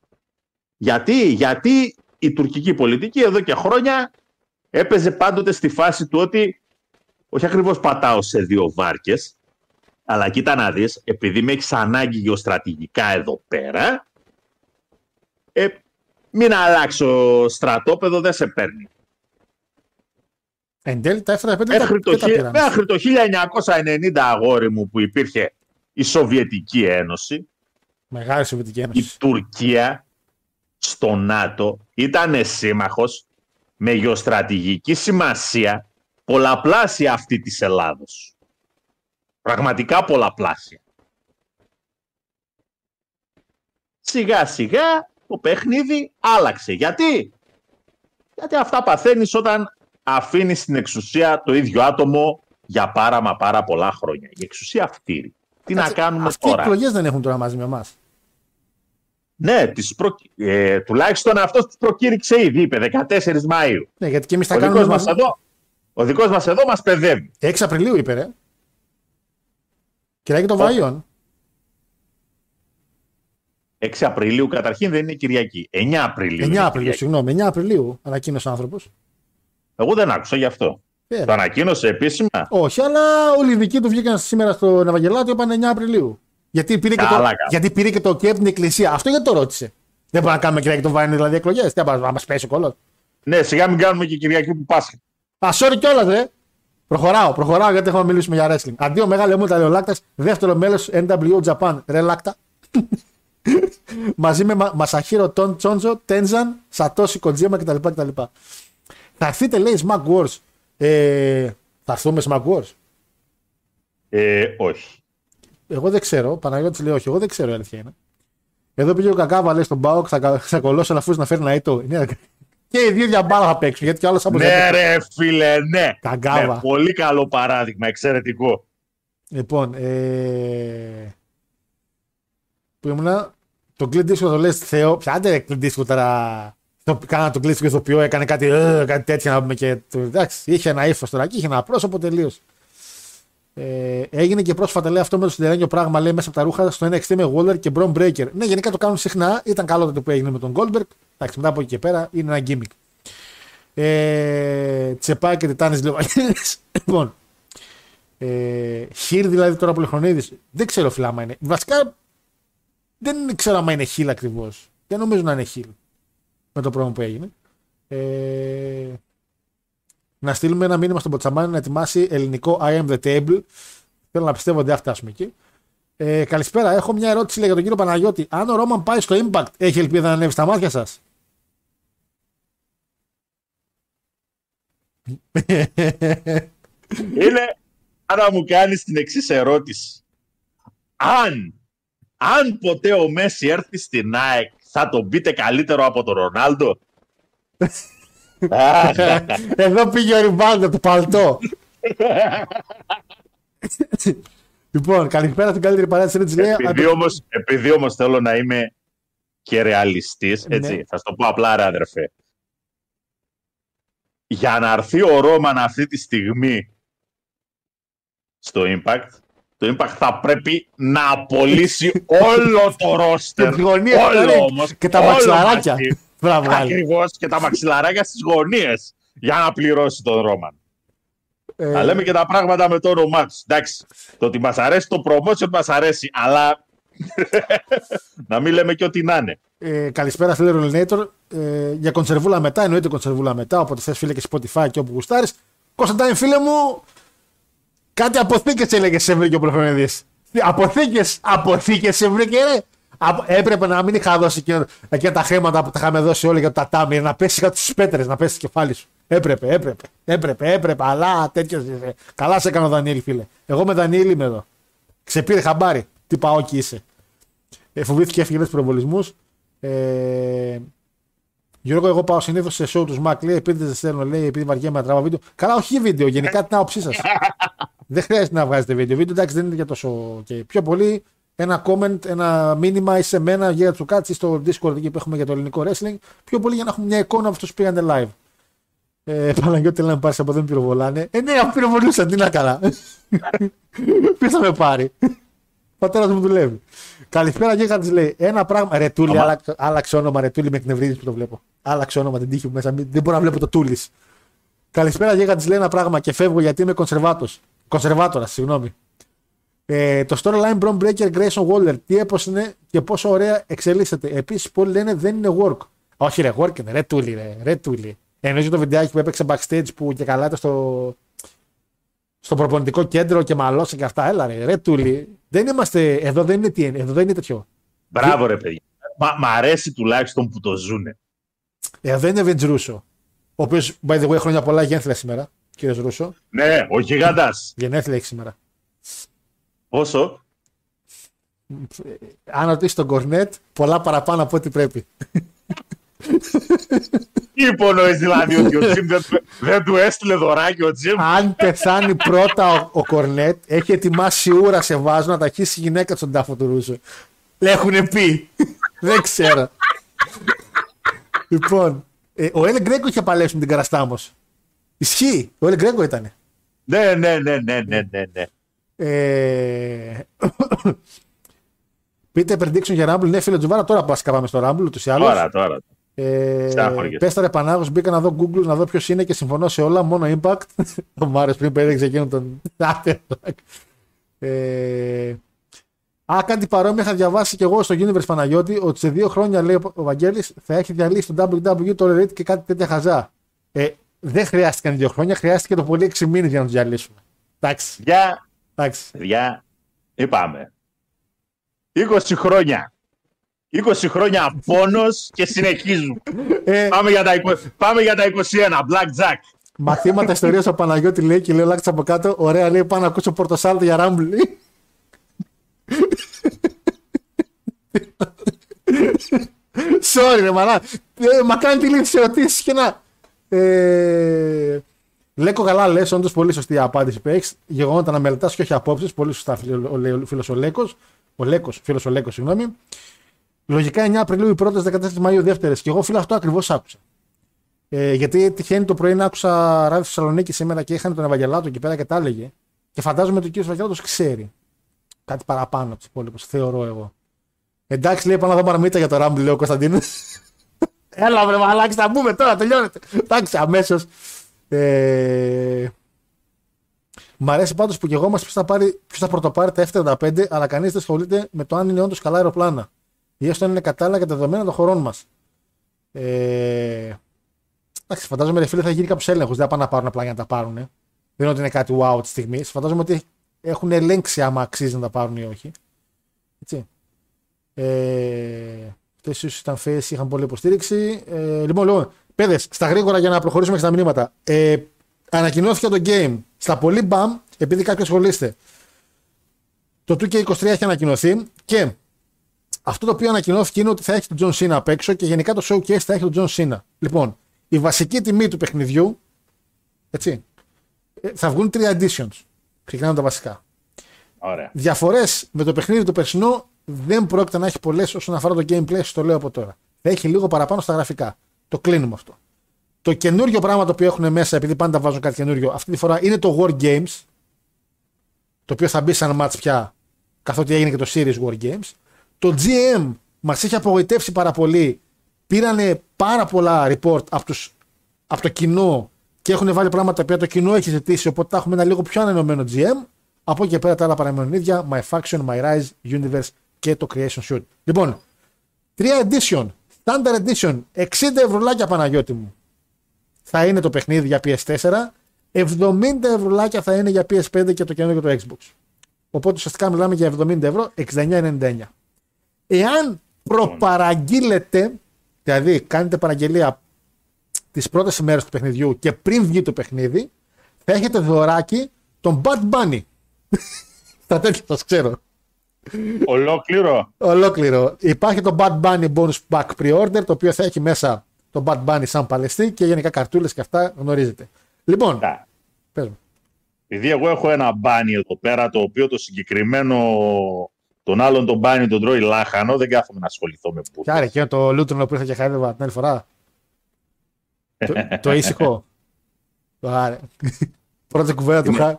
Γιατί, γιατί η τουρκική πολιτική εδώ και χρόνια έπαιζε πάντοτε στη φάση του ότι όχι ακριβώς πατάω σε δύο βάρκες, αλλά κοίτα να δεις, επειδή με έχεις ανάγκη γεωστρατηγικά εδώ πέρα, ε, μην αλλάξω στρατόπεδο, δεν σε παίρνει. Εν τέλει τα F-35 δεν τα- Μέχρι το, δεν τα χι- πήραν. μέχρι το 1990 αγόρι μου που υπήρχε η Σοβιετική Ένωση, Μεγάλη Σοβιετική η Ένωση. Τουρκία στο ΝΑΤΟ ήταν σύμμαχος με γεωστρατηγική σημασία πολλαπλάσια αυτή της Ελλάδος. Πραγματικά πολλαπλάσια. Σιγά σιγά το παιχνίδι άλλαξε. Γιατί; Γιατί αυτά παθαίνεις όταν αφήνεις την εξουσία το ίδιο άτομο για πάρα μα πάρα πολλά χρόνια. Η εξουσία φτύρει. Τι να Κάτσε, κάνουμε Αυτοί οι τώρα; εκλογές δεν έχουν τώρα μαζί με εμάς. Ναι, τις προ... ε, τουλάχιστον αυτός τους προκήρυξε ήδη, είπε 14 Μαΐου. Ναι, γιατί και εμείς τα Ο κάνουμε. δικός, μας μαζί. εδώ, ο δικός μας εδώ μας παιδεύει. 6 Απριλίου είπε, ρε. Κυριακή των Ω. Βαΐων. 6 Απριλίου καταρχήν δεν είναι Κυριακή. 9 Απριλίου. 9 είναι Απριλίου, Κυριακή. συγγνώμη. 9 Απριλίου ανακοίνωσε ο άνθρωπος. Εγώ δεν άκουσα γι' αυτό. Ε, Το ανακοίνωσε επίσημα. Όχι, αλλά όλοι οι δικοί του βγήκαν σήμερα στο Ευαγγελάτιο είπαν 9 Απριλίου. Γιατί πήρε, και το, Καλά κάνω. γιατί πήρε και το OK από την Εκκλησία. Αυτό γιατί το ρώτησε. Δεν μπορούμε να κάνουμε Κυριακή των Βαΐων δηλαδή εκλογές. Τι να μας πέσει ο κόλλο. Ναι, σιγά μην κάνουμε και Κυριακή που Πάσχα. Α, sorry κιόλας, ρε. Προχωράω, προχωράω γιατί έχουμε μιλήσει για wrestling. Αντίο μεγάλο μου τα Λεολάκτα, δεύτερο μέλος NWO Japan, ρε Λάκτα. [LAUGHS] Μαζί με Μα- Μασαχύρο Τόν Τσόντζο, Τένζαν, Σατόση Κοτζίμα κτλ. κτλ. Θα έρθετε, λέει, Smack Wars. Ε, θα έρθουμε Smack Wars. Ε, όχι. Εγώ δεν ξέρω. Παναγιώτης λέει όχι. Εγώ δεν ξέρω η αλήθεια είναι. Εδώ πήγε ο Κακάβα λέει στον Πάοκ, θα, κα- θα κολλώσει αφού να φέρει ένα ήτο. Ναι, Και οι δύο για μπάλα θα παίξουν γιατί κι άλλος από Ναι, ρε φίλε, ναι. Καγκάβα. Ναι, πολύ καλό παράδειγμα, εξαιρετικό. Λοιπόν, ε... που ήμουνα, το Clint Eastwood το λες Θεό, πιάντε ρε Clint Eastwood τώρα, το, κάνα το Clint Eastwood ηθοποιό, έκανε κάτι, ε, κάτι τέτοιο να πούμε και, το, εντάξει, είχε ένα ύφος τώρα και είχε ένα πρόσωπο τελείως. Ε, έγινε και πρόσφατα λέει αυτό με το συντηρένιο πράγμα λέει μέσα από τα ρούχα στο NXT με Waller και Bron Breaker. Ναι, γενικά το κάνουν συχνά. Ήταν καλό τότε που έγινε με τον Goldberg. Εντάξει, μετά από εκεί και πέρα είναι ένα gimmick. Ε, τσεπάει και τιτάνες λίγο. [COUGHS] λοιπόν, ε, χιλ δηλαδή τώρα Πολυχρονίδης δεν ξέρω φίλα άμα είναι. Βασικά δεν ξέρω άμα είναι χιλ ακριβώς. Δεν νομίζω να είναι χιλ με το πρόβλημα που έγινε. Ε, να στείλουμε ένα μήνυμα στον Ποτσαμάνι να ετοιμάσει ελληνικό I am the table. Θέλω να πιστεύω ότι δεν θα φτάσουμε εκεί. Ε, καλησπέρα. Έχω μια ερώτηση λέει, για τον κύριο Παναγιώτη. Αν ο Ρόμαν πάει στο Impact, έχει ελπίδα να ανέβει στα μάτια σας; [LAUGHS] Είναι σαν να μου κάνεις την εξής ερώτηση. Αν, αν ποτέ ο Μέση έρθει στην ΑΕΚ, θα τον πείτε καλύτερο από τον Ρονάλντο; Αχ, [LAUGHS] Εδώ πήγε ο Ριμπάλντο το παλτό. [LAUGHS] λοιπόν, καλησπέρα στην καλύτερη παρέα της Ρέτζη. επειδή, όμως, επειδή όμως θέλω να είμαι και ρεαλιστής, έτσι, Ναι. θα σου το πω απλά ρε αδερφέ. Για να έρθει ο Ρόμαν αυτή τη στιγμή στο Impact, το Impact θα πρέπει να απολύσει όλο το ρόστερ. τις γωνίες, όλο ρε, όμως, και τα όλο μαξιλαράκια. μαζί. Θα βγάλει. Ακριβώς και τα μαξιλαράκια στις γωνίες για να πληρώσει τον Ρόμαν. Ε, Να λέμε και τα πράγματα με το όνομά του. Εντάξει. Το ότι μας αρέσει το promotion μας αρέσει, αλλά. [LAUGHS] να μην λέμε και ό,τι να είναι. Ε, καλησπέρα φίλε Ρολινέιτορ. Ε, για κονσερβούλα μετά, εννοείται κονσερβούλα μετά, οπότε θες φίλε και Spotify και όπου γουστάρεις. Κωνσταντάιν φίλε μου, κάτι αποθήκες έλεγες σε βρήκε ο Προφανεδής. Αποθήκες, αποθήκες σε βρήκε ρε. Απο- έπρεπε να μην είχα δώσει εκείνα, εκείνα τα χρήματα που τα είχαμε δώσει όλοι για το τατάμι, να πέσει κάτω στις πέτρες, να πέσει στο κεφάλι σου. Έπρεπε, έπρεπε, έπρεπε, έπρεπε, αλλά τέτοιος. είσαι. Καλά σε έκανε ο Δανίλη φίλε. Εγώ με Δανίλη είμαι εδώ. Ξεπήρε χαμπάρι. Τι παόκι είσαι. Ε, φοβήθηκε έφυγε με τους προβολισμούς. Ε, Γιώργο, εγώ πάω συνήθως σε show τους Mac. Λέει, επειδή δεν στέλνω, λέει, επειδή βαριέμαι να τραβάω βίντεο. Καλά, όχι βίντεο, γενικά την άποψή σας. [LAUGHS] δεν χρειάζεται να βγάζετε βίντεο. Βίντεο εντάξει δεν είναι για τόσο. Και πιο πολύ ένα comment, ένα μήνυμα ή σε μένα για του κάτσει στο Discord εκεί που έχουμε για το ελληνικό wrestling. Πιο πολύ για να έχουμε μια εικόνα από αυτούς που πήγανε live. Ε, Παναγιώτη, λέει να πάρεις από εδώ, με πυροβολάνε. Ε, ναι, αφού πυροβολούσαν, τι να καλά. [LAUGHS] Ποιος θα με πάρει; Πατέρας μου δουλεύει. Καλησπέρα και τη λέει: Ένα πράγμα. Ρετούλη, Αμα. άλλαξε, άλλαξε όνομα. Ρετούλη με εκνευρίζει που το βλέπω. Άλλαξε όνομα, την τύχη μου μέσα. μην- Δεν μπορώ να βλέπω το Τούλης. Καλησπέρα και τη λέει ένα πράγμα και φεύγω γιατί είμαι κονσερβάτος. Κονσερβάτορας, συγγνώμη. Ε, το storyline Bron Breaker Grayson Waller. Τι έπω είναι και πόσο ωραία εξελίσσεται. Επίσης, πολλοί λένε δεν είναι work. Όχι, ρε, work είναι. Ρε Τούλη, ρε. ρε τούλη. Εννοείς το βιντεάκι που έπαιξε backstage που και καλά ήταν στο, στο προπονητικό κέντρο και μαλώσε και αυτά. Έλα, ρε, ρε Τούλη. Δεν είμαστε. Εδώ δεν είναι, τι, είναι, εδώ δεν είναι τέτοιο. Μπράβο, ρε παιδιά. Μα, μ' αρέσει τουλάχιστον που το ζουνε. Εδώ είναι Vince Russo. Ο οποίο, by the way, χρόνια πολλά γενέθλια σήμερα. Κύριε Ρούσο. Ναι, ο γιγαντά. Γενέθλια έχει σήμερα. Πόσο. Αν ρωτήσει τον Κορνέτ, πολλά παραπάνω από ό,τι πρέπει. Τι υπονοείς δηλαδή ότι ο Τζιμ δεν, του- δεν του έστειλε δωράκι ο Τζιμ; Αν πεθάνει πρώτα ο, ο Κορνέτ, έχει ετοιμάσει ούρα σε βάζο να ταχύσει η γυναίκα του στον τάφο του Ρούσο. Έχουν πει. Δεν ξέρω. λοιπόν, ε, ο Έλε Γκρέκο είχε παλέψει με την Καραστάμος. Ισχύει. Ο Έλε Γκρέκο ήταν. Ναι, ναι, ναι, ναι, ναι, ναι, ναι. Ε... Πείτε prediction για Rumble. Ναι, φίλε Τζουβάρα, τώρα πα πάμε στο Rumble ούτως ή άλλως. Τώρα, τώρα. Ε, Στάχωριες. Πες τα ρε Πανάγος, μπήκα να δω Google να δω ποιος είναι και συμφωνώ σε όλα. Μόνο Impact. [LAUGHS] Ο Μάρε πριν που έδειξε εκείνον τον. [LAUGHS] ε, Α, κάτι παρόμοιο είχα διαβάσει και εγώ στο Universe Παναγιώτη ότι σε δύο χρόνια λέει ο Βαγγέλης θα έχει διαλύσει το WWE το Elite και κάτι τέτοια χαζά. Ε, δεν χρειάστηκαν δύο χρόνια, χρειάστηκε το πολύ έξι μήνες για να τους διαλύσουμε. Εντάξει. Για, εντάξει. παιδιά, είπαμε. 20 χρόνια. 20 χρόνια πόνος και συνεχίζουν. Ε, πάμε, για τα, 20 πάμε για τα 21, Black Jack. Μαθήματα ιστορίας ο Παναγιώτη λέει και λέει λάξα από κάτω. Ωραία, λέει πάω να ακούσω πορτοσάλτο για Rumble. Sorry, ρε μαλά. Ε, μα κάνει τη λύση ερωτήσεις και να. Ε, Λέκο καλά λες, όντως πολύ σωστή η απάντηση που έχεις. Γεγονότα να μελετάς και όχι απόψεις. Πολύ σωστά, φίλος ο Λέκος. Ο Λέκος, φίλος ο Λέκος, συγγνώμη. Λογικά 9 Απριλίου οι πρώτες, 14 Μαου δεύτερες. Και εγώ φίλο αυτό ακριβώς άκουσα. Ε, γιατί τυχαίνει το πρωί να άκουσα ράδι στη Θεσσαλονίκη σήμερα και είχαν τον Ευαγγελάτο εκεί πέρα και τα έλεγε. Και φαντάζομαι ότι ο κύριο Ευαγγελάτος ξέρει κάτι παραπάνω από τους υπόλοιπους, θεωρώ εγώ. Εντάξει, λέει, πάω να δω παραμύτα για το Ράμπλ, λέει ο Κωνσταντίνος. [LAUGHS] Έλα, βρε μαλάκι, θα μπούμε τώρα, τελειώνεται. Εντάξει, αμέσως. Ε... Μ' αρέσει πάντως που και εγώ μας ποιος θα, πάρει, ποιος θα πρωτοπάρει τα F-35, αλλά κανείς δεν ασχολείται με το αν είναι όντως καλά αεροπλάνα. Ή έστω αν είναι κατάλληλα για τα δεδομένα των χωρών μας. Ε... Εντάξει, φαντάζομαι ρε φίλε θα γίνει κάποιος έλεγχος. Δεν θα πάνε να πάρουν απλά για να τα πάρουν. Δεν είναι ότι είναι κάτι wow της στιγμής. Φαντάζομαι ότι έχουν ελέγξει άμα αξίζει να τα πάρουν ή όχι. Έτσι. Ε, Αυτές ίσως ήταν φέσει, είχαν πολλή υποστήριξη. Ε, λοιπόν, λοιπόν, παιδες, στα γρήγορα για να προχωρήσουμε και στα μηνύματα. Ε, ανακοινώθηκε το game στα πολύ μπαμ, επειδή κάποιοι ασχολείστε. Το 2K23 έχει ανακοινωθεί και αυτό το οποίο ανακοινώθηκε είναι ότι θα έχει τον John Cena απ' έξω και γενικά το showcase θα έχει τον John Cena. Λοιπόν, η βασική τιμή του παιχνιδιού, έτσι, ε, θα βγουν τρία editions. Ξεκινάμε τα βασικά. Ωραία. Διαφορές με το παιχνίδι το περσινό δεν πρόκειται να έχει πολλές όσον αφορά το gameplay, το λέω από τώρα. Θα έχει λίγο παραπάνω στα γραφικά. Το κλείνουμε αυτό. Το καινούριο πράγμα το οποίο έχουν μέσα, επειδή πάντα βάζουν κάτι καινούριο, αυτή τη φορά είναι το War Games. Το οποίο θα μπει σαν match πια, καθότι έγινε και το Series War Games. Το GM μας έχει απογοητεύσει πάρα πολύ. Πήρανε πάρα πολλά report από, τους, από το κοινό και έχουν βάλει πράγματα τα οποία το κοινό έχει ζητήσει, οπότε θα έχουμε ένα λίγο πιο ανανεωμένο GM. Από εκεί και πέρα τα άλλα παραμένουν ίδια. My Faction, My Rise, Universe και το Creation Shoot. Λοιπόν, 3 Edition, Standard Edition, 60 ευρουλάκια Παναγιώτη μου. Θα είναι το παιχνίδι για PS4, 70 ευρουλάκια θα είναι για PS5 και το καινούργιο το Xbox. Οπότε ουσιαστικά μιλάμε για 70 ευρώ, 69,99. Εάν προπαραγγείλετε, δηλαδή κάνετε παραγγελία τις πρώτες ημέρες του παιχνιδιού και πριν βγει το παιχνίδι, θα έχετε δωράκι τον Bad Bunny. [LAUGHS] Στα τέτοια σας ξέρω. Ολόκληρο. Ολόκληρο. Υπάρχει το Bad Bunny Bonus Pack Pre-Order, το οποίο θα έχει μέσα το Bad Bunny σαν παλαιστή και γενικά καρτούλες και αυτά γνωρίζετε. Λοιπόν, Ναι. πες μου. Επειδή εγώ έχω ένα μπάνι εδώ πέρα, το οποίο το συγκεκριμένο, τον άλλον τον μπάνι τον τρώει λάχανο, δεν κάθομαι να ασχοληθώ με Και πούτα. άρα και το Λούτρονο που ήρθε και χάιδευα την άλλη φορά. το, το ήσυχο. [LAUGHS] Το άρε. Πρώτη κουβέντα του Χάρη.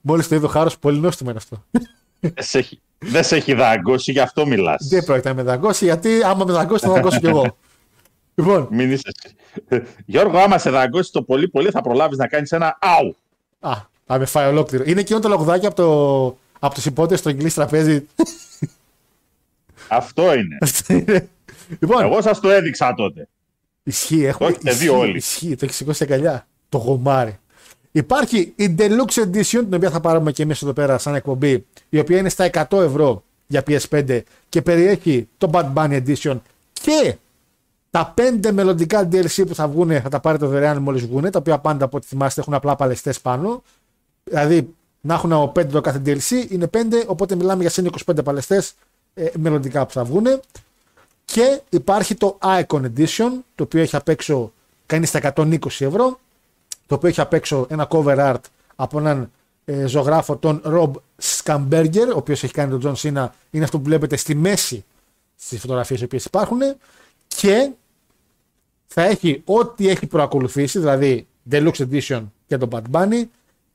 Μόλις το είδε ο Χάρος, πολύ νόστιμο είναι αυτό. Δεν σε έχει- Δεν σε έχει δαγκώσει, γι' αυτό μιλάς. Δεν πρόκειται να με δαγκώσει, γιατί άμα με δαγκώσει, θα δαγκώσω κι εγώ. [LAUGHS] λοιπόν, Μην είσαι... εσύ. Γιώργο, άμα σε δαγκώσει το πολύ πολύ, θα προλάβεις να κάνεις ένα αου. α, θα με φάει ολόκληρο. Είναι εκείνο το λαγουδάκι από, το, από τους υπότε στο Εγγλή τραπέζι. Αυτό είναι. λοιπόν, Εγώ σας το έδειξα τότε. Ισχύει, έχουμε. Το έχετε δει ισχύει, όλοι. Ισχύει, το έχεις σηκώσει αγκαλιά. Το γομάρι. Υπάρχει η Deluxe Edition, την οποία θα πάρουμε και εμείς εδώ πέρα σαν εκπομπή, η οποία είναι στα 100 ευρώ για PS5 και περιέχει το Bad Bunny Edition και τα πέντε μελλοντικά DLC που θα βγουν, θα τα πάρετε δωρεάν μόλις βγουν, τα οποία πάντα από ό,τι θυμάστε έχουν απλά παλαιστές πάνω. Δηλαδή να έχουν από 5 το κάθε DLC είναι 5, οπότε μιλάμε για συν 25 παλαιστές ε, μελλοντικά που θα βγουν. Και υπάρχει το Icon Edition, το οποίο έχει απ' έξω, κάνει στα 120 ευρώ, το οποίο έχει απ' έξω ένα cover art από έναν ε, ζωγράφο, τον Rob Scamberger, ο οποίος έχει κάνει τον John Cena, είναι αυτό που βλέπετε στη μέση στις φωτογραφίες οι οποίες υπάρχουν και θα έχει ό,τι έχει προακολουθήσει, δηλαδή Deluxe Edition και το Bad Bunny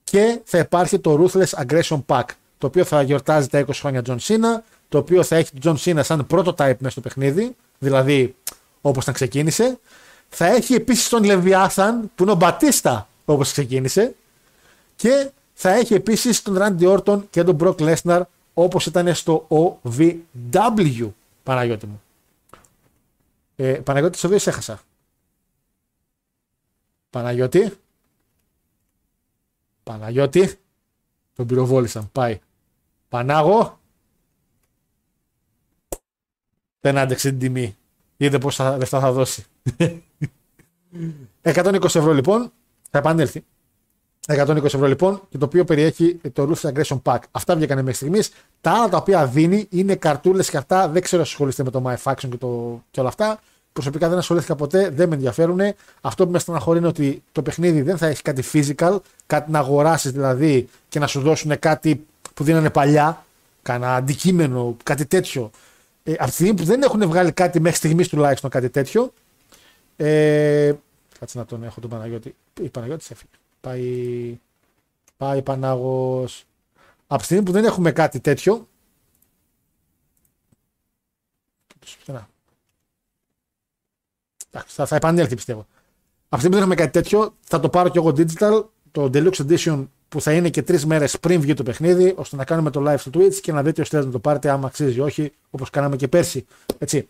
και θα υπάρχει το Ruthless Aggression Pack, το οποίο θα γιορτάζει τα 20 χρόνια John Cena, το οποίο θα έχει τον John Cena σαν prototype μέσα στο παιχνίδι, δηλαδή όπως να ξεκίνησε. Θα έχει επίσης τον Leviathan, που είναι ο Μπατίστα όπως ξεκίνησε. Και θα έχει επίσης τον Randy Orton και τον Brock Lesnar όπως ήταν στο OVW, Παναγιώτη μου. Ε, Παναγιώτη, στο δύο σε έχασα. Παναγιώτη. Παναγιώτη. Τον πυροβόλησαν. Πάει. Πανάγο. Δεν άντεξε την τιμή. Είδε πόσα λεφτά θα δώσει. 120 ευρώ λοιπόν. Θα επανέλθει. 120 ευρώ λοιπόν και το οποίο περιέχει το Ruthless Aggression Pack. Αυτά βγήκαν μέχρι στιγμής. Τα άλλα τα οποία δίνει είναι καρτούλες και αυτά. Δεν ξέρω αν ασχολείστε με το My Faction και, το, και όλα αυτά. Προσωπικά δεν ασχολήθηκα ποτέ, δεν με ενδιαφέρουν. Αυτό που με στεναχωρεί είναι ότι το παιχνίδι δεν θα έχει κάτι physical, κάτι να αγοράσεις δηλαδή και να σου δώσουν κάτι που δίνανε παλιά, κανένα αντικείμενο, κάτι τέτοιο. Ε, από τη στιγμή που δεν έχουν βγάλει κάτι μέχρι στιγμής τουλάχιστον κάτι τέτοιο. Ε, κάτσε να τον έχω τον Παναγιώτη. Η Παναγιώτης έφυγε. Πάει. Πάει Πανάγος. Από τη στιγμή που δεν έχουμε κάτι τέτοιο. Πουθενά. Εντάξει, Θα, θα επανέλθει πιστεύω. Από τη στιγμή που δεν έχουμε κάτι τέτοιο, θα το πάρω κι εγώ digital, το Deluxe Edition που θα είναι και τρεις μέρες πριν βγει το παιχνίδι, ώστε να κάνουμε το live στο Twitch και να δείτε ώστε να το πάρετε άμα αξίζει ή όχι, όπως κάναμε και πέρσι. Έτσι.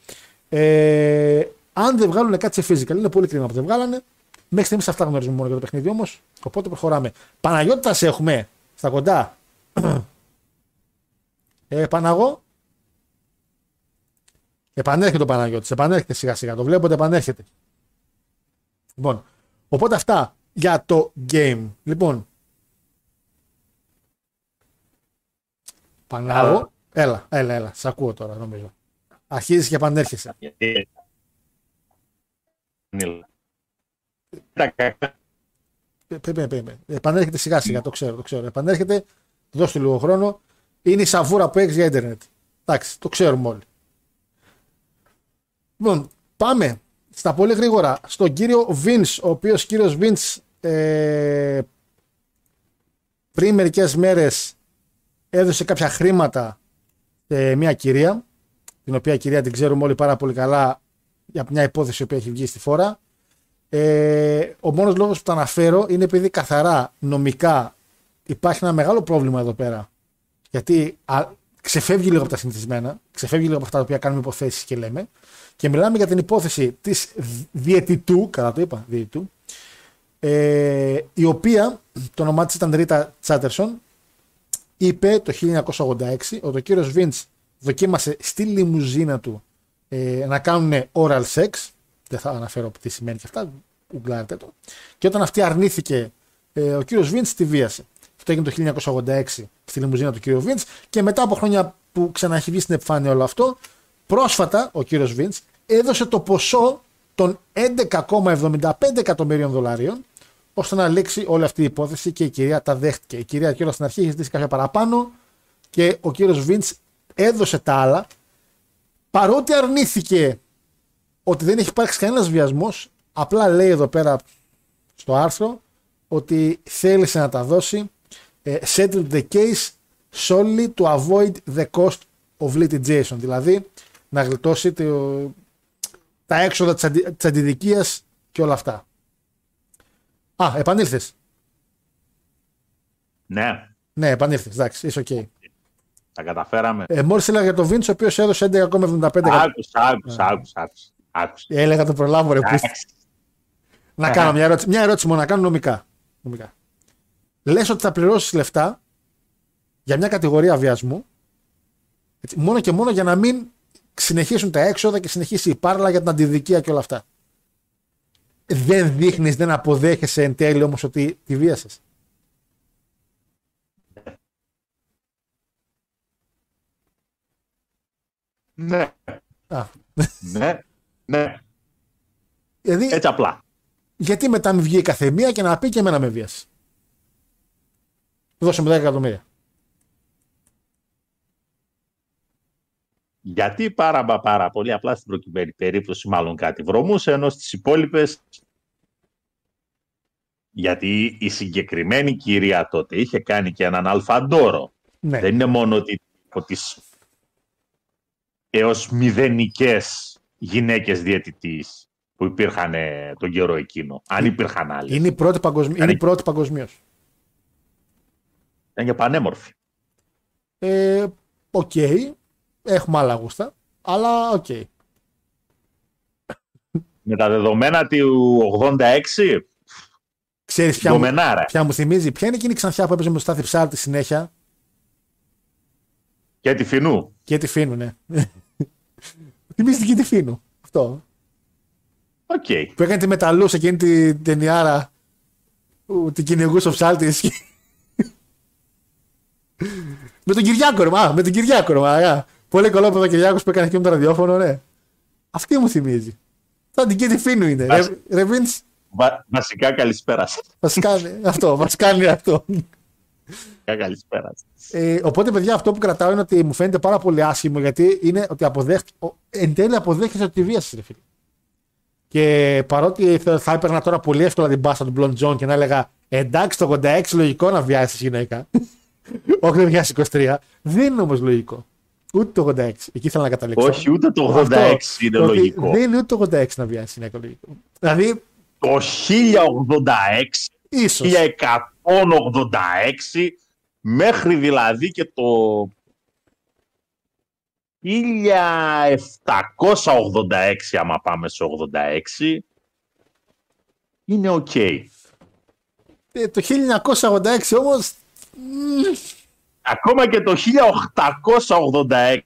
Ε, αν δεν βγάλουν κάτι σε physical, είναι πολύ κρίμα που δεν βγάλανε. Μέχρι στιγμής αυτά γνωρίζουμε μόνο για το παιχνίδι όμως. Οπότε προχωράμε. Παναγιώτη, θα σε έχουμε στα κοντά. [CLEARS THROAT] ε, Παναγώ. Επανέρχεται ο Παναγιώτης, επανέρχεται σιγά σιγά. Το βλέπω ότι επανέρχεται. Λοιπόν, οπότε αυτά για το game. Λοιπόν, Πανάγο, έλα, έλα, έλα, σ' ακούω τώρα νομίζω. Αρχίζεις και επανέρχεσαι. Γιατί. Τα κακά. Περίμενε, περίμενε. Επανέρχεται σιγά σιγά, το ξέρω, το ξέρω. Επανέρχεται, δώσ' του λίγο χρόνο. Είναι η σαβούρα που έχεις για Ιντερνετ. Εντάξει, το ξέρουμε όλοι. Λοιπόν, πάμε στα πολύ γρήγορα στον κύριο Vince, ο οποίος κύριος Vince ε, πριν μερικές μέρες έδωσε κάποια χρήματα σε μια κυρία, την οποία κυρία την ξέρουμε όλοι πάρα πολύ καλά για μια υπόθεση που έχει βγει στη φόρα. Ε, ο μόνος λόγος που το αναφέρω είναι επειδή καθαρά νομικά υπάρχει ένα μεγάλο πρόβλημα εδώ πέρα. Γιατί α, ξεφεύγει λίγο από τα συνηθισμένα, ξεφεύγει λίγο από αυτά τα οποία κάνουμε υποθέσεις και λέμε. Και μιλάμε για την υπόθεση της διαιτητού, κατά το είπα, διαιτητού, ε, η οποία το όνομά της ήταν Ρίτα Τσάτερσον, είπε το 1986 ότι ο κύριος Βίντς δοκίμασε στη λιμουζίνα του ε, να κάνουν oral sex. Δεν θα αναφέρω τι σημαίνει και αυτά, γκουγκλάρετε το. Και όταν αυτή αρνήθηκε, ε, ο κύριος Βίντς τη βίασε. Αυτό έγινε το 1986 στη λιμουζίνα του κύριου Βίντς και μετά από χρόνια που ξαναέχει βγει στην επιφάνεια όλο αυτό, πρόσφατα ο κύριος Βίντς έδωσε το ποσό των 11,75 εκατομμύριων δολαρίων ώστε να λήξει όλη αυτή η υπόθεση και η κυρία τα δέχτηκε. Η κυρία κιόλας στην αρχή είχε ζητήσει κάποια παραπάνω και ο κύριος Βίντς έδωσε τα άλλα. Παρότι αρνήθηκε ότι δεν έχει υπάρξει κανένας βιασμός, απλά λέει εδώ πέρα στο άρθρο ότι θέλησε να τα δώσει ε, settle the case solely to avoid the cost of litigation. Δηλαδή να γλιτώσει το, τα έξοδα της, αντι, της αντιδικίας και όλα αυτά. Α, επανήλθες. Ναι, Ναι, επανήλθες. Εντάξει, είσαι ok. Okay. τα καταφέραμε. Ε, Μόλις έλεγα για τον Vince, ο οποίος έδωσε 11,75 εκατομμύρια. Άκουσα, άκουσα, άκουσα, άκουσα. άκουσα. Έλεγα το προλάβω, ρε. που- Εντάξει. Να κάνω μια ερώτηση, μια ερώτηση μόνο, να κάνω νομικά. νομικά. Λες ότι θα πληρώσεις λεφτά για μια κατηγορία βιασμού, έτσι, μόνο και μόνο για να μην συνεχίσουν τα έξοδα και συνεχίσει η πάρλα για την αντιδικία και όλα αυτά. Δεν δείχνεις, δεν αποδέχεσαι εν τέλει όμως ότι τη βίασες. Ναι, Α. ναι, ναι. Δηλαδή, Έτσι απλά. γιατί μετά μην βγει η καθεμία και να πει και εμένα με βίασε. Δώσε μου 10 εκατομμύρια. Γιατί πάρα, μα πάρα πολύ απλά στην προκειμένη περίπτωση μάλλον κάτι βρωμούσε, ενώ στις υπόλοιπε. Γιατί η συγκεκριμένη κυρία τότε είχε κάνει και έναν αλφαντόρο. Ναι. Δεν είναι μόνο ότι από τις έως μηδενικές γυναίκες διαιτητής που υπήρχαν ε, τον καιρό εκείνο. Αν υπήρχαν άλλες. Είναι η πρώτη, παγκοσμι... είναι η πρώτη παγκοσμίως. Ήταν και πανέμορφη. Ε, οκ. Έχουμε άλλα γούστα. Αλλά οκ. Με τα δεδομένα του 86, Ξέρεις ποια μου, γκομενάρα. ποια μου θυμίζει. Ποια είναι εκείνη η ξανθιά που έπαιζε με το Στάθη Ψάλτη συνέχεια; Καίτη Φίνου. Καίτη Φίνου, ναι. θυμίζει Καίτη Φίνου. Αυτό. Οκ. Που έκανε τη μεταλλού σε εκείνη την ταινιάρα που την κυνηγούσε ο ψάλτης. [LAUGHS] με τον Κυριάκο, ρε, μα, με τον Κυριάκο, ρε, μα, Πολύ κολόπεδο ο Κυριάκος που έκανε και με το ραδιόφωνο, ναι. Αυτή μου θυμίζει. Σαν την Καίτη Φίνου είναι. Βάσ- Ρε, ρε Vince, Βα- βασικά καλησπέρα σας. μας κάνει αυτό, μας κάνει αυτό. Βασικά καλησπέρα σας. Ε, οπότε, παιδιά, αυτό που κρατάω είναι ότι μου φαίνεται πάρα πολύ άσχημο γιατί είναι ότι αποδέχτηκε. Εν τέλει αποδέχεσαι ότι τη βίασες, ρε φίλε. Και παρότι θα, θα έπαιρνα τώρα πολύ εύκολα την πάσα του Μπλον Τζον και να έλεγα εντάξει το 86 λογικό να βιάσεις γυναίκα. [LAUGHS] Όχι να βιάσει 23. Δεν είναι όμως λογικό. Ούτε το 86. Εκεί θέλω να καταλήξω. Όχι, ούτε το 86 Αυτό, είναι ότι λογικό. Δεν είναι ούτε το 86 να βιάσει γυναίκα λογικό. Δηλαδή, Το 1086, ίσως. 1186, μέχρι δηλαδή και το 1786, άμα πάμε σε 86, είναι οκ. Ε, το 1986 όμως. Ακόμα και το 1886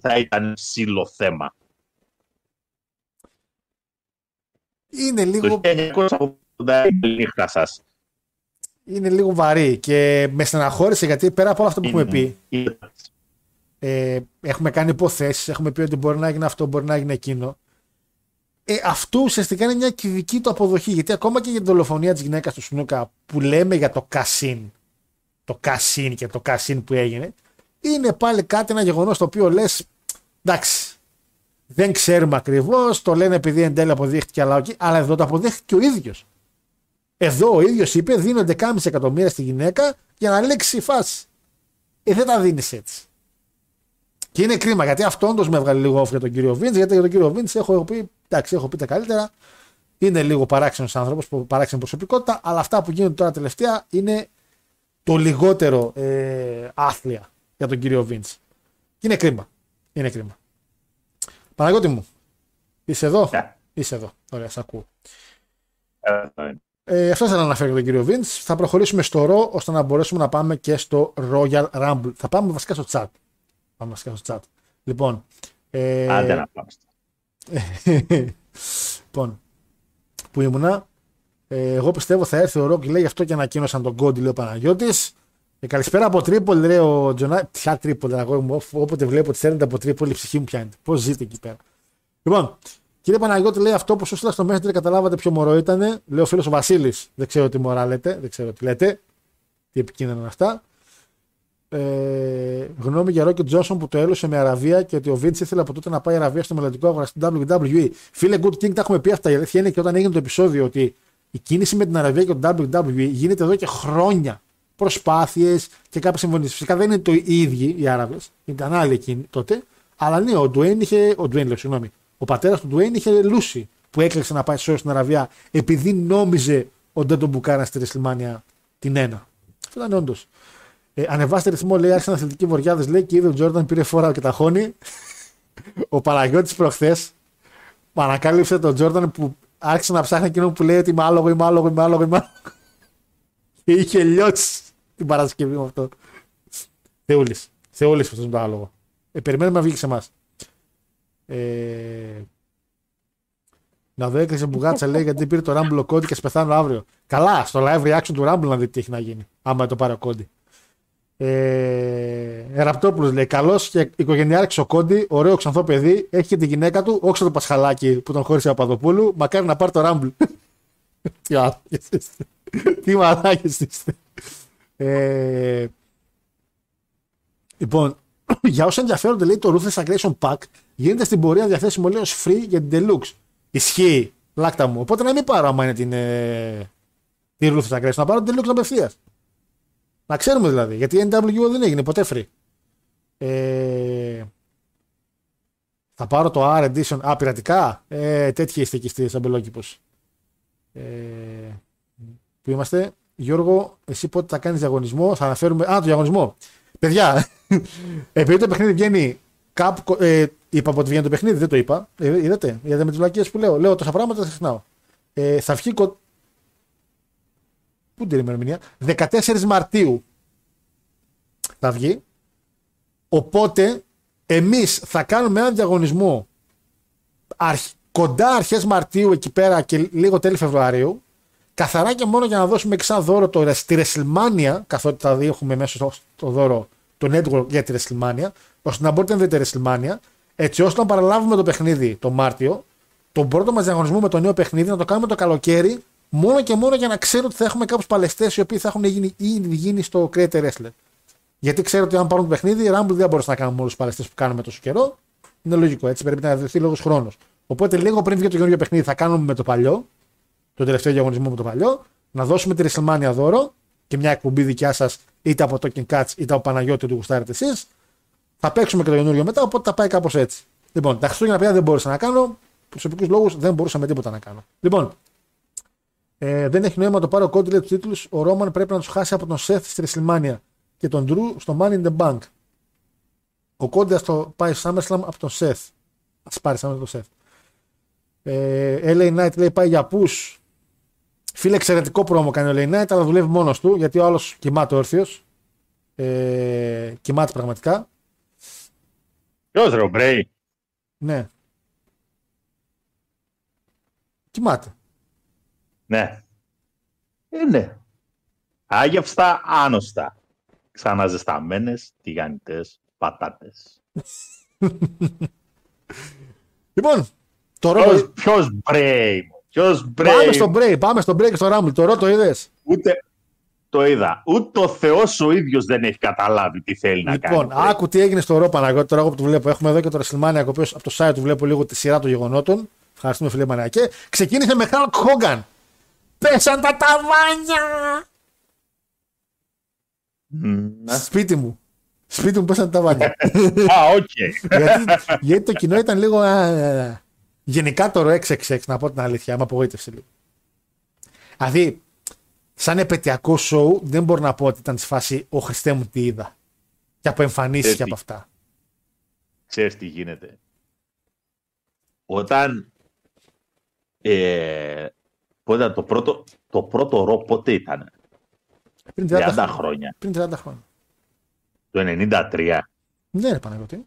θα ήταν ψηλό θέμα. Είναι λίγο, Το 1986 νύχτα σας. είναι λίγο βαρύ και με στεναχώρησε γιατί πέρα από όλα αυτά που έχουμε πει, Είναι- ε, έχουμε κάνει υποθέσεις, έχουμε πει ότι μπορεί να γίνει αυτό, μπορεί να γίνει εκείνο. Ε, αυτό ουσιαστικά είναι μια κυνική του αποδοχή. Γιατί ακόμα και για την δολοφονία της γυναίκας του Σνούκα που λέμε για το Κασίν, το Κασίν και το Κασίν που έγινε, είναι πάλι κάτι, ένα γεγονός το οποίο λες, εντάξει, δεν ξέρουμε ακριβώς, το λένε επειδή εν τέλει αποδείχτηκε, αλλά, οκ, αλλά εδώ το αποδέχτηκε ο ίδιος. Εδώ ο ίδιος είπε: Δίνω 11,5 εκατομμύρια στη γυναίκα για να λήξει η φάση. Ε, δεν τα δίνεις έτσι. Και είναι κρίμα γιατί αυτό όντως με έβγαλε λίγο off για τον κύριο Βίντς. Γιατί για τον κύριο Βίντς έχω, έχω πει: Εντάξει, έχω πει τα καλύτερα. Είναι λίγο παράξενος άνθρωπος, παράξενη προσωπικότητα, αλλά αυτά που γίνονται τώρα τελευταία είναι το λιγότερο ε, άθλια για τον κύριο Βίντς. Και είναι κρίμα. Είναι κρίμα. Παναγιώτη μου, είσαι εδώ; Ναι. Είσαι εδώ. Ωραία, σε ακούω. Ε, Ε, αυτό ήθελα να αναφέρω για τον κύριο Βίντς. Θα προχωρήσουμε στο ρο ώστε να μπορέσουμε να πάμε και στο Royal Rumble. Θα πάμε βασικά στο chat. Πάμε βασικά στο chat. Λοιπόν. Ε, Άντε να πάμε. [LAUGHS] λοιπόν, που ήμουνα. Ε, εγώ πιστεύω θα έρθει ο Ροκ, λέει γι' αυτό και ανακοίνωσαν τον Κόντι, λέει ο Παναγιώτης. Ε, καλησπέρα από Τρίπολη, λέει ο Τζονά. Ποια Τρίπολη, αγόρι μου, όποτε- όποτε βλέπω ότι θέλετε από Τρίπολη, η ψυχή μου πιάνεται. Πώς ζείτε εκεί πέρα. Λοιπόν, κύριε Παναγιώτη, λέει αυτό που σου έστειλα στο Messenger, καταλάβατε ποιο μωρό ήταν. Λέει ο φίλος ο Βασίλης. Δεν ξέρω τι μωρά λέτε, δεν ξέρω τι λέτε. Τι επικίνδυνα είναι αυτά. Ε, γνώμη για Ρόκι Τζόνσον που το έλωσε με Αραβία και ότι ο Βίντ ήθελε από τότε να πάει Αραβία στο μελλοντικό αγορά στην WWE. Φίλε Good King, τα έχουμε πει αυτά. Η αλήθεια είναι και όταν έγινε το επεισόδιο ότι η κίνηση με την Αραβία και το WWE γίνεται εδώ και χρόνια. Προσπάθειες και κάποιες συμφωνήσει. Φυσικά δεν είναι το ίδιο οι Άραβες, ήταν άλλοι εκείνοι τότε. Αλλά ναι, ο Ντουέιν είχε. Ο Ντουέιν, λέω, συγγνώμη. Ο πατέρας του Ντουέιν είχε Λούση που έκλεισε να πάει σε στην Αραβία επειδή νόμιζε ότι δεν τον μπουκάρα στη Ρεσλιμάνια την ένα. Αυτό ήταν όντως. Ε, ανεβάστε ρυθμό, λέει, άρχισαν αθλητικοί βοριάδες, λέει, και είδε ο Τζόρνταν πήρε φορά και τα χώνει. ο [LAUGHS] Παναγιώτης προχθές ανακάλυψε τον Τζόρνταν που άρχισε να ψάχνει εκείνο που λέει ότι είμαι άλογο, είμαι άλογο, είμαι άλογο, είμαι άλογο. και είχε λιώσει την Παρασκευή με αυτό. Θεούλης. Θεούλης αυτός με το άλογο. Ε, περιμένουμε να βγει σε εμάς. Ε, να δω έκλεισε μπουγάτσα λέει γιατί πήρε το Rumble ο Κόντι και σε πεθάνω αύριο. Καλά, στο live reaction του Rumble να δείτε τι έχει να γίνει. Άμα το πάρει ο Κόντι. Ε, Ραπτόπουλο λέει: Καλός και οικογενειάρχης ο Κόντι, ωραίο ξανθό παιδί, έχει και τη γυναίκα του, όξο το Πασχαλάκι που τον χώρισε από Παπαδοπούλου. Μακάρι να πάρει το Rumble. [LAUGHS] Τι μαλάκε είστε. Τι μαλάκες είστε. Ε, λοιπόν, [CLEARS THROAT] για όσοι ενδιαφέρονται, λέει το Ruthless Aggression Pack γίνεται στην πορεία διαθέσιμο λέει ως free για την Deluxe. Ισχύει, λάκτα μου. Οπότε να μην πάρω άμα είναι την, ε, την Ruthless Aggression, να πάρω την Deluxe απευθείας. Να ξέρουμε δηλαδή, γιατί η NWO δεν έγινε ποτέ free. Ε, θα πάρω το R Edition. Α, πειρατικά; Ε, τέτοια είστε εκεί στη Σαμπελόκηπος. Ε, που είμαστε. Γιώργο, εσύ πότε θα κάνεις διαγωνισμό, θα αναφέρουμε. Α, το διαγωνισμό. Παιδιά, [LAUGHS] επειδή το παιχνίδι βγαίνει κάπου. Ε, είπα πότε βγαίνει το παιχνίδι, δεν το είπα. Ε, είδατε, είδατε με τις βλακίες που λέω. Λέω τόσα πράγματα, τα ξεχνάω. Ε, θα βγει. Κο... Πού είναι την ημερομηνία, 14 Μαρτίου. Θα βγει. Οπότε εμείς θα κάνουμε ένα διαγωνισμό αρχ... κοντά αρχές Μαρτίου εκεί πέρα και λίγο τέλη Φεβρουαρίου. Καθαρά και μόνο για να δώσουμε και σαν δώρο το, στη WrestleMania, καθότι θα έχουμε μέσα στο, στο δώρο το network για τη WrestleMania, ώστε να μπορείτε να δείτε WrestleMania, έτσι ώστε να παραλάβουμε το παιχνίδι το Μάρτιο, τον πρώτο μας διαγωνισμό με το νέο παιχνίδι, να το κάνουμε το καλοκαίρι, μόνο και μόνο για να ξέρω ότι θα έχουμε κάποιους παλαιστές οι οποίοι θα έχουν γίνει, ήδη γίνει στο Creator Wrestler. Γιατί ξέρω ότι αν πάρουν το παιχνίδι, Rumble δεν μπορούσε να κάνουμε όλους τους παλαιστές που κάνουμε τόσο καιρό. Είναι λογικό, έτσι πρέπει να δοθεί λόγος χρόνος. Οπότε λίγο πριν βγει το καινούργιο παιχνίδι θα κάνουμε με το παλιό, τον τελευταίο διαγωνισμό με το παλιό, να δώσουμε τη WrestleMania δώρο και μια εκπομπή δικιά σας είτε από το King Cuts είτε από Παναγιώτη του γουστάρετε εσείς. Θα παίξουμε και το καινούριο μετά, οπότε θα πάει κάπως έτσι. Λοιπόν, τα Χριστούγεννα παιδιά δεν μπορούσα να κάνω. Προσωπικούς λόγους δεν μπορούσα με τίποτα να κάνω. Λοιπόν, ε, δεν έχει νόημα να το πάρω κόντι του τίτλους. Ο Ρόμαν πρέπει να τους χάσει από τον Σεφ στη WrestleMania και τον Drew στο Money in the Bank. Ο Κόντι το πάει στο SummerSlam από τον Σεφ. Α πάρει SummerSlam τον Σεφ. Ε, LA Knight λέει πάει για push. Φίλε, εξαιρετικό πρόμο κάνει ο LA Knight, αλλά δουλεύει μόνος του γιατί ο άλλος κοιμάται όρθιος. Ε, κοιμάται πραγματικά. Ποιος ρε, ο Μπρέι; Ναι. Κοιμάται. Ναι. Ε, ναι. Άγευστα, άνοστα. Ξαναζεσταμένες, τηγανιτές, πατάτες. [LAUGHS] Λοιπόν, το ρόλο. Ποιος, ποιος Μπρέι μου. Ποιος Μπρέι. Πάμε στο break, πάμε στο break και στο Rumble. Το ρωτώ, είδες; Ούτε το είδα. Ούτε ο Θεός ο ίδιος δεν έχει καταλάβει τι θέλει να κάνει. Λοιπόν, άκου τι έγινε στο Ρο Παναγιώτη, τώρα εγώ που το βλέπω. Έχουμε εδώ και το WrestleMania, ο από το site του βλέπω λίγο τη σειρά των γεγονότων. Ευχαριστούμε, φίλε Μανιακέ. Ξεκίνησε με Hulk Hogan. Πέσαν τα ταβάνια! Μμ, Σπίτι μου. Σπίτι μου πέσαν τα ταβάνια. Α, οκ. γιατί, γιατί το κοινό ήταν λίγο. α, α, α. Γενικά το Raw XXX, να πω την αλήθεια, με απογοήτευσε λίγο. Δηλαδή, σαν επετειακό show, δεν μπορώ να πω ότι ήταν τη φάση Ω Χριστέ μου τι είδα. Και από εμφανίσεις και Έτσι. από αυτά. Ξέρεις τι γίνεται. Όταν ε, πότε ήταν το πρώτο, το πρώτο Raw πότε ήταν, Πριν 30 30, χρόνια. χρόνια, Πριν 30 χρόνια. το 93. Ναι, ρε Παναγιώτη.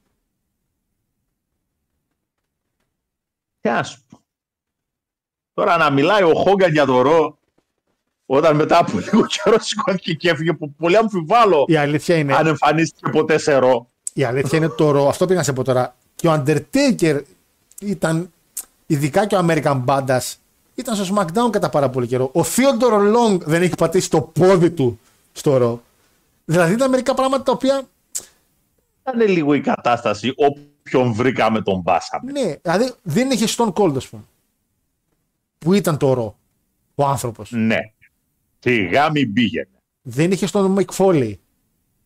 Τι να σου πω. Τώρα να μιλάει ο Χόγκαν για το ρο, όταν μετά από λίγο καιρό σηκώθηκε και έφυγε, που πολύ αμφιβάλλω Η αλήθεια είναι. αν εμφανίστηκε ποτέ σε ρο. Η αλήθεια είναι το ρο, αυτό πήγα να σε πω τώρα. Και ο Undertaker ήταν, ειδικά και ο American Badass, ήταν στο SmackDown κατά πάρα πολύ καιρό. Ο Theodore Long δεν έχει πατήσει το πόδι του στο ρο. Δηλαδή ήταν μερικά πράγματα τα οποία, Ήταν λίγο η κατάσταση, όποιον βρήκαμε τον μπάσαμε. ναι, δηλαδή δεν είχε Stone Cold, ας πούμε. Που ήταν το ρο, ο άνθρωπος. Ναι. Σιγά μην πήγαινε. Δεν είχε στον Mick Foley,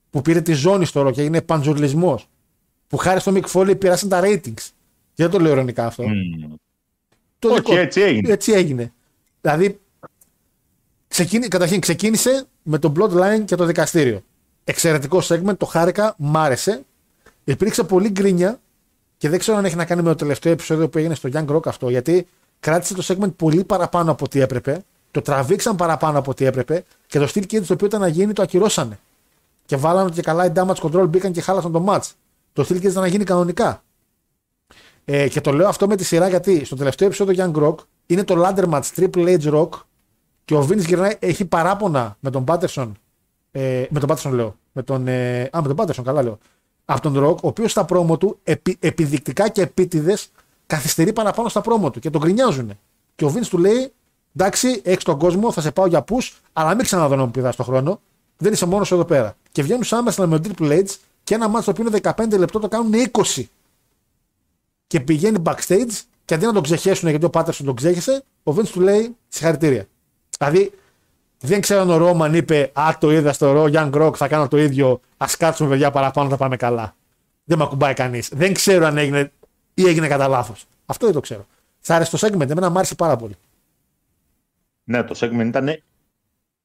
που πήρε τη ζώνη στο ρο και έγινε παντζουρλισμός. Που χάρη στο Mick Foley πήρασαν τα ratings. Και δεν το λέω ειρωνικά αυτό. Μμμ. Το Όχι, δικό- έτσι έγινε. Έτσι έγινε. Δηλαδή, ξεκίνη, καταρχήν ξεκίνησε με το Bloodline και το δικαστήριο. Εξαιρετικό segment, το χάρηκα, μ' άρεσε. Υπήρξε πολύ γκρίνια και δεν ξέρω αν έχει να κάνει με το τελευταίο επεισόδιο που έγινε στο Young Rock αυτό, γιατί κράτησε το segment πολύ παραπάνω από ό,τι έπρεπε. Το τραβήξαν παραπάνω από ό,τι έπρεπε και το steel cage το οποίο ήταν να γίνει το ακυρώσανε. Και βάλανε και καλά οι damage control μπήκαν και χάλασαν το match. Το steel cage ήταν να γίνει κανονικά. Ε, και το λέω αυτό με τη σειρά γιατί στο τελευταίο επεισόδιο Young Rock είναι το ladder match Triple H Rock και ο Vince γυρνάει, έχει παράπονα με τον Patterson. Ε, με τον Patterson λέω. Με τον, ε, α, με τον Patterson, καλά λέω. Από τον Rock, ο οποίος στα πρόμο του επι, επιδεικτικά και επίτηδες καθυστερεί παραπάνω στα πρόμο του και τον γκρινιάζουν. Και ο Vince του λέει: Εντάξει, έχεις τον κόσμο, θα σε πάω για push, αλλά μην ξαναδώ να μου πηδάς τον χρόνο. Δεν είσαι μόνος εδώ πέρα. Και βγαίνουν άμεσα με τον Triple H και ένα μάτσο το οποίο είναι 15 λεπτό το κάνουν 20 και πηγαίνει backstage και αντί να τον ξεχέσουν γιατί ο Πάτερσον τον ξέχεσε, ο Vince του λέει συγχαρητήρια. Δηλαδή, δεν ξέρω αν ο Ρόμαν είπε Α, το είδα στο Ρο, Young Rock, θα κάνω το ίδιο. Α κάτσουμε παιδιά παραπάνω, θα πάμε καλά. Δεν με ακουμπάει κανείς. Δεν ξέρω αν έγινε ή έγινε κατά λάθος. Αυτό δεν το ξέρω. Σ' άρεσε το segment, εμένα μου άρεσε πάρα πολύ. Ναι, το segment ήταν,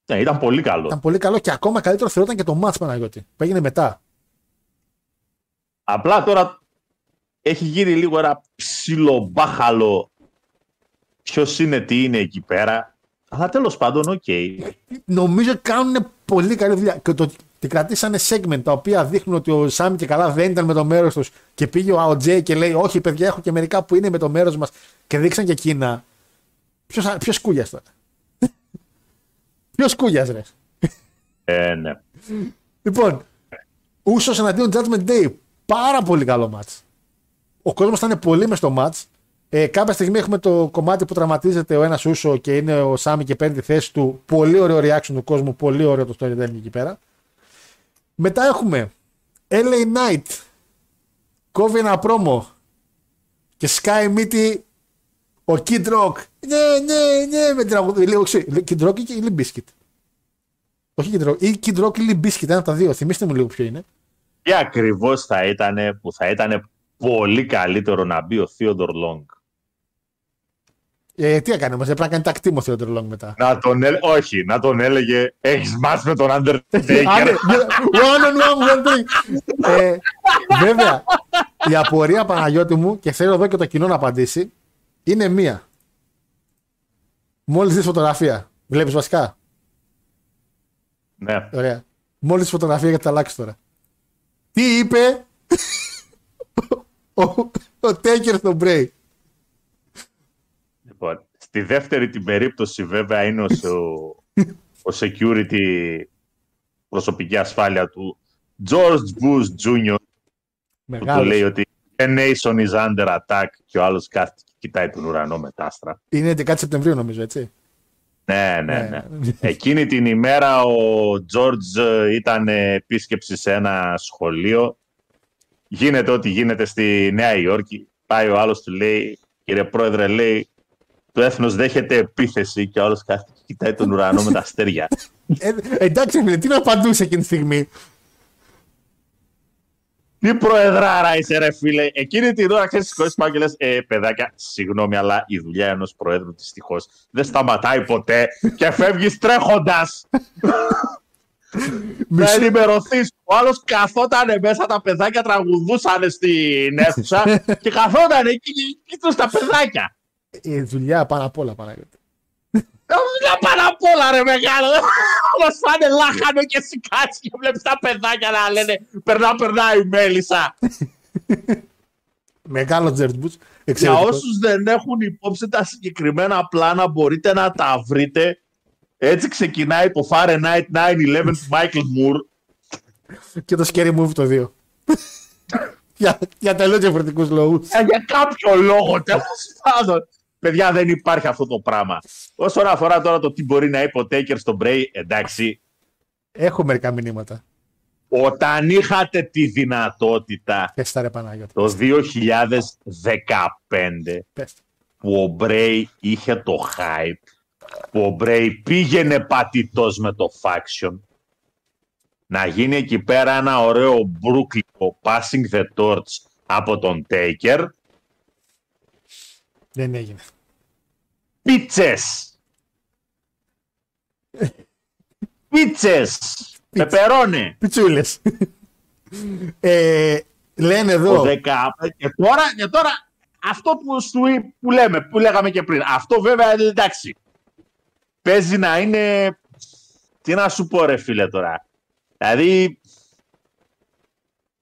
ναι, ήταν πολύ καλό. Ήταν πολύ καλό και ακόμα καλύτερο θεωρώ και το match Παναγιώτη που έγινε μετά. Απλά τώρα έχει γίνει λίγο ένα ψιλομπάχαλο ποιος είναι, τι είναι εκεί πέρα. Αλλά τέλος πάντων, οκ. Νομίζω κάνουν πολύ καλή δουλειά. Και το ότι κρατήσανε segment τα οποία δείχνουν ότι ο Sami και καλά δεν ήταν με το μέρος τους και πήγε ο Jey και λέει: Όχι, παιδιά, έχω και μερικά που είναι με το μέρος μας και δείξαν και εκείνα. Ποιος κούγιας τώρα. [LAUGHS] Ποιος κούγιας, ρε; Ε, ναι. Λοιπόν, Ούσο εναντίον Judgment Day. Πάρα πολύ καλό match. Ο κόσμος ήταν πολύ μες στο match. Ε, κάποια στιγμή έχουμε το κομμάτι που τραυματίζεται ο ένας Ούσο και είναι ο Σάμι και παίρνει τη θέση του. Πολύ ωραίο reaction του κόσμου. Πολύ ωραίο το storytelling εκεί πέρα. Μετά έχουμε LA Knight. Κόβει ένα πρόμο. Και σκάει μύτη ο Kid Rock. Ναι, ναι, ναι, με την τραγουδί. Λέω, ξέρει, Kid Rock ή Limp Bizkit; Όχι Kid Rock. Ή Kid Rock ή Limp Bizkit, ένα από τα δύο. Θυμήστε μου λίγο ποιο είναι. Και ακριβώς θα ήταν που θα ήταν πολύ καλύτερο να μπει ο Theodore Long. Ε, τι έκανε όμως, έπρεπε να κάνει τακτήμο Theodore Long μετά. Να τον έλε... Όχι, να τον έλεγε Έχεις μάτς με τον Άντε, Undertaker. one on one, one thing. Ε, βέβαια, η απορία Παναγιώτη μου και θέλω εδώ και το κοινό να απαντήσει είναι μία. Μόλις δεις φωτογραφία, βλέπεις βασικά; ναι. Ωραία. Μόλις δεις φωτογραφία γιατί θα αλλάξεις τώρα. Τι είπε; Ο, ο Τέκερ στον Μπρέι. Λοιπόν, στη δεύτερη την περίπτωση βέβαια είναι ο, ο security προσωπική ασφάλεια του George Bush Jr. που του λέει Μεγάλος. ότι a nation is under attack και ο άλλος κάθεται και κοιτάει τον ουρανό με τα άστρα. Είναι 11 Σεπτεμβρίου νομίζω, έτσι. Ναι, ναι, Ναι. ναι. Εκείνη την ημέρα ο George ε, ήταν επίσκεψη σε ένα σχολείο. Γίνεται ό,τι γίνεται στη Νέα Υόρκη. Πάει ο άλλος του λέει, κύριε πρόεδρε, λέει, το έθνος δέχεται επίθεση και ο άλλος κάθεται και κοιτάει τον ουρανό με τα αστέρια. Ε, εντάξει, φίλε, τι να απαντούσε εκείνη τη στιγμή; Τι προεδράρα είσαι, ρε φίλε. Εκείνη την ώρα ξέρεις σηκώσει πάνω και λες: Ε, παιδάκια, συγγνώμη, αλλά η δουλειά ενός προέδρου δυστυχώς δεν σταματάει ποτέ και φεύγεις τρέχοντας. Να ενημερωθείς. Ο άλλος καθόταν μέσα, τα παιδάκια τραγουδούσαν στην αίθουσα και καθόταν εκεί και κοίταζε τα παιδάκια. Η δουλειά πάνω απ' όλα, Παναγιώτη. Ε, Δουλειά πάνω απ' όλα, ρε μεγάλο. Όλος φάνε λάχανο και εσύ κάτσει και βλέπεις τα παιδάκια να λένε Περνά, περνά η μέλισσα. Μεγάλο Τζέρτμπου. Για όσους δεν έχουν υπόψη τα συγκεκριμένα πλάνα, μπορείτε να τα βρείτε. Έτσι ξεκινάει το Fahrenheit 9-11 του Michael Moore. Και το Scary Movie το 2. για, για τελείως διαφορετικούς λόγους. Ε, Για κάποιο λόγο, τέλος πάντων. Παιδιά, δεν υπάρχει αυτό το πράγμα. Όσον αφορά τώρα το τι μπορεί να είπε ο Taker στο Bray, εντάξει, Έχω μερικά μηνύματα. όταν είχατε τη δυνατότητα Πες τα ρε Παναγιώτη. το 2015 Πες. τα. που ο Μπρέι είχε το hype, που ο Μπρέι πήγαινε πατητός με το faction, να γίνει εκεί πέρα ένα ωραίο μπρούκλικο passing the torch από τον Taker, Δεν έγινε. πίτσες. Πίτσες. Πεπερώνε. Πιτσούλες. ε, λένε εδώ. Ο 15. Και τώρα, και τώρα αυτό που, σου, που λέμε, που λέγαμε και πριν. Αυτό βέβαια εντάξει. Παίζει να είναι. Τι να σου πω, ρε φίλε τώρα. Δηλαδή.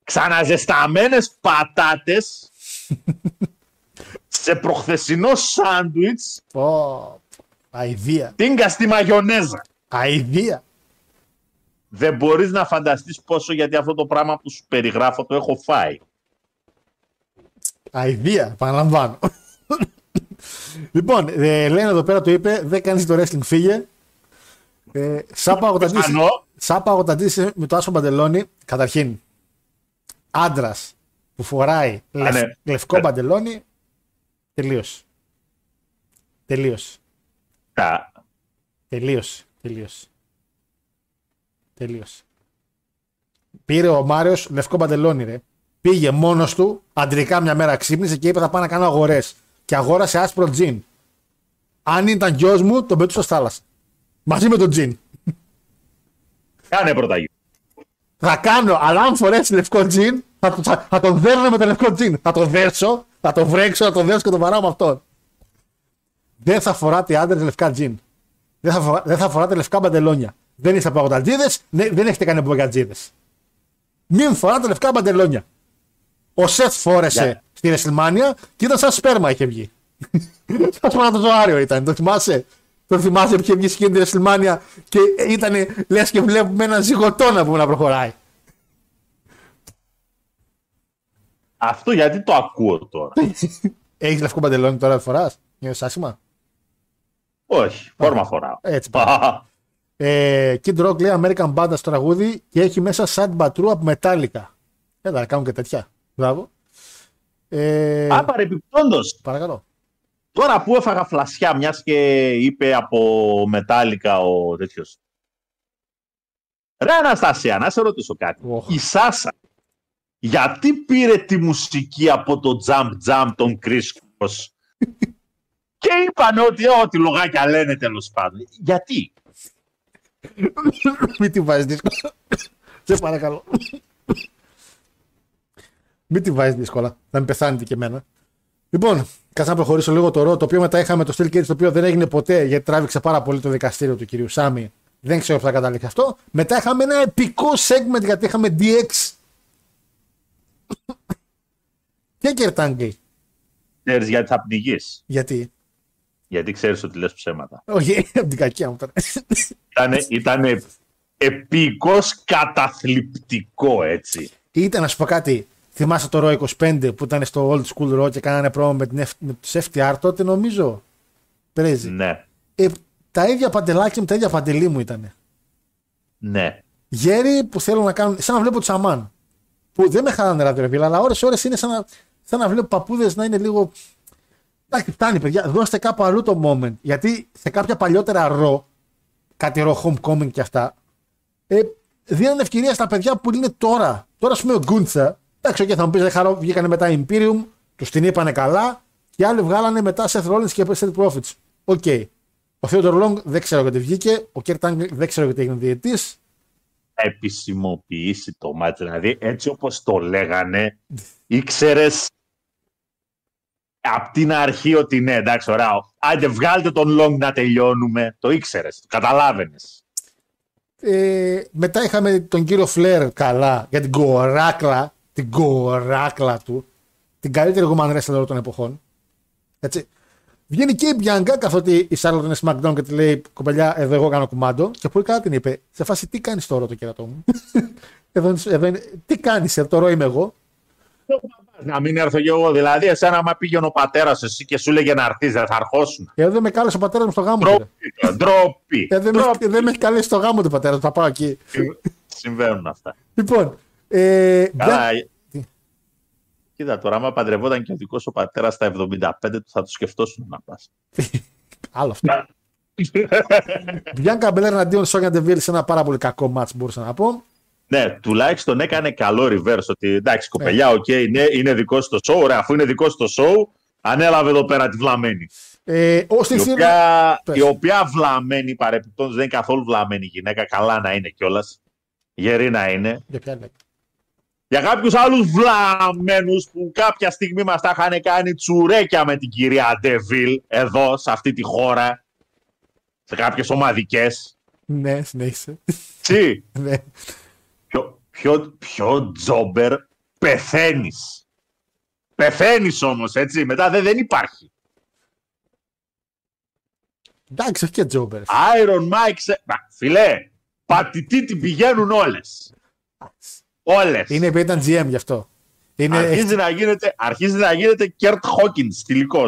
Ξαναζεσταμένες πατάτες [LAUGHS] σε προχθεσινό σάντουιτς Πω, αηδία. τίνκα στη μαγιονέζα. Αηδία. Δεν μπορείς να φανταστείς πόσο γιατί αυτό το πράγμα που σου περιγράφω το έχω φάει. Αηδία, επαναλαμβάνω. Λοιπόν, ε, λένε εδώ πέρα το είπε, δεν κάνεις το wrestling, φύγε. Ε, σάπα αγωταντήσει Πιθανό. σάπα αγωταντήσει με το άσο παντελόνι. Καταρχήν, άντρας που φοράει λευ- ναι. λευκό Ε. παντελόνι, τελείωσε. Τελείωσε. Τα, Τελείωσε. Τελείωσε. Τελείωσε. Πήρε ο Μάριος λευκό παντελόνι, ρε. Πήγε μόνος του, αντρικά μια μέρα ξύπνησε και είπε: Θα πάω να κάνω αγορές. Και αγόρασε άσπρο τζιν. Αν ήταν γιος μου, τον πετούσα στη θάλασσα. Μαζί με τον τζιν. κάνε πρώτα γη. Θα κάνω, αλλά αν φορέσεις λευκό τζιν, θα, το- θα, θα τον δέρνω με το λευκό τζιν. Θα το δέρσω, θα το βρέξω, θα το δέρσω και το βαράω με αυτόν. Δεν θα φοράτε άντρες λευκά τζιν. Δεν θα, φορά, δεν θα φοράτε λευκά μπαντελόνια. Δεν είστε παγωτατζίδες, δεν έχετε κάνει μπογκατζίδε. Μην φοράτε λευκά μπαντελόνια. Ο Σεφ φόρεσε Για. Στη WrestleMania και ήταν σαν σπέρμα είχε βγει. [LAUGHS] σαν σπερματοζωάριο ήταν, το θυμάσαι; Το θυμάσαι που είχε βγει σκηνή τη WrestleMania και ήταν λες και βλέπουμε έναν ζυγωτό να πούμε να προχωράει. Αυτό γιατί το ακούω τώρα. [LAUGHS] Έχεις λευκό παντελόνι τώρα φοράς; Νιώθει άσχημα. Όχι, φόρμα φοράω. Έτσι πάει. [LAUGHS] Ε, Kid Rock λέει American Banda στο τραγούδι και έχει μέσα Sad But True από Metallica. Έλα, να κάνουν και τέτοια. Μπράβο. Ε, Α, παρεπιπτόντως, παρακαλώ. τώρα που έφαγα φλασιά, μιας και είπε από Μετάλλικα ο τέτοιος. Ρε Αναστασία, να σε ρωτήσω κάτι. Οχ. Η Σάσα, γιατί πήρε τη μουσική από το Jump Jump των Chris Cross; [LAUGHS] Και είπαν ότι ό,τι λογάκια λένε τέλος πάντων. Γιατί; Μην τη βάζεις δύσκολα. Σε παρακαλώ. Μην τη βάζεις δύσκολα. Θα με πεθάνετε και εμένα. Λοιπόν, κάτσε να προχωρήσω λίγο το ρο, το οποίο μετά είχαμε το Steel Cage, το οποίο δεν έγινε ποτέ γιατί τράβηξε πάρα πολύ το δικαστήριο του κυρίου Σάμι. Δεν ξέρω που θα καταλήξει αυτό. Μετά είχαμε ένα επικό segment γιατί είχαμε DX. και Κερτάγκλι. Ξέρεις γιατί θα πνιγείς; Γιατί; Γιατί ξέρεις ότι λες ψέματα. Όχι, από την κακία μου τώρα. Ήτανε, ήτανε επίκος καταθλιπτικό, έτσι. Ήταν να σου πω κάτι. Θυμάσαι το Raw 25 που ήταν στο Old School Raw και κάνανε πρόμο με, την F- με τους FTR τότε νομίζω; Πρέζι. Ναι, Ε, τα ίδια παντελάκια μου, τα ίδια παντελή μου ήταν. ναι. Γέροι που θέλουν να κάνουν. σαν να βλέπω τσαμάν. Που δεν με χαράνε ραδιοβίλα, αλλά ώρε-ώρε είναι σαν να, σαν να βλέπω παππούδες να είναι λίγο. Εντάξει, φτάνει, παιδιά. Δώστε κάπου αλλού το moment. Γιατί σε κάποια παλιότερα Raw, κάτι Raw homecoming και αυτά, ε, δίνανε ευκαιρία στα παιδιά που είναι τώρα. Τώρα, ας πούμε, ο Γκούντσα Εντάξει, και θα μου πεις, χαρό, βγήκανε μετά Imperium, τους την είπανε καλά και άλλοι βγάλανε μετά Seth Rollins και Street Profits. OK. Ο Theodore Long δεν ξέρω γιατί βγήκε, ο Kurt Angle δεν ξέρω γιατί έγινε διαιτής. Επισημοποιήσει το μάτι. Δηλαδή, έτσι όπως το λέγανε, ήξερες από την αρχή ότι ναι, εντάξει, ωραία. Άντε, βγάλτε τον Long να τελειώνουμε. Το ήξερες, το καταλάβαινες. Ε, μετά είχαμε τον κύριο Φλερ καλά για την κοράκλα, την κοράκλα του. Την καλύτερη woman wrestler των εποχών. Έτσι. Βγαίνει και η Μπιάνκα, καθότι η Σάρλοτ είναι SmackDown και τη λέει Κοπελιά, εδώ εγώ κάνω κουμάντο. Και πολύ καλά την είπε. Σε φάση, τι κάνεις τώρα το κερατό μου; [LAUGHS] εδώ, εδώ, τι κάνεις, τώρα είμαι εγώ. Να μην έρθω κι εγώ. Δηλαδή, εσένα, μα πήγαινε ο πατέρας εσύ και σου λέγε να έρθεις, δεν θα αρχώσουν. Ε, δεν με κάλεσε ο πατέρας μου στο γάμο. Ντροπή. Ντροπή. Ε, δεν, με, δεν με έχει καλέσει στο γάμο του πατέρα, θα πάω εκεί. Συμβαίνουν αυτά. Λοιπόν. Ε, Καλά, Κοίτα τώρα, άμα παντρευόταν και ο δικός σου πατέρας στα 75 θα το σκεφτόσουν να πας. [LAUGHS] Άλλο αυτό. Bianca Belair εναντίον Sonya Deville σε ένα πάρα πολύ κακό μάτς μπορούσα να πω. Ναι, τουλάχιστον έκανε καλό reverse. Ότι εντάξει, κοπελιά, OK, okay, ναι, είναι δικό σου το show. Ωραία, αφού είναι δικό σου το show, ανέλαβε εδώ πέρα τη βλαμμένη. Ε, η, οποία, η οποία βλαμμένη παρεπιπτόντως δεν είναι καθόλου βλαμμένη γυναίκα. Καλά να είναι κιόλας. Γερή να είναι. Για ποια λέξη για κάποιους άλλους βλαμμένους που κάποια στιγμή μας τα είχαν κάνει τσουρέκια με την κυρία Deville εδώ, σε αυτή τη χώρα, σε κάποιες ομαδικές. Ναι, συνέχισε. Τι; [LAUGHS] ναι. Ποιο, ποιο, ποιο τζόμπερ πεθαίνεις. Πεθαίνεις όμως, έτσι. Μετά δεν, δεν υπάρχει. Εντάξει, όχι και τζόμπερ. Iron Mike, σε... φιλέ, πατητή την πηγαίνουν όλες. Όλες. Είναι επειδή ήταν GM γι' αυτό. Είναι... Αρχίζει, να γίνεται, αρχίζει να γίνεται Kurt Hawkins τελικώ.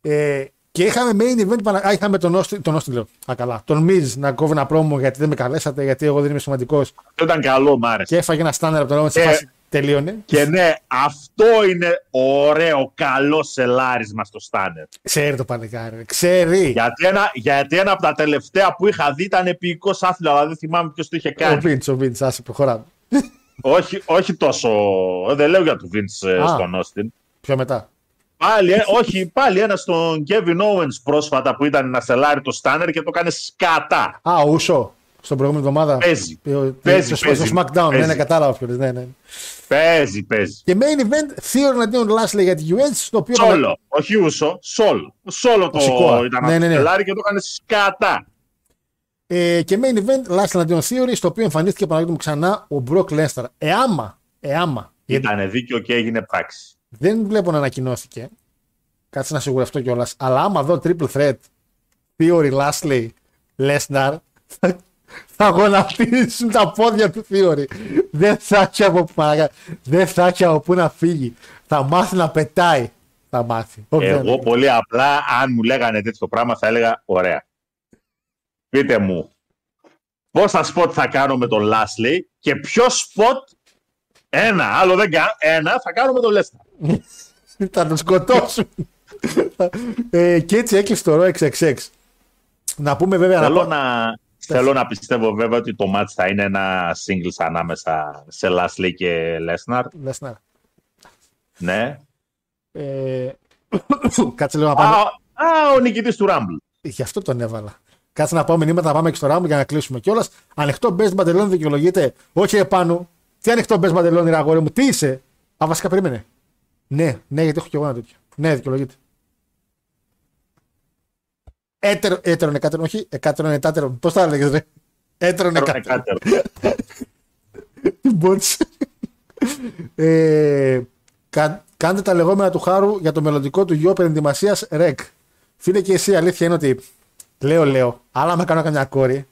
Ε, και είχαμε main event, Α, είχαμε τον Austin, τον Austin λέω, α, καλά, τον Miz να κόβει ένα πρόμο γιατί δεν με καλέσατε, γιατί εγώ δεν είμαι σημαντικός. Αυτό ήταν καλό, μ' άρεσε. Και έφαγε ένα στάνερ από τον Roman, σε φάση τελείωνε. Και ναι, αυτό είναι ωραίο, καλό σελάρισμα στο στάνερ. Ξέρει το παλικάρι, ξέρει. Γιατί ένα, γιατί ένα από τα τελευταία που είχα δει ήταν επίοικο άθλιο, αλλά δεν θυμάμαι ποιος το είχε κάνει. Ο Βίντ, ο Βίντ, άσε προχωράμε όχι, όχι τόσο. Δεν λέω για τον Vince στον Όστιν. Πιο μετά. Πάλι, ε, όχι, πάλι ένα στον Kevin Owens πρόσφατα που ήταν να σελάρει το Στάνερ και το έκανε σκατά. Α, ούσο. Στον προηγούμενη εβδομάδα. Παίζει. Παίζει. Στο, παίζει, στο SmackDown. Ναι, ναι, κατάλαβα ποιος. Ναι, ναι. Παίζει, παίζει. Και main event Theory εναντίον Lashley για τη US. Στο οποίο Σόλο. Όχι ούσο. Σόλο. Σόλο το ήταν ναι, ναι, ναι. και το έκανε σκατά. Ε, και main event, Last Nation Theory, στο οποίο εμφανίστηκε παραδείγμα ξανά ο Brock Lesnar. Εάμα, εάμα. Ήταν δίκαιο και έγινε πράξη. Δεν βλέπω να ανακοινώθηκε. Κάτσε να σιγουρευτώ κιόλας. Αλλά άμα δω triple threat, Theory, Lashley, Lesnar, θα, [LAUGHS] θα γονατίσουν τα πόδια του Theory. Δεν θα έχει από πού, δεν θα έχει από πού να φύγει. Θα μάθει να πετάει. Θα μάθει. Εγώ πολύ απλά, αν μου λέγανε τέτοιο πράγμα, θα έλεγα ωραία πείτε μου πόσα σποτ θα κάνω με τον Lashley και ποιο σποτ ένα, άλλο δεν κάνω, ένα θα κάνω με τον Lesnar. [LAUGHS] θα τον σκοτώσουν. ε, και έτσι έκλεισε το Raw XXX. Να πούμε βέβαια... Θέλω να, θέλω να πιστεύω βέβαια ότι το match θα είναι ένα singles ανάμεσα σε Lashley και Lesnar. Lesnar. Ναι. Ε, [COUGHS] κάτσε λίγο να πάμε. Α, α, ο νικητής του Rumble. Γι' αυτό τον έβαλα. Κάτσε να πάω μηνύματα να πάμε και στο ράμο για να κλείσουμε κιόλας. Ανοιχτό best μπαντελόνι δικαιολογείται. Όχι επάνω. Τι ανοιχτό best μπαντελόνι, ρε αγόρι μου, τι είσαι; Α, βασικά περίμενε. Ναι, ναι, γιατί έχω κι εγώ ένα τέτοιο. Ναι, δικαιολογείται. Έτερο, έτερο εκάτερο, όχι, εκάτερο ετάτερο. Πώς θα έλεγε, ρε; Έτερο εκάτερο. [LAUGHS] Τι μπότσε. ε, κάντε τα λεγόμενα του χάρου για το μελλοντικό του γιο περιδημασία ρεκ. Φίλε και εσύ, αλήθεια είναι ότι Λέω, λέω, αλλά με κάνω καμιά κόρη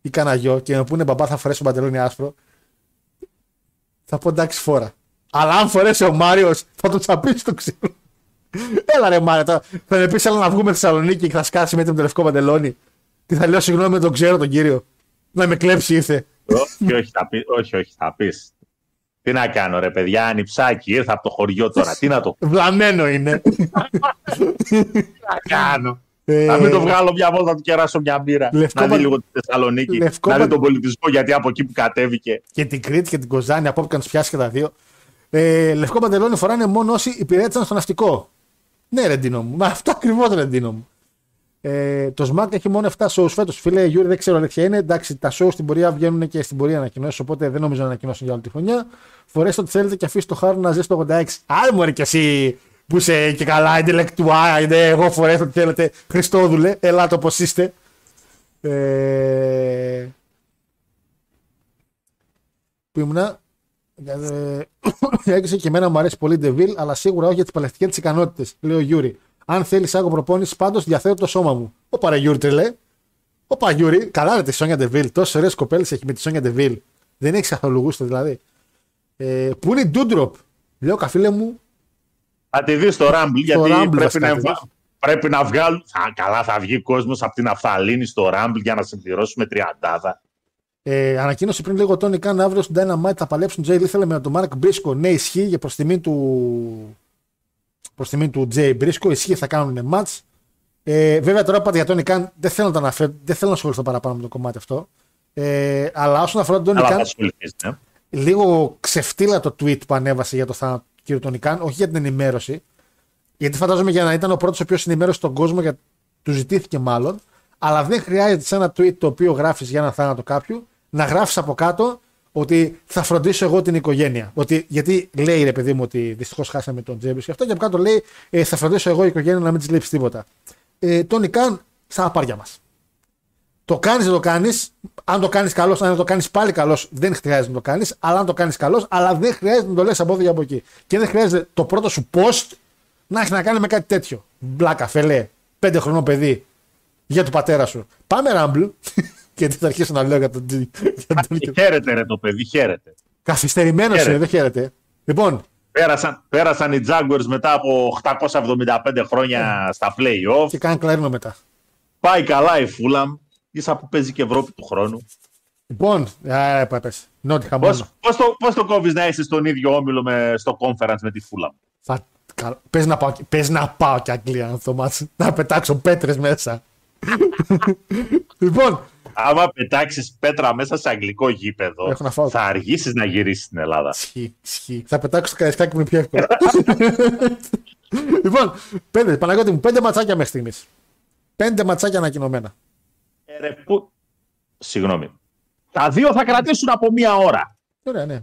ή κανένα γιο και με πούνε μπαμπά θα φορέσω παντελόνι άσπρο, θα πω εντάξει φορά. Αλλά αν φορέσει ο Μάριος, θα το τσαπίσει το ξύλο. Έλα ρε Μάριο, θα, θα με πεις να βγούμε Θεσσαλονίκη και θα σκάσει με το λευκό παντελόνι. Τι θα λέω συγγνώμη με τον ξέρω τον κύριο. Να με κλέψει ήρθε. όχι, όχι, θα πει. Όχι, όχι, θα πεις. Τι να κάνω, ρε παιδιά, ανιψάκι, ήρθα από το χωριό τώρα. Τι να το. Βλαμμένο είναι. Τι να κάνω. Ε, να μην το βγάλω μια βόλτα, να του κεράσω μια μπύρα. Λευκό... Να δει λίγο τη Θεσσαλονίκη. Λευκό... Να δει τον πολιτισμό γιατί από εκεί που κατέβηκε. Και την Κρήτη και την Κοζάνη, από όπου και να τους πιάσει και τα δύο. Ε, λευκό παντελόνι φοράνε μόνο όσοι υπηρέτησαν στο ναυτικό. Ναι, ρεντίνο μου. Μα αυτό ακριβώς ρεντίνο μου. Ε, το SMAC έχει μόνο 7 shows φέτος. Φίλε Γιούρι, δεν ξέρω αλήθεια είναι. Εντάξει, τα shows στην πορεία βγαίνουν και στην πορεία ανακοινώσεις, οπότε δεν νομίζω να ανακοινώσουν για όλη τη χρονιά. Φορέστε ό,τι θέλετε και αφήστε το χάρο να ζει το 86. Άλλη μου και εσύ που είσαι και καλά, intellectual, είναι εγώ φορέστε ό,τι θέλετε. Χριστόδουλε, ελάτε όπως είστε. Ε... Που ήμουνα. Ε, [COUGHS] Έκλεισε και εμένα μου αρέσει πολύ Deville, αλλά σίγουρα όχι για τις παλαιστικές της ικανότητες, λέει ο Γιούρι. Αν θέλεις άγω προπόνηση, πάντως διαθέτω το σώμα μου. Ο Παραγιούρι τρελέ. Ο Παγιούρι, καλά ρε τη Sonya Deville. Τόσες ωραίες κοπέλες έχει με τη Sonya Deville. Δεν έχει καθόλου γούστο δηλαδή. Ε, πού είναι η Ντούντροπ. Λέω καφίλε μου. Θα τη δεις στο Rumble, γιατί Rumble πρέπει, βασικά να, τη βα- πρέπει να βγάλουν. Α, καλά, θα βγει κόσμος από την Αφθαλήνη στο Rumble για να συμπληρώσουμε τριαντάδα. Ε, ανακοίνωσε πριν λίγο Τόνι Καν αύριο στην Dynamite θα παλέψουν Jay Lethal με τον Mark Briscoe. Ναι, ισχύει για προς τιμή του. Προς τιμή του Jay Briscoe, ισχύει θα κάνουν match. Ε, βέβαια τώρα είπατε για Τόνι Καν δεν θέλω να το αναφέρω, δεν θέλω να ασχοληθώ παραπάνω με το κομμάτι αυτό. Ε, αλλά όσον αφορά τον Τόνι Αλλά θα Καν, ασχοληθείς. Ναι. λίγο ξεφτύλα το tweet που ανέβασε για το θάνατο του κ. Τόνι Καν, όχι για την ενημέρωση. Γιατί φαντάζομαι για να ήταν ο πρώτος ο οποίος ενημέρωσε τον κόσμο, για... του ζητήθηκε μάλλον. Αλλά δεν χρειάζεται σε ένα tweet το οποίο γράφεις για ένα θάνατο κάποιου να γράφεις από κάτω ότι θα φροντίσω εγώ την οικογένεια. Ότι, γιατί λέει ρε παιδί μου ότι δυστυχώς χάσαμε τον Τζέμπι και αυτό, και από κάτω λέει ε, θα φροντίσω εγώ η οικογένεια να μην της λείψει τίποτα. Ε, Τόνι Καν στα απάρια μας. Το κάνεις, δεν το κάνεις. Αν το κάνεις καλώ, αν δεν το κάνεις πάλι καλώ, δεν χρειάζεται να το κάνεις. Αλλά αν το κάνεις καλώ, αλλά δεν χρειάζεται να το λες από εδώ και από εκεί. Και δεν χρειάζεται το πρώτο σου post να έχει να κάνει με κάτι τέτοιο. Μπλάκα, φελέ, πέντε χρονών παιδί για του πατέρα σου. Πάμε Ράμπλ. Γιατί [LAUGHS] θα αρχίσω να λέω για τον Τζι. για τον- Χαίρεται ρε το παιδί, χαίρεται. Καθυστερημένος Χαίρεται. είναι, δεν χαίρεται. Λοιπόν, Πέρασαν, πέρασαν οι Jaguars μετά από 875 χρόνια στα play-off. και κάνει κλαρίνο μετά. Πάει καλά η Fulham. Ίσα που παίζει και Ευρώπη του χρόνου. Λοιπόν, α, πες. Νότιχα Πώς, μόνο. πώς, το, πώς το κόβεις να είσαι στον ίδιο όμιλο με, στο conference με τη Fulham; Θα... κα- Πες να, πάω, πες να πάω και Αγγλία στο μάτς. Να πετάξω πέτρες μέσα. [LAUGHS] λοιπόν, Άμα πετάξεις πέτρα μέσα σε αγγλικό γήπεδο, Έχω να φάω. θα αργήσεις να γυρίσεις στην Ελλάδα. ισχύει, ισχύει. Θα πετάξω το καρισκάκι μου πιο εύκολα. [LAUGHS] λοιπόν, πέντε, Παναγιώτη μου, πέντε ματσάκια μέχρι στιγμής. Πέντε ματσάκια ανακοινωμένα. Ε, ρε, που... Συγγνώμη. Τα δύο θα κρατήσουν από μία ώρα. Ωραία, ναι.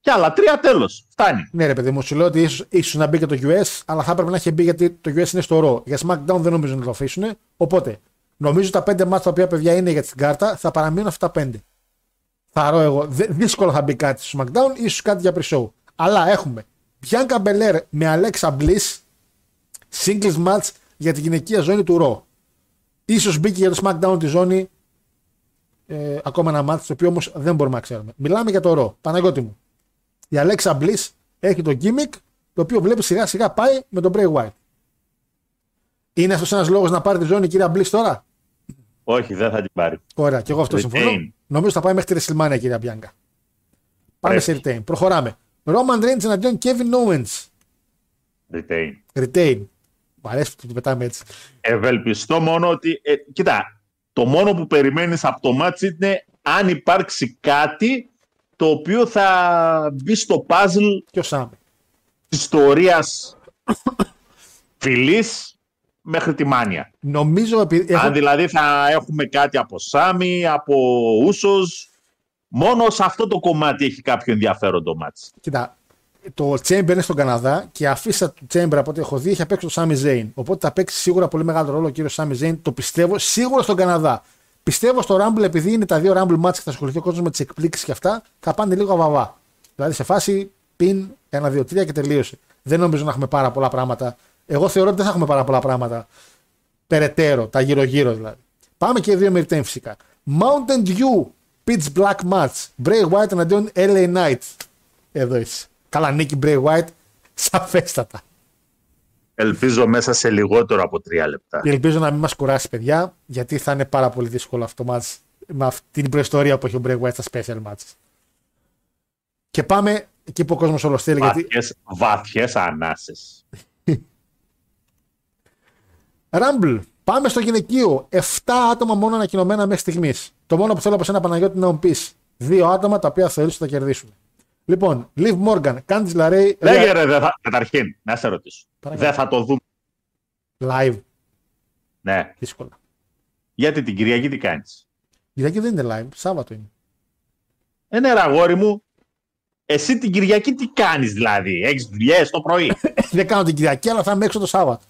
Κι άλλα τρία τέλος. Φτάνει. Ναι, ρε παιδί μου, σου λέω ότι ίσω ίσως να μπει και το US, αλλά θα έπρεπε να έχει μπει γιατί το US είναι στο ρο. Για SmackDown δεν νομίζω να το αφήσουν. Οπότε, νομίζω τα πέντε μάτια τα οποία παιδιά είναι για την κάρτα θα παραμείνουν αυτά τα πέντε. Θα ρω εγώ. Δε- δύσκολα θα μπει κάτι στο SmackDown, ίσως κάτι για pre-show. Αλλά έχουμε Bianca Belair με Alexa Bliss, singles match για την γυναικεία ζώνη του ρο. Ίσως μπήκε για το SmackDown τη ζώνη ε, ακόμα ένα μάτι, το οποίο όμως δεν μπορούμε να ξέρουμε. Μιλάμε για το ρο. Παναγιώτη μου. Η Alexa Bliss έχει το gimmick το οποίο βλέπεις σιγά σιγά πάει με τον Bray Wyatt. Είναι αυτός ένας λόγος να πάρει τη ζώνη η κυρία Bliss τώρα; Όχι, δεν θα την πάρει. Ωραία, και εγώ αυτό Retain. συμφωνώ. Νομίζω θα πάει μέχρι τη WrestleMania η κυρία Bianca. Πάμε σε retain. Προχωράμε. Roman Reigns εναντίον Kevin Owens. Retain. Retain. Μ' αρέσει που το πετάμε έτσι. Ευελπιστώ μόνο ότι. Ε, κοίτα, το μόνο που περιμένεις από το μάτς είναι αν υπάρξει κάτι το οποίο θα μπει στο puzzle Και ο Σάμι. της ιστορίας φιλής μέχρι τη μάνια. Νομίζω επειδή. έχω- Αν δηλαδή θα έχουμε κάτι από Σάμι, από Ούσος, μόνο σε αυτό το κομμάτι έχει κάποιο ενδιαφέρον το μάτς. Κοίτα, το Chamber είναι στον Καναδά και η αφίσα του Chamber από ό,τι έχω δει έχει παίξει το Sami Zayn. Οπότε θα παίξει σίγουρα πολύ μεγάλο ρόλο ο κύριος Sami Zayn. Το πιστεύω σίγουρα στον Καναδά. Πιστεύω στο Rumble επειδή είναι τα δύο Rumble match και θα ασχοληθεί ο κόσμος με τις εκπλήξεις και αυτά, θα πάνε λίγο αβαβά. Δηλαδή σε φάση πιν 1-2-3 και τελείωσε. Δεν νομίζω να έχουμε πάρα πολλά πράγματα. Εγώ θεωρώ ότι δεν θα έχουμε πάρα πολλά πράγματα περαιτέρω, τα γύρω-γύρω δηλαδή. Πάμε και οι δύο με retain φυσικά. Mountain Dew Pitch Black Match. Bray Wyatt εναντίον LA Knight. Εδώ είσαι. Καλά, νίκη Bray Wyatt. Σαφέστατα. Ελπίζω μέσα σε λιγότερο από τρία λεπτά. Και ελπίζω να μην μας κουράσει, παιδιά, γιατί θα είναι πάρα πολύ δύσκολο αυτό το match με αυτή την προϊστορία που έχει ο Bray Wyatt στα special matches. Και πάμε εκεί που ο κόσμος όλος θέλει. Γιατί Βαθιές, βαθιές ανάσες. [LAUGHS] Rumble. Πάμε στο γυναικείο. 7 άτομα μόνο ανακοινωμένα μέχρι στιγμής. Το μόνο που θέλω από σένα Παναγιώτη να μου πεις. Δύο άτομα τα οποία θεωρείς ότι θα κερδίσουν. Λοιπόν, Liv Morgan, Candice LeRae, Λέγε ρε, δεν θα... καταρχήν, να σε ρωτήσω. Παρακαλώ. Δεν θα το δούμε. live. Ναι. Δύσκολα. Γιατί την Κυριακή τι κάνεις; Κυριακή δεν είναι live, Σάββατο είναι. Ε, ναι, ρε, αγόρι μου. Εσύ την Κυριακή τι κάνεις δηλαδή; Έχεις δουλειές το πρωί; [LAUGHS] δεν κάνω την Κυριακή, αλλά θα είμαι έξω το Σάββατο.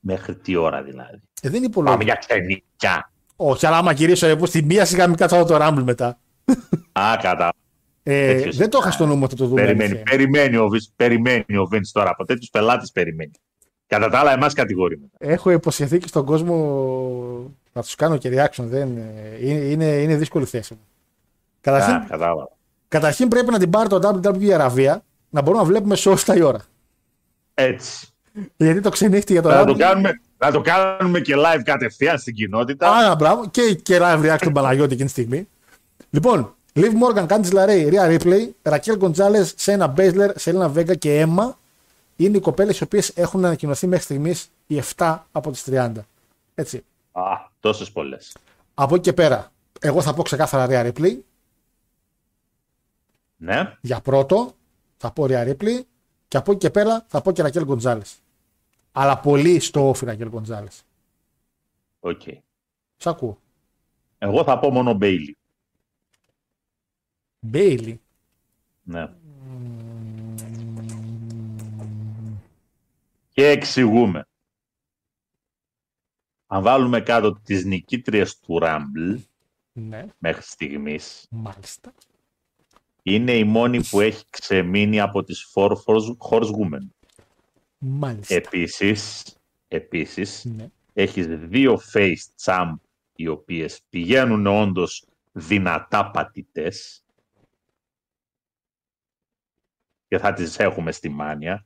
Μέχρι τι ώρα δηλαδή; Ε, δεν είναι Πάμε πολύ. για ξενίκια. Όχι, αλλά άμα γυρίσω εγώ στη μία σιγά μην κάτσω το Rumble μετά. Α, κατά. Ε, Τέτοιος δεν το είχα είναι. στο νου μου ότι το δούμε. Περιμένει, αλήθεια. περιμένει, ο Vince, περιμένει ο Vince τώρα. Από τέτοιους πελάτες περιμένει. Κατά τα άλλα, εμάς κατηγορεί μετά. Έχω υποσχεθεί και στον κόσμο να τους κάνω και reaction. Δεν, ε, είναι, είναι, είναι δύσκολη θέση μου. Καταρχήν, Α, κατάλαβα. καταρχήν πρέπει να την πάρει το WWE Αραβία να μπορούμε να βλέπουμε σε όσο η ώρα. Έτσι. Γιατί το ξενύχτη για το Να το, Rumble. Κάνουμε, να το κάνουμε και live κατευθείαν στην κοινότητα. Άρα, μπράβο. Και, και live reaction [LAUGHS] του Παναγιώτη εκείνη τη στιγμή. Λοιπόν, Liv Morgan, Candice LeRae, Rhea Ripley, Raquel Gonzalez, Sena Baszler, Selena Vega και Emma είναι οι κοπέλες οι οποίες έχουν ανακοινωθεί μέχρι στιγμής οι 7 από τις 30. Έτσι. Α, τόσες πολλές. Από εκεί και πέρα, εγώ θα πω ξεκάθαρα Rhea Ripley. Ναι. Για πρώτο, θα πω Rhea Ripley. Και από εκεί και πέρα θα πω και Raquel Gonzalez. Αλλά πολύ στο off Raquel Gonzalez. OK. Σ' ακούω. Εγώ θα πω μόνο Bayley. Bayley. Ναι. Και εξηγούμε. Αν βάλουμε κάτω τις νικήτριες του Rumble Ναι, μέχρι στιγμής, μάλιστα. είναι η μόνη που έχει ξεμείνει από τις Four Horse- Horsewomen. Μάλιστα. Επίσης, επίσης Ναι. έχεις δύο face champ οι οποίες πηγαίνουν όντως δυνατά πατητές και θα τις έχουμε στη Mania.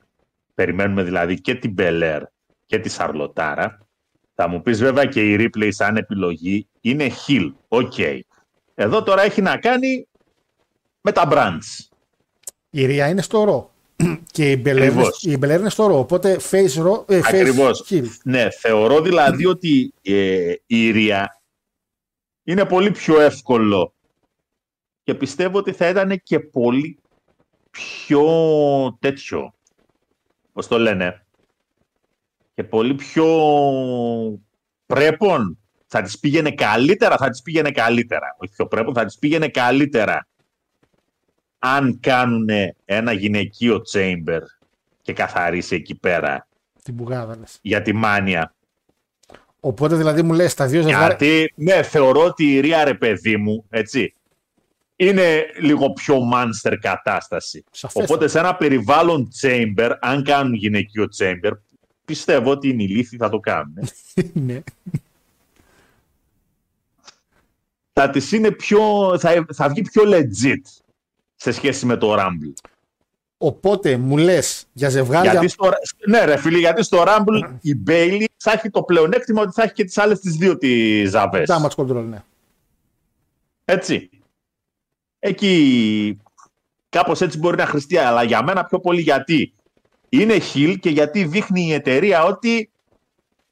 Περιμένουμε δηλαδή και την Belair και τη Σαρλοτάρα. Θα μου πεις βέβαια και η Ripley σαν επιλογή είναι heel. OK. Εδώ τώρα έχει να κάνει με τα brands. Η Rhea είναι στο Raw. Και η Belair είναι, Ακριβώς. η Belair είναι στο Raw. Οπότε face Raw. Ε, face Ακριβώς. heel. Ναι, θεωρώ δηλαδή ότι ε, η Rhea είναι πολύ πιο εύκολο και πιστεύω ότι θα ήταν και πολύ πιο τέτοιο, πώς το λένε, και πολύ πιο πρέπον. Θα τις πήγαινε καλύτερα, θα τις πήγαινε καλύτερα. Όχι πιο πρέπον, θα τις πήγαινε καλύτερα αν κάνουν ένα γυναικείο chamber και καθαρίσει εκεί πέρα Την μπουγάδα λες. για τη μάνια. Οπότε δηλαδή μου λες τα δύο ζευγάρια. Γιατί, ναι, θεωρώ ότι η Ρία, ρε παιδί μου, έτσι, είναι λίγο πιο monster κατάσταση. Σαφέστατα. Οπότε σε ένα περιβάλλον chamber, αν κάνουν γυναικείο chamber, πιστεύω ότι οι νηλίθοι θα το κάνουν. [LAUGHS] ναι. θα τις είναι πιο, θα, θα βγει πιο legit σε σχέση με το Rumble. Οπότε μου λες για ζευγάρια. Γιατί στο, ναι, ρε φίλε, γιατί στο Rumble η Bailey θα έχει το πλεονέκτημα ότι θα έχει και τις άλλες τις δύο τις ζαβές. Damage control, ναι. Έτσι. Εκεί κάπως έτσι μπορεί να χρηστεί, αλλά για μένα πιο πολύ γιατί είναι χιλ και γιατί δείχνει η εταιρεία ότι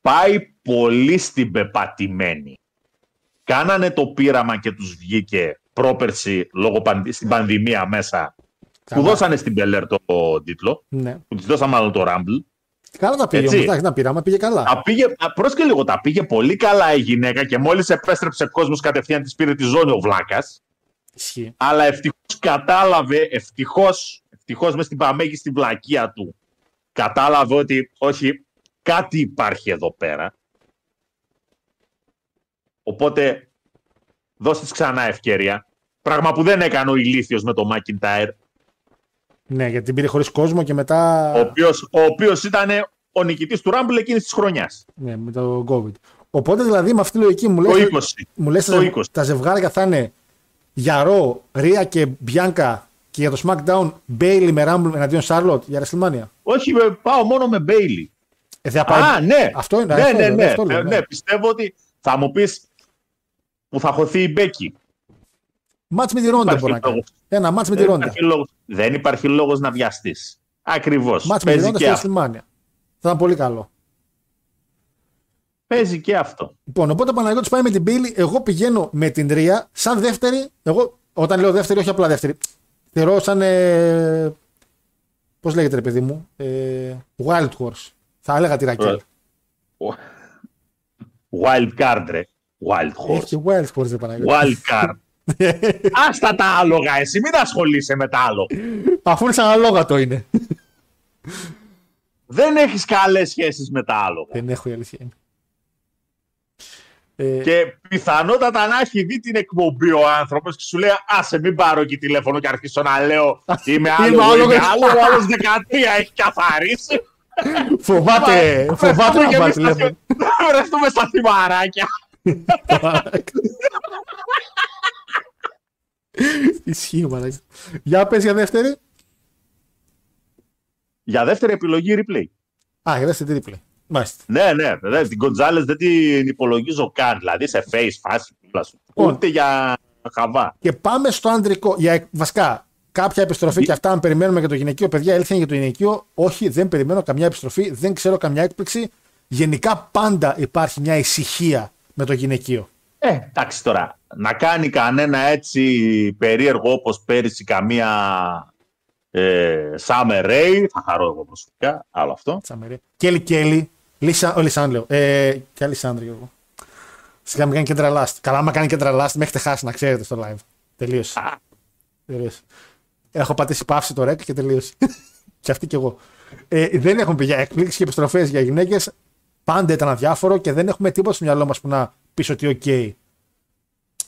πάει πολύ στην πεπατημένη. Κάνανε το πείραμα και τους βγήκε πρόπερση λόγω πανδη- στην πανδημία μέσα που Καλά. δώσανε στην Μπελέρ το τίτλο, ναι. που της δώσαν μάλλον το Rumble. Καλά τα πήγε Έτσι. όμως. Εντάξει, να πειράμα πήγε καλά. Τα πήγε, α, πρόσκε λίγο, τα πήγε πολύ καλά η γυναίκα και μόλις επέστρεψε κόσμος κατευθείαν της πήρε τη ζώνη ο Βλάκας. Ισχύει. αλλά ευτυχώς κατάλαβε, ευτυχώς, ευτυχώς μες στην παμέγη στην πλακία του, κατάλαβε ότι όχι, κάτι υπάρχει εδώ πέρα. Οπότε, δώσ' της ξανά ευκαιρία. Πράγμα που δεν έκανε ο ηλίθιος με το McIntyre, Ναι, γιατί την πήρε χωρίς κόσμο και μετά. ο οποίος, ο οποίος ήταν ο νικητής του Rumble εκείνης της χρονιάς. Ναι, με το COVID. Οπότε δηλαδή με αυτή τη λογική μου Το λες, 20. μου λες Το τα, 20. τα ζευγάρια θα είναι για Ρο, Ρία και Μπιάνκα και για το SmackDown Bailey με Rumble εναντίον Charlotte για WrestleMania. Όχι, με- πάω μόνο με Bailey. Ε, θα πάει... Α, ναι. Αυτό είναι. ναι, αυτό, ναι, λέω, ναι. αυτό λέω, Ε, ναι. ναι, πιστεύω ότι θα μου πεις που θα χωθεί η Μπέκη. Μάτς με τη Ρόντα Υπάρχει μπορεί να κάνει. λόγος. Ένα μάτς με τη Δεν Ρόντα. υπάρχει, λόγος, δεν υπάρχει λόγος να βιαστείς. Ακριβώς. Μάτς με τη Παίζει Ρόντα και, στη αυτό. WrestleMania. Θα ήταν πολύ καλό. Παίζει και αυτό. Λοιπόν, οπότε ο Παναγιώτης πάει με την Bailey, εγώ πηγαίνω με την Ρία, σαν δεύτερη, εγώ όταν λέω δεύτερη, όχι απλά δεύτερη, θεωρώ σαν, ε, πώς λέγεται ρε παιδί μου, ε, Wild Horse. Θα έλεγα τη Ρακέλ. Wild card, ρε. Wild horse. Έχει Wild Horse, ρε Παναγιώτη. Wild card. [LAUGHS] Άστα τα άλογα, εσύ μην ασχολείσαι με τα άλλο. Αφού είναι σαν αλόγατο είναι. Δεν έχεις καλές σχέσεις με τα άλογα. Δεν έχω η αλήθεια είναι. Ε, Και πιθανότατα να έχει δει την εκπομπή ο άνθρωπος και σου λέει Άσε, μην πάρω εκεί τηλέφωνο και αρχίσω να λέω Είμαι άλογο, άλογος». είμαι άλογο. Ο άλλος 13 έχει καθαρίσει. φοβάται, φοβάται να και πάρει εμείς θα τηλέφωνο. βρεθούμε στα θυμαράκια. Ισχύει, μαλάκα. Για πες για δεύτερη. Για δεύτερη επιλογή replay. Α, για δεύτερη τρίπλη. Μάλιστα. Ναι, ναι, ναι. Την Γκοντζάλε δεν την υπολογίζω καν. Δηλαδή σε face φάση. τούλα σου. Λοιπόν. Ούτε για χαβά. Και πάμε στο ανδρικό. Για, βασικά, κάποια επιστροφή και αυτά, αν περιμένουμε για το γυναικείο, παιδιά, ήλθαν για το γυναικείο. Όχι, δεν περιμένω καμιά επιστροφή, δεν ξέρω καμιά έκπληξη. Γενικά πάντα υπάρχει μια ησυχία με το γυναικείο. Ε, εντάξει τώρα. Να κάνει κανένα έτσι περίεργο όπως πέρυσι καμία ε, Summer Ray. Θα χαρώ εγώ προσωπικά. Άλλο αυτό. Τσαμερί. Κέλι Κέλι. Λίσα, ο Λισάν λέω. Ε, και Αλισάνδρη εγώ. Σιγά μην κάνει και τρελάστ. Καλά, άμα κάνει και τρελάστ, με έχετε χάσει να ξέρετε στο live. Τελείωσε. Α. Τελείωσε. Έχω πατήσει παύση το rec και τελείωσε. [LAUGHS] και αυτή κι εγώ. Ε, δεν έχουμε πει για εκπλήξεις και επιστροφές για γυναίκες. Πάντα ήταν αδιάφορο και δεν έχουμε τίποτα στο μυαλό μας που να πεις ότι οκ.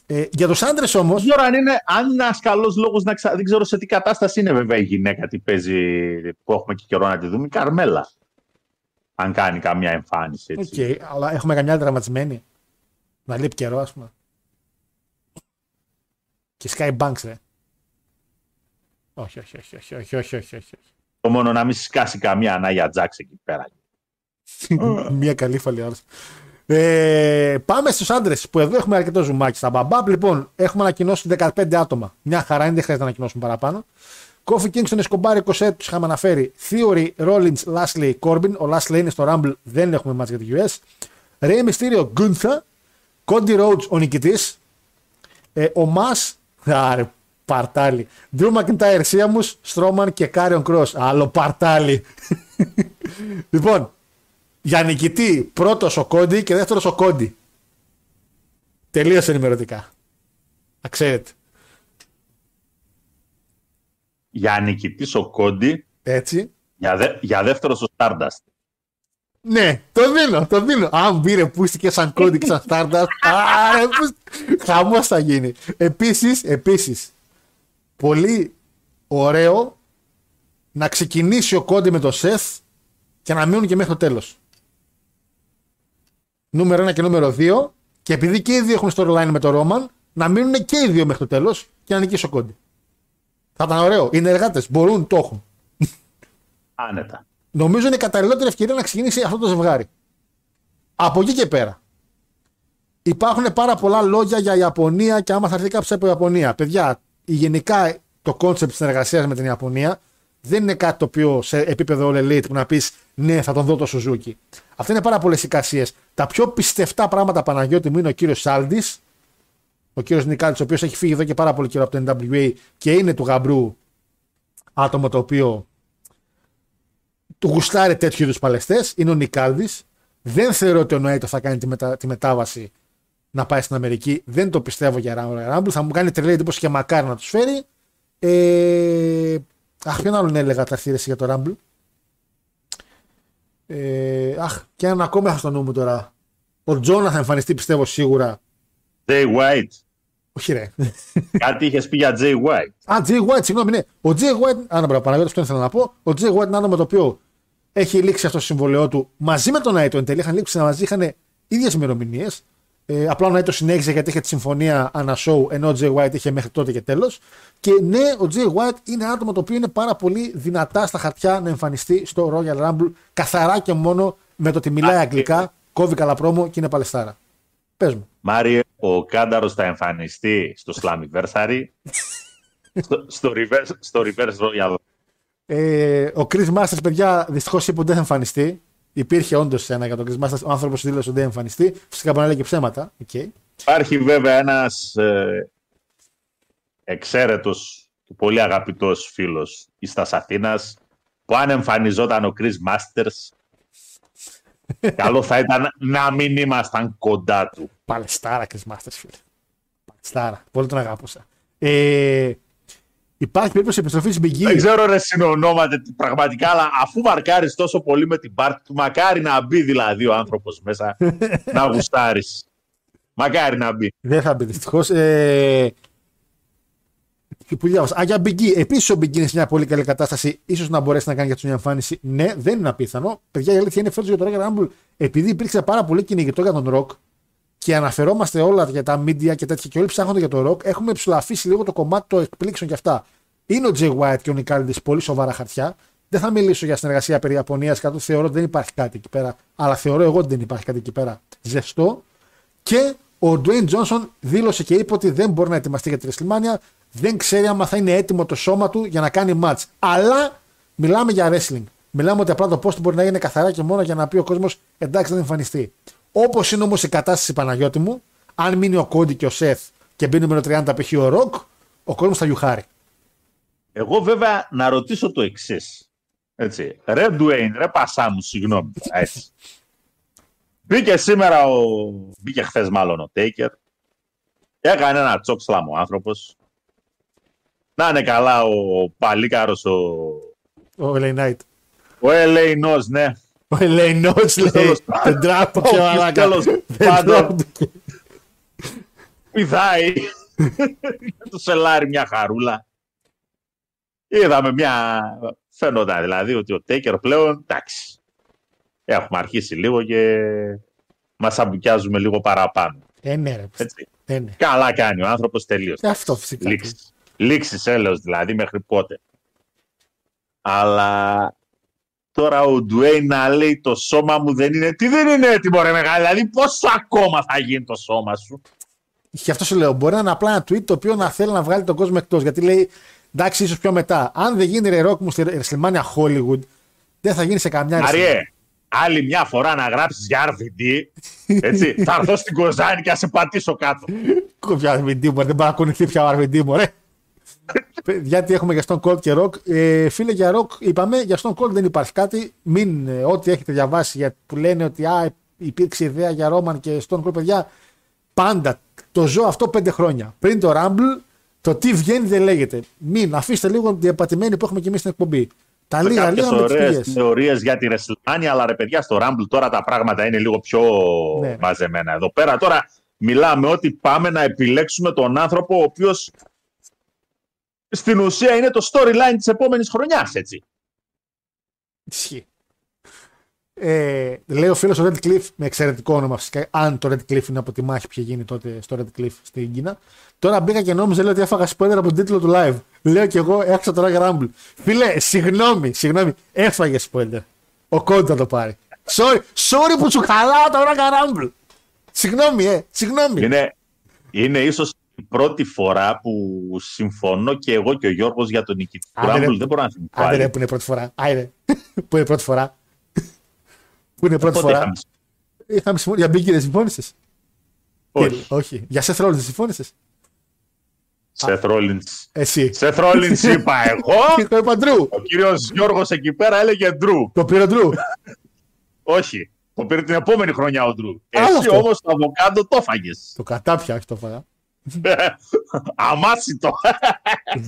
Ε, για τους άντρες όμως. Δεν ξέρω αν είναι, αν είναι ένας καλός λόγος να ξα... Δεν ξέρω σε τι κατάσταση είναι βέβαια η γυναίκα τι παίζει που έχουμε και καιρό να τη δούμε. Η Carmella. Αν κάνει καμιά εμφάνιση Οκ, έτσι. αλλά έχουμε καμιά άλλη τραυματισμένη. Να λείπει καιρό, ας πούμε. Και Sky Banks, ρε. Όχι, όχι, όχι, όχι, όχι, όχι, όχι, όχι. Το μόνο να μην σκάσει καμιά Ανάγια Τζάξ εκεί πέρα. [LAUGHS] Μία καλή φαλή άλλος. Ε, πάμε στους άντρες που εδώ έχουμε αρκετό ζουμάκι. Στα μπαμπάπ, λοιπόν, έχουμε ανακοινώσει 15 άτομα. Μια χαρά είναι, δεν χρειάζεται να ανακοινώσουμε παραπάνω. Kofi Kingston, Escobar, 20 του είχαμε αναφέρει. Theory, Rollins, Lashley, Corbin. Ο Lashley είναι στο Rumble, δεν έχουμε μάτς για το US. Rey Mysterio, Gunther. Cody Rhodes, ο νικητής. Ε, Omos, α ρε, παρτάλι. Drew McIntyre, Sheamus, Strowman και Karrion Kross. Άλλο παρτάλι. [LAUGHS] λοιπόν, για νικητή πρώτος ο Cody και δεύτερος ο Cody. Τελείωσε ενημερωτικά. Να ξέρετε. Για νικητής ο Cody, Έτσι. για, δε, για δεύτερος ο Stardust. Ναι, το δίνω, το δίνω. Αν πήρε πούστη και σαν Κόντι και σαν Stardust. [LAUGHS] Χαμός θα γίνει. Επίσης, επίσης, πολύ ωραίο να ξεκινήσει ο Κόντι με το Σεφ και να μείνουν και μέχρι το τέλος. Νούμερο 1 και νούμερο 2. Και επειδή και οι δύο έχουν storyline με το Ρόμαν, να μείνουν και οι δύο μέχρι το τέλος και να νικήσει ο Κόντι. Θα ήταν ωραίο. Είναι εργάτες. Μπορούν, το έχουν. Άνετα. Νομίζω είναι η καταλληλότερη ευκαιρία να ξεκινήσει αυτό το ζευγάρι. Από εκεί και πέρα. Υπάρχουν πάρα πολλά λόγια για Ιαπωνία και άμα θα έρθει κάποιος από Ιαπωνία. Παιδιά, γενικά το concept της συνεργασίας με την Ιαπωνία δεν είναι κάτι το οποίο σε επίπεδο All Elite που να πεις ναι, θα τον δω τον Σουζούκι. Αυτά είναι πάρα πολλές εικασίες. Τα πιο πιστευτά πράγματα Παναγιώτη μου είναι ο κύριος Σάλντι, ο κύριος Νικάλτη, ο οποίος έχει φύγει εδώ και πάρα πολύ καιρό από το NWA και είναι του γαμπρού άτομο το οποίο του γουστάρει τέτοιου είδους παλαιστές. Είναι ο Νικάλδης. Δεν θεωρώ ότι ο Νοέτο θα κάνει τη, μετα... τη μετάβαση να πάει στην Αμερική. Δεν το πιστεύω για Rumble. Θα μου κάνει τρελή εντύπωση και μακάρι να τους φέρει. Ε... Αχ, ποιον άλλον έλεγα τα έρθει για το Rumble. Ε... Αχ, και έναν ακόμα έχω στο νου μου τώρα. Ο Τζόνας θα εμφανιστεί πιστεύω σίγουρα. Jay White. Όχι, ρε. Κάτι είχες πει για Jay White. Α, Jay White, συγγνώμη, ναι. Ο Jay White, α, να Παναγιώτη, αυτό ήθελα να πω. Ο Jay White είναι άτομο το οποίο έχει λήξει αυτό το συμβολαιό του μαζί με τον Νάιτο εν τέλει. Είχαν λήξει μαζί, είχαν ίδιες ημερομηνίες. Ε, απλά ο Νάιτο συνέχισε γιατί είχε τη συμφωνία ανά show, ενώ ο Jay White είχε μέχρι τότε και τέλος. Και ναι, ο Jay White είναι άτομο το οποίο είναι πάρα πολύ δυνατά στα χαρτιά να εμφανιστεί στο Royal Rumble καθαρά και μόνο με το ότι μιλάει αγγλικά, κόβει καλά πρόμο και είναι παλαιστάρα. Πες μου. Μάριε, ο Κάνταρος θα εμφανιστεί στο Slammiversary. στο, στο, reverse, στο reverse Royal. Ε, ο Chris Masters, παιδιά, δυστυχώς είπε ότι δεν θα εμφανιστεί. Υπήρχε όντως ένα για τον Chris Masters. Ο άνθρωπος δήλωσε ότι δεν εμφανιστεί. Φυσικά μπορεί να λέει και ψέματα. Okay. Υπάρχει βέβαια ένας ε, εξαίρετος και πολύ αγαπητός φίλος τη Αθήνα που αν εμφανιζόταν ο Chris Masters [LAUGHS] καλό θα ήταν να μην ήμασταν κοντά του. Παλαιστάρα Chris Masters, φίλε. Παλαιστάρα. Πολύ τον αγάπησα. Ε, υπάρχει περίπτωση επιστροφής στην Big E. Δεν ξέρω ρε συνονόμαται πραγματικά, αλλά αφού μαρκάρεις τόσο πολύ με την πάρτη του, μακάρι να μπει δηλαδή ο άνθρωπος μέσα [LAUGHS] να γουστάρεις. Μακάρι να μπει. Δεν θα μπει δυστυχώς. Ε, και που διάβασα. Α, για Big E. Επίσης ο Big E είναι σε μια πολύ καλή κατάσταση. σω να μπορέσει να κάνει για τους μια εμφάνιση. Ναι, δεν είναι απίθανο. Παιδιά, η αλήθεια είναι φέτος για το Royal Rumble, επειδή υπήρξε πάρα πολύ κυνηγητό για τον Rock και αναφερόμαστε όλα για τα media και τέτοια και όλοι ψάχνονται για το Rock, έχουμε ψηλαφίσει λίγο το κομμάτι των εκπλήξεων και αυτά. Είναι ο Jay White και ο Νικάλιντε πολύ σοβαρά χαρτιά. Δεν θα μιλήσω για συνεργασία περί Ιαπωνίας, καθώ θεωρώ ότι δεν υπάρχει κάτι εκεί πέρα. Αλλά θεωρώ εγώ ότι δεν υπάρχει κάτι εκεί πέρα ζεστό. Και ο Dwayne Johnson δήλωσε και είπε ότι δεν μπορεί να ετοιμαστεί για τη WrestleMania δεν ξέρει άμα θα είναι έτοιμο το σώμα του για να κάνει match. Αλλά μιλάμε για wrestling. Μιλάμε ότι απλά το post μπορεί να είναι καθαρά και μόνο για να πει ο κόσμος εντάξει δεν εμφανιστεί. Όπως είναι όμως η κατάσταση Παναγιώτη μου, αν μείνει ο Κόντι και ο Σεφ και μπει νούμερο 30 π.χ. ο Ροκ, ο κόσμος θα γιουχάρει. Εγώ βέβαια να ρωτήσω το εξής. Έτσι. Ρε Ντουέιν, ρε Πασάμου, συγγνώμη. [LAUGHS] Έτσι. Μπήκε σήμερα ο. Μπήκε χθες μάλλον ο Τέικερ. Έκανε ένα τσόξλαμ ο άνθρωπος. Να είναι καλά ο Παλίκαρος ο... Ο Ελεϊνάιτ. Ο Ελεϊνός, ναι. Ο Ελεϊνός λέει. Δεν τράπηκε ο Τέλος πάντων. Πηδάει. [LAUGHS] το σελάρι μια χαρούλα. Είδαμε μια... Φαίνονταν δηλαδή ότι ο Τέικερ πλέον, εντάξει, έχουμε αρχίσει λίγο και μας αμπουκιάζουμε λίγο παραπάνω. Ε, ναι, ρε. Έτσι. Ε, ναι. Καλά κάνει ο άνθρωπος τελείως. Ε, αυτό φυσικά. Λήξεις. Λήξεις έλεος δηλαδή μέχρι πότε. Αλλά τώρα ο Ντουέιν να λέει το σώμα μου δεν είναι. Τι δεν είναι έτοιμο ρε μεγάλη. Δηλαδή πόσο ακόμα θα γίνει το σώμα σου; Και αυτό σου λέω. Μπορεί να είναι απλά ένα tweet το οποίο να θέλει να βγάλει τον κόσμο εκτός. Γιατί λέει εντάξει, ίσως πιο μετά. Αν δεν γίνει ρε ροκ μου στη WrestleMania Hollywood, δεν θα γίνει σε καμιά Μαριέ, άλλη μια φορά να γράψεις για RVD. Έτσι, θα έρθω στην Κοζάνη και θα σε πατήσω κάτω. [LAUGHS] Κομπιά RVD μου, δεν παρακολουθεί πια ο RVD μου, ρε. Γιατί έχουμε για Stone Cold και Rock. Ε, φίλε, για Rock είπαμε, για Stone Cold δεν υπάρχει κάτι. Μην, ε, ό,τι έχετε διαβάσει για, που λένε ότι α, υπήρξε ιδέα για Roman και Stone Cold, παιδιά, πάντα το ζω αυτό πέντε χρόνια. Πριν το Rumble, το τι βγαίνει δεν λέγεται. Μην αφήστε λίγο την διαπατημένη που έχουμε και εμείς στην εκπομπή. Τα λίγα, λίγα με τις θεωρίες για τη WrestleMania, αλλά ρε παιδιά, στο Rumble τώρα τα πράγματα είναι λίγο πιο ναι. μαζεμένα. Εδώ πέρα τώρα μιλάμε ότι πάμε να επιλέξουμε τον άνθρωπο ο οποίος στην ουσία είναι το storyline της επόμενης χρονιάς, έτσι. Ισχύει. Ε, λέει ο φίλος ο Red Cliff με εξαιρετικό όνομα φυσικά. Αν το Red Cliff είναι από τη μάχη που είχε γίνει τότε στο Red Cliff στην Κίνα. Τώρα μπήκα και νόμιζα λέει, ότι έφαγα spoiler από τον τίτλο του live. Λέω και εγώ έξω το Rock Rumble. Φίλε, συγγνώμη, συγγνώμη. Έφαγε spoiler. Ο Κόντι θα το πάρει. Sorry, sorry που σου χαλάω το Rock Rumble. Συγγνώμη, ε, συγγνώμη. Είναι, είναι ίσως η πρώτη φορά που συμφωνώ και εγώ και ο Γιώργος για τον νικητή του Rumble. Δεν μπορώ να θυμηθώ. Άντε ρε, που είναι πρώτη φορά. Άιντε. που είναι πρώτη φορά. που είναι πρώτη φορά. Είχαμε συμφωνήσει; Για Biggie δεν συμφώνησες; Όχι. Όχι. Για Seth Rollins δεν συμφώνησες; Seth Rollins. Εσύ. Seth Rollins είπα εγώ. [LAUGHS] Το είπα Drew. Ο κύριος Γιώργος εκεί πέρα έλεγε Drew. Το πήρε Drew. Όχι. Το πήρε την επόμενη χρονιά ο Drew. Εσύ όμως το αβοκάντο το φάγε. Το κατάπια, όχι το 'φαγα. Αμάσητο.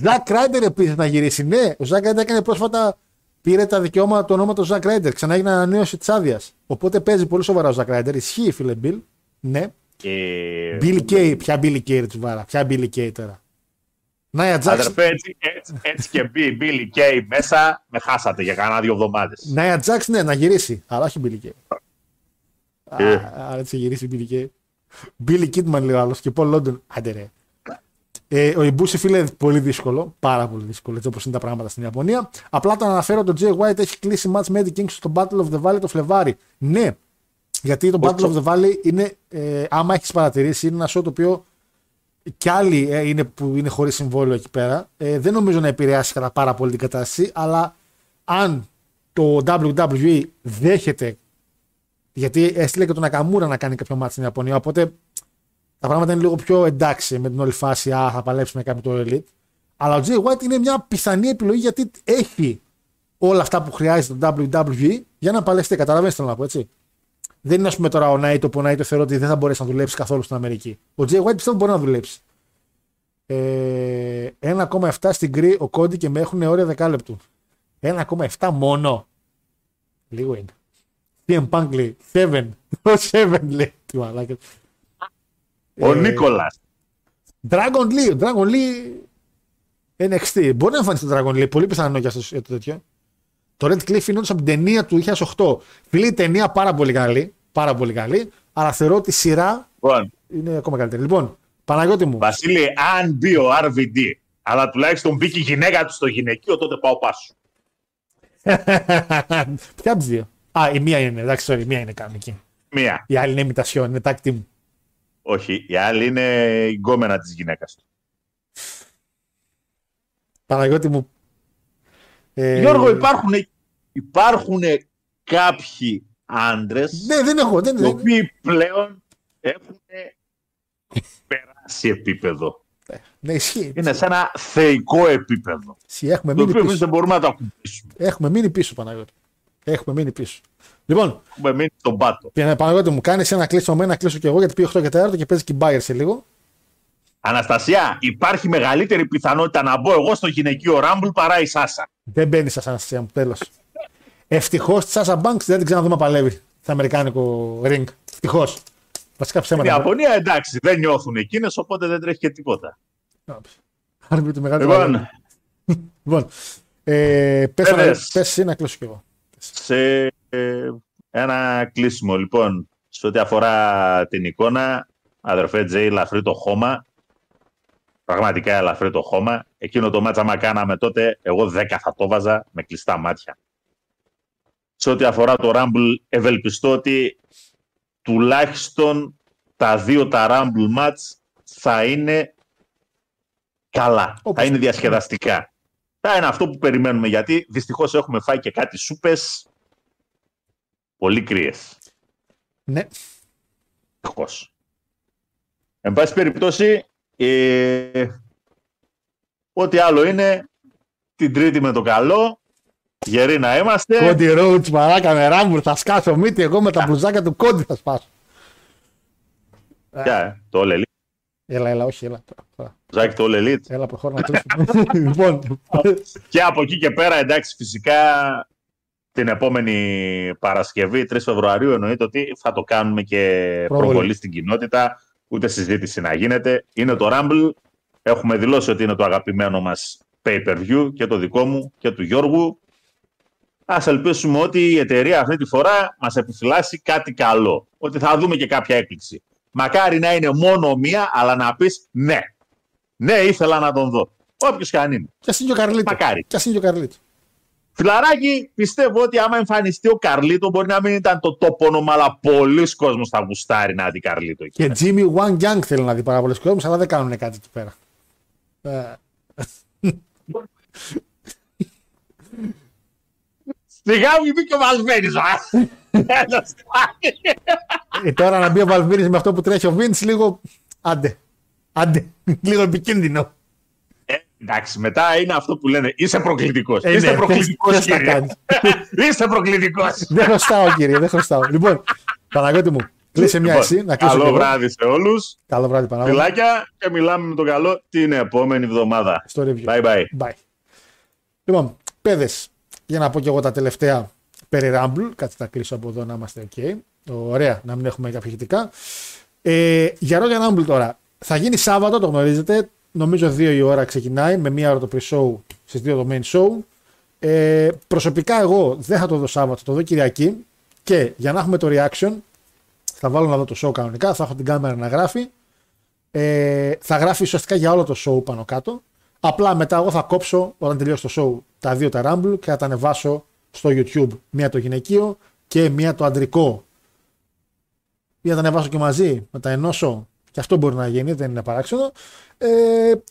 Zack Ryder επίσης να γυρίσει. Ναι, ο Zack Ryder έκανε πρόσφατα. Πήρε τα δικαιώματα του ονόματος Zack Ryder. Ξανά έγινε ανανέωση της άδειας. Οπότε παίζει πολύ σοβαρά ο Zack Ryder. Ισχύει, φίλε Μπιλ. Ναι. Και... Billie Kay. Ποια Billie Kay τους βάρα. Ποια Billie Kay τώρα. Nia Jax. Αδερφέ, έτσι, έτσι, έτσι και μπει Billie Kay μέσα, με χάσατε για κανένα δύο εβδομάδες. Nia Jax, ναι, να γυρίσει. Αλλά όχι Billie Kay. Ε. Α, έτσι γυρίσει Billy Kay. Billy Kidman λέει ο άλλος και Paul London. Άντε ρε. Ε, ο Ιμπούση φίλε πολύ δύσκολο, πάρα πολύ δύσκολο έτσι όπως είναι τα πράγματα στην Ιαπωνία. Απλά το αναφέρω ότι ο Jay White έχει κλείσει match με Eddie King στο Battle of the Valley το Φλεβάρι. Ναι, γιατί το Battle of the Valley είναι, ε, άμα έχεις παρατηρήσει, είναι ένα show το οποίο κι άλλοι ε, είναι που είναι χωρίς συμβόλαιο εκεί πέρα. Ε, δεν νομίζω να επηρεάσει κατά πάρα πολύ την κατάσταση, αλλά αν το WWE δέχεται Γιατί έστειλε και τον Ακαμούρα να κάνει κάποιο μάτι στην Ιαπωνία. Οπότε τα πράγματα είναι λίγο πιο εντάξει με την όλη φάση. Α, θα παλέψουμε κάποιο το Elite. Αλλά ο Jay White είναι μια πιθανή επιλογή γιατί έχει όλα αυτά που χρειάζεται το WWE για να παλέψει. Καταλαβαίνετε θέλω να πω έτσι. Δεν είναι ας πούμε τώρα ο Νάιτο που ο Νάιτο θεωρώ ότι δεν θα μπορέσει να δουλέψει καθόλου στην Αμερική. Ο Jay White πιστεύω μπορεί να δουλέψει. Ε, 1,7 στην Κρή ο Κόντι και με έχουν όρια δεκάλεπτου. 1,7 μόνο. Λίγο είναι. CM Punk λέει 7. Το 7 λέει. Τι μαλάκα. Ο Ε, Νίκολας. Dragon Lee. Dragon Lee NXT. Μπορεί να εμφανιστεί το Dragon Lee. Πολύ πιθανό για, αυτό, για το τέτοιο. Το Red Cliff είναι όντως από την ταινία του 2008. Φίλοι, η ταινία πάρα πολύ καλή. Πάρα πολύ καλή. Αλλά θεωρώ ότι η σειρά Λοιπόν, είναι ακόμα καλύτερη. Λοιπόν, Παναγιώτη μου. Βασίλη, αν μπει ο RVD, αλλά τουλάχιστον μπήκε η γυναίκα του στο γυναικείο, τότε πάω πάσου. [LAUGHS] Ποια από τις δύο; Α, η μία είναι. Εντάξει, sorry, η μία είναι κανονική. Μία. Η άλλη είναι ημιτασιόν, είναι tag team. Όχι, η άλλη είναι η γκόμενα της γυναίκας του. Παναγιώτη μου. Ε, Γιώργο, υπάρχουν, υπάρχουν κάποιοι άντρες Ναι, δεν έχω. Δεν, οι δεν, οποίοι πλέον έχουν περάσει επίπεδο. ναι, ισχύει. Είναι σε ένα θεϊκό επίπεδο. Ισχύει. Έχουμε Το μείνει οποίο εμείς πίσω. δεν μπορούμε να το ακουμπήσουμε. Έχουμε μείνει πίσω, Παναγιώτη. Έχουμε μείνει πίσω. Λοιπόν, Έχουμε μείνει στον πάτο. και Παναγιώτη μου, κάνεις ένα κλείσιμο με ένα κλείσω και εγώ γιατί πήγε 8 και 4 και παίζει και Bayer σε λίγο. Αναστασία, υπάρχει μεγαλύτερη πιθανότητα να μπω εγώ στο γυναικείο Ράμπλ παρά η Σάσα. Δεν μπαίνει σα Αναστασία μου, τέλος. Ευτυχώς τη Σάσα Banks δεν την ξαναδούμε να παλεύει στο Αμερικάνικο ring. Ευτυχώς. Βασικά Η ψέματα. Ιαπωνία εντάξει, δεν νιώθουν εκείνες, οπότε δεν τρέχει και τίποτα. Άρβη του μεγάλου Λοιπόν, Λοιπόν, ε, πες, Πες. να, πες εσύ να κλείσω κι εγώ. Σε ε, ένα κλείσιμο λοιπόν, σε ό,τι αφορά την εικόνα, αδερφέ Τζέι, ελαφρύ το χώμα. Πραγματικά ελαφρύ το χώμα. Εκείνο το μάτσα άμα κάναμε τότε, εγώ 10 θα το βάζα με κλειστά μάτια. Σε ό,τι αφορά το Rumble, ευελπιστώ ότι τουλάχιστον τα δύο τα Rumble match θα είναι καλά. Όπως- Θα είναι διασκεδαστικά. Θα είναι αυτό που περιμένουμε, γιατί δυστυχώς έχουμε φάει και κάτι σούπες πολύ κρύες. Ναι, Δυστυχώς. Εν πάση περιπτώσει, ε, ό,τι άλλο είναι, την τρίτη με το καλό, γεροί να είμαστε. Κόντι Ρόουτς, μαράκα με ράμπουρ, θα σκάσω μύτη εγώ με τα μπλουζάκια του Κόντι θα σπάσω. Ποια, ε, το All Elite. Έλα, έλα, όχι, έλα. Τώρα, Ζάκι το All Elite. Έλα, προχώρα να κλείσουμε. [LAUGHS] λοιπόν, Και από εκεί και πέρα, εντάξει, φυσικά την επόμενη Παρασκευή, 3 Φεβρουαρίου, εννοείται ότι θα το κάνουμε και Προβολή. προβολή στην κοινότητα, ούτε συζήτηση να γίνεται. Είναι το Rumble. Έχουμε δηλώσει ότι είναι το αγαπημένο μας pay-per-view και το δικό μου και του Γιώργου. Ας ελπίσουμε ότι η εταιρεία αυτή τη φορά μας επιφυλάσσει κάτι καλό. Ότι θα δούμε και κάποια έκπληξη. Μακάρι να είναι μόνο μία, αλλά να πεις ναι. Ναι, ήθελα να τον δω. Όποιος και αν είναι. κι ας είναι και ο Καρλίτο. Μακάρι. Κι ας είναι και ο Καρλίτο. Φιλαράκι, πιστεύω ότι άμα εμφανιστεί ο Καρλίτο μπορεί να μην ήταν το top όνομα, αλλά πολλοί κόσμος θα γουστάρει να δει Καρλίτο. εκεί. Και Jimmy Wang Yang θέλει να δει πάρα πολλές κόσμου, αλλά δεν κάνουν κάτι εκεί πέρα. Ε, Σιγά μου μπήκε ο Βαλβένης, α! Έλα, ε, τώρα να μπει ο Βαλβίνη με αυτό που τρέχει ο Vince, λίγο. Άντε. Άντε. λίγο επικίνδυνο. Ε, εντάξει, μετά είναι αυτό που λένε είσαι προκλητικός. Ε, Είστε ναι, προκλητικός, θες- θες να κύριε. κάνεις. [LAUGHS] Είστε προκλητικός. δεν χρωστάω, κύριε, δεν χρωστάω. λοιπόν, Παναγιώτη μου, κλείσε μια Λοιπόν, εσύ, να κλείσω κι Καλό εγώ. βράδυ σε όλους. Καλό βράδυ, Παναγιώτη. Φιλάκια και μιλάμε με τον καλό την επόμενη εβδομάδα. Στο review. Bye bye. Bye. Λοιπόν, παιδες, για να πω και εγώ τα τελευταία περί Rumble. Κάτσε να κλείσω από εδώ να είμαστε OK. Ωραία, να μην έχουμε κάποια ηχητικά. Ε, για Royal Rumble τώρα. Θα γίνει Σάββατο, το γνωρίζετε. Νομίζω 2 η ώρα ξεκινάει με μία ώρα το pre-show στις 2 το main show. Ε, προσωπικά εγώ δεν θα το δω Σάββατο, το δω Κυριακή. Και για να έχουμε το reaction, θα βάλω να δω το show κανονικά, θα έχω την κάμερα να γράφει. Ε, θα γράφει ουσιαστικά για όλο το show πάνω κάτω. Απλά μετά εγώ θα κόψω όταν τελειώσει το show τα δύο τα Rumble και θα τα ανεβάσω στο YouTube. Μία το γυναικείο και μία το αντρικό. Ή να τα ανεβάσω και μαζί, να τα ενώσω. Και αυτό μπορεί να γίνει, δεν είναι παράξενο. Ε,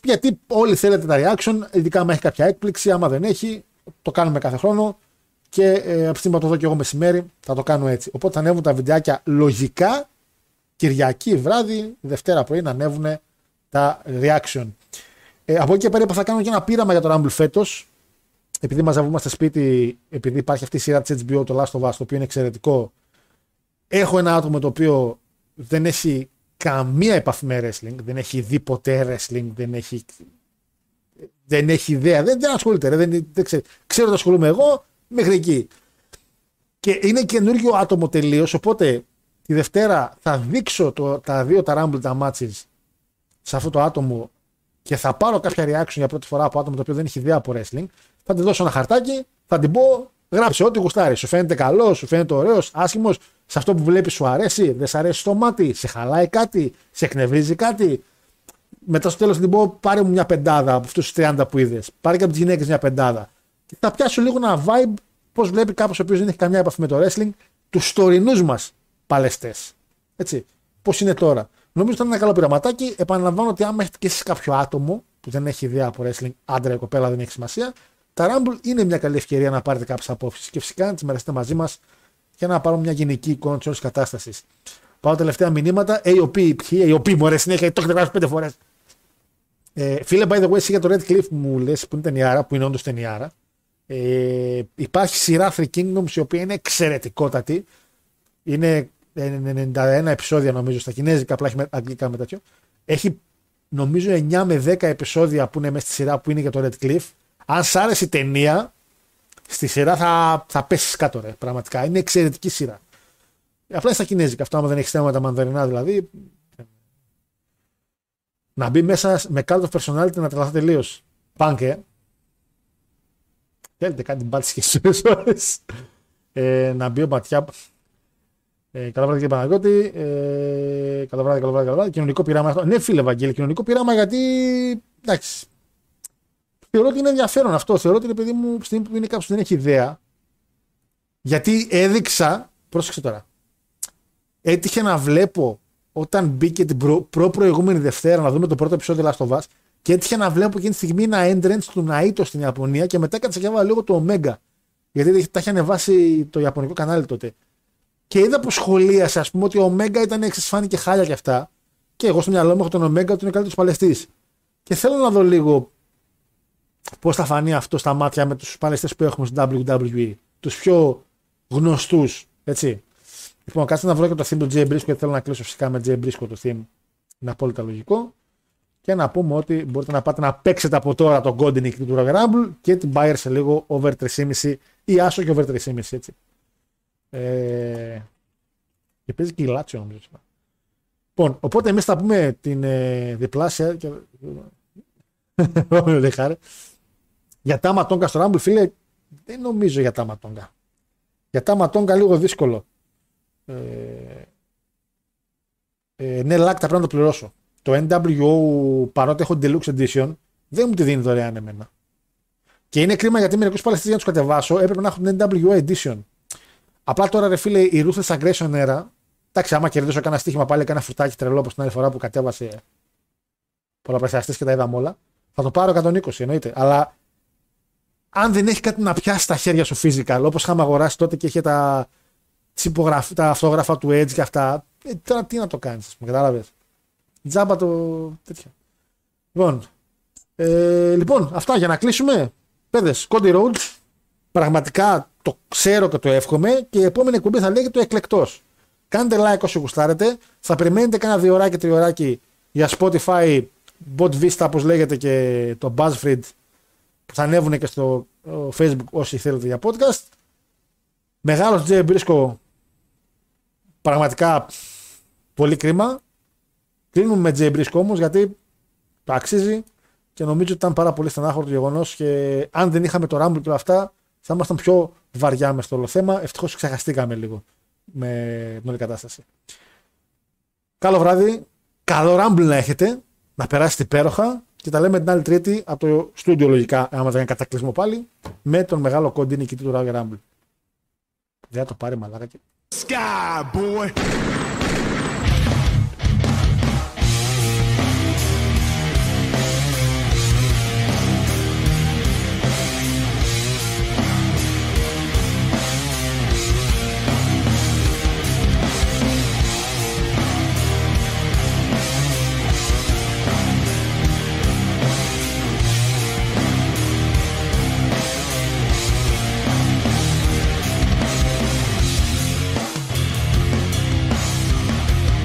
γιατί όλοι θέλετε τα reaction, ειδικά άμα έχει κάποια έκπληξη. Άμα δεν έχει, το κάνουμε κάθε χρόνο. Και ε, από τη στιγμή που το δω και εγώ μεσημέρι, θα το κάνω έτσι. Οπότε θα ανέβουν τα βιντεάκια λογικά Κυριακή βράδυ, Δευτέρα πρωί να ανέβουν τα reaction. Ε, από εκεί και πέρα θα κάνω και ένα πείραμα για το Rumble φέτος. Επειδή μαζεύομαστε σπίτι, επειδή υπάρχει αυτή η σειρά της HBO, το Last of Us, το οποίο είναι εξαιρετικό. Έχω ένα άτομο το οποίο δεν έχει καμία επαφή με wrestling, δεν έχει δει ποτέ wrestling, δεν έχει, δεν έχει ιδέα, δεν, δεν ασχολείται, δεν, δεν ξέρω, ξέρω ότι ασχολούμαι εγώ μέχρι εκεί. Και είναι καινούργιο άτομο τελείως, οπότε τη Δευτέρα θα δείξω το, τα δύο τα Rumble τα matches σε αυτό το άτομο και θα πάρω κάποια reaction για πρώτη φορά από άτομο το οποίο δεν έχει ιδέα από wrestling. Θα τη δώσω ένα χαρτάκι, θα την πω, γράψε ό,τι γουστάρει. Σου φαίνεται καλός, σου φαίνεται ωραίος, άσχημος, σε αυτό που βλέπεις σου αρέσει, δεν σε αρέσει στο μάτι, σε χαλάει κάτι, σε εκνευρίζει κάτι. Μετά στο τέλος θα την πω, πάρε μου μια πεντάδα από αυτούς τους 30 που είδες. Πάρε και από τις γυναίκες μια πεντάδα. Και θα πιάσω λίγο ένα vibe πώς βλέπει κάποιος ο οποίος δεν έχει καμιά επαφή με το wrestling τους τωρινούς μας παλαιστές. Έτσι. Πώς είναι τώρα. Νομίζω ότι ήταν ένα καλό πειραματάκι. Επαναλαμβάνω ότι άμα έχετε και εσεί κάποιο άτομο που δεν έχει ιδέα από wrestling, άντρα ή κοπέλα, δεν έχει σημασία. Τα Rumble είναι μια καλή ευκαιρία να πάρετε κάποιες απόψεις και φυσικά να τις μοιραστείτε μαζί μας για να πάρουμε μια γενική εικόνα της όλης κατάστασης. Πάω τελευταία μηνύματα. AOP, ποιοι, AOP μου αρέσει συνέχεια, το έχετε γράψει πέντε φορές. Ε, φίλε, by the way, εσύ για το Red Cliff μου λες που είναι ταινιάρα, που είναι όντως ταινιάρα. Ε, υπάρχει σειρά Three Kingdoms η οποία είναι εξαιρετικότατη. Είναι 91 επεισόδια νομίζω στα κινέζικα, απλά έχει αγγλικά με τέτοιο. Έχει νομίζω 9 με 10 επεισόδια που είναι μέσα στη σειρά που είναι για το Red Cliff. Αν σ' άρεσε η ταινία, στη σειρά θα, θα πέσεις κάτω, ρε. Πραγματικά. Είναι εξαιρετική σειρά. Απλά είναι στα κινέζικα. Αυτό, άμα δεν έχεις θέμα με τα μανδαρινά δηλαδή. Να μπει μέσα με card of personality να τρελαθεί τελείως. Πάνκε. Θέλετε κάτι μπάλτσι και ώρε. Ε, να μπει ο Ματιά. Ε, καλά βράδυ κύριε Παναγιώτη. Ε, καλά βράδυ, καλά βράδυ, καλά βράδυ. Κοινωνικό πειράμα. Ναι, φίλε Βαγγέλη, κοινωνικό πειράμα γιατί. Εντάξει. Θεωρώ ότι είναι ενδιαφέρον αυτό. Θεωρώ ότι επειδή μου στιγμή που είναι κάποιος που δεν έχει ιδέα. Γιατί έδειξα. Πρόσεξε τώρα. Έτυχε να βλέπω όταν μπήκε την προ, προ-προηγούμενη Δευτέρα να δούμε το πρώτο επεισόδιο Last of Us και έτυχε να βλέπω εκείνη τη στιγμή ένα entrance του Ναΐτο στην Ιαπωνία και μετά κάτσα και έβαλα λίγο το Omega. Γιατί τα είχε ανεβάσει το Ιαπωνικό κανάλι τότε. Και είδα που σχολίασε, ας πούμε, ότι ο Omega ήταν εξασφάνει και χάλια κι αυτά. Και εγώ στο μυαλό μου έχω τον Omega ότι είναι καλύτερος παλαιστής. Και θέλω να δω λίγο πώς θα φανεί αυτό στα μάτια με τους παλαιστές που έχουμε στην WWE. Τους πιο γνωστούς, έτσι. Λοιπόν, κάτσε να βρω και το theme του Jay Briscoe γιατί θέλω να κλείσω φυσικά με Jay Briscoe το theme. Είναι απόλυτα λογικό. Και να πούμε ότι μπορείτε να πάτε να παίξετε από τώρα τον Golden Nick του Roger Rumble και την Bayer σε λίγο over 3,5 ή άσο και over 3,5 έτσι. Ε, και παίζει και η Λάτσιο νομίζω. Λοιπόν, οπότε εμείς θα πούμε την ε, διπλάσια. Και... [LAUGHS] για τα Ματόγκα στο Rumble, φίλε, δεν νομίζω για τα Ματόγκα. Για τα Ματόγκα λίγο δύσκολο. Ε, ε, ναι, λάκ, θα πρέπει να το πληρώσω. Το NWO, παρότι έχω Deluxe Edition, δεν μου τη δίνει δωρεάν εμένα. Και είναι κρίμα γιατί μερικούς παλαιστές για να τους κατεβάσω έπρεπε να έχουν την NWO Edition. Απλά τώρα, ρε φίλε, η Ruthless Aggression Era. Εντάξει, άμα κερδίσω κανένα στοίχημα πάλι, κανένα φρουτάκι τρελό όπως την άλλη φορά που κατέβασε πολλαπλασιαστέ και τα είδαμε όλα. Θα το πάρω 120 εννοείται. Αλλά αν δεν έχει κάτι να πιάσει στα χέρια σου physical, όπως είχαμε αγοράσει τότε και είχε τα, τα αυτόγραφα του Edge και αυτά. Ε, τώρα τι να το κάνεις, ας πούμε, κατάλαβες. Τζάμπα το τέτοιο. Λοιπόν, ε, λοιπόν, αυτά για να κλείσουμε. Πέδε, Cody Rhodes, πραγματικά το ξέρω και το εύχομαι και η επόμενη εκπομπή θα λέγεται το εκλεκτός. Κάντε like όσο γουστάρετε. Θα περιμένετε κάνα δύο ώρακι, τριωράκι για Spotify, Bot Vista όπως λέγεται και το Buzzfeed που θα ανέβουν και στο Facebook όσοι θέλετε για podcast. Μεγάλος Τζέι Μπρίσκο πραγματικά πολύ κρίμα. Κλείνουμε με Τζέι Μπρίσκο όμως γιατί το αξίζει και νομίζω ότι ήταν πάρα πολύ στενάχωρο το γεγονός και αν δεν είχαμε το Rumble και όλα αυτά θα ήμασταν πιο βαριά μες στο όλο θέμα. Ευτυχώς ξεχαστήκαμε λίγο με την όλη κατάσταση. Καλό βράδυ. Καλό ράμπλ να έχετε. Να περάσετε υπέροχα. Και τα λέμε την άλλη Τρίτη από το στούντιο λογικά, άμα δεν είναι κατακλυσμό πάλι, με τον μεγάλο κόντι νικητή του Ράγερ Ράμπλ. Δεν θα το πάρει μαλάκα και. Sky, boy.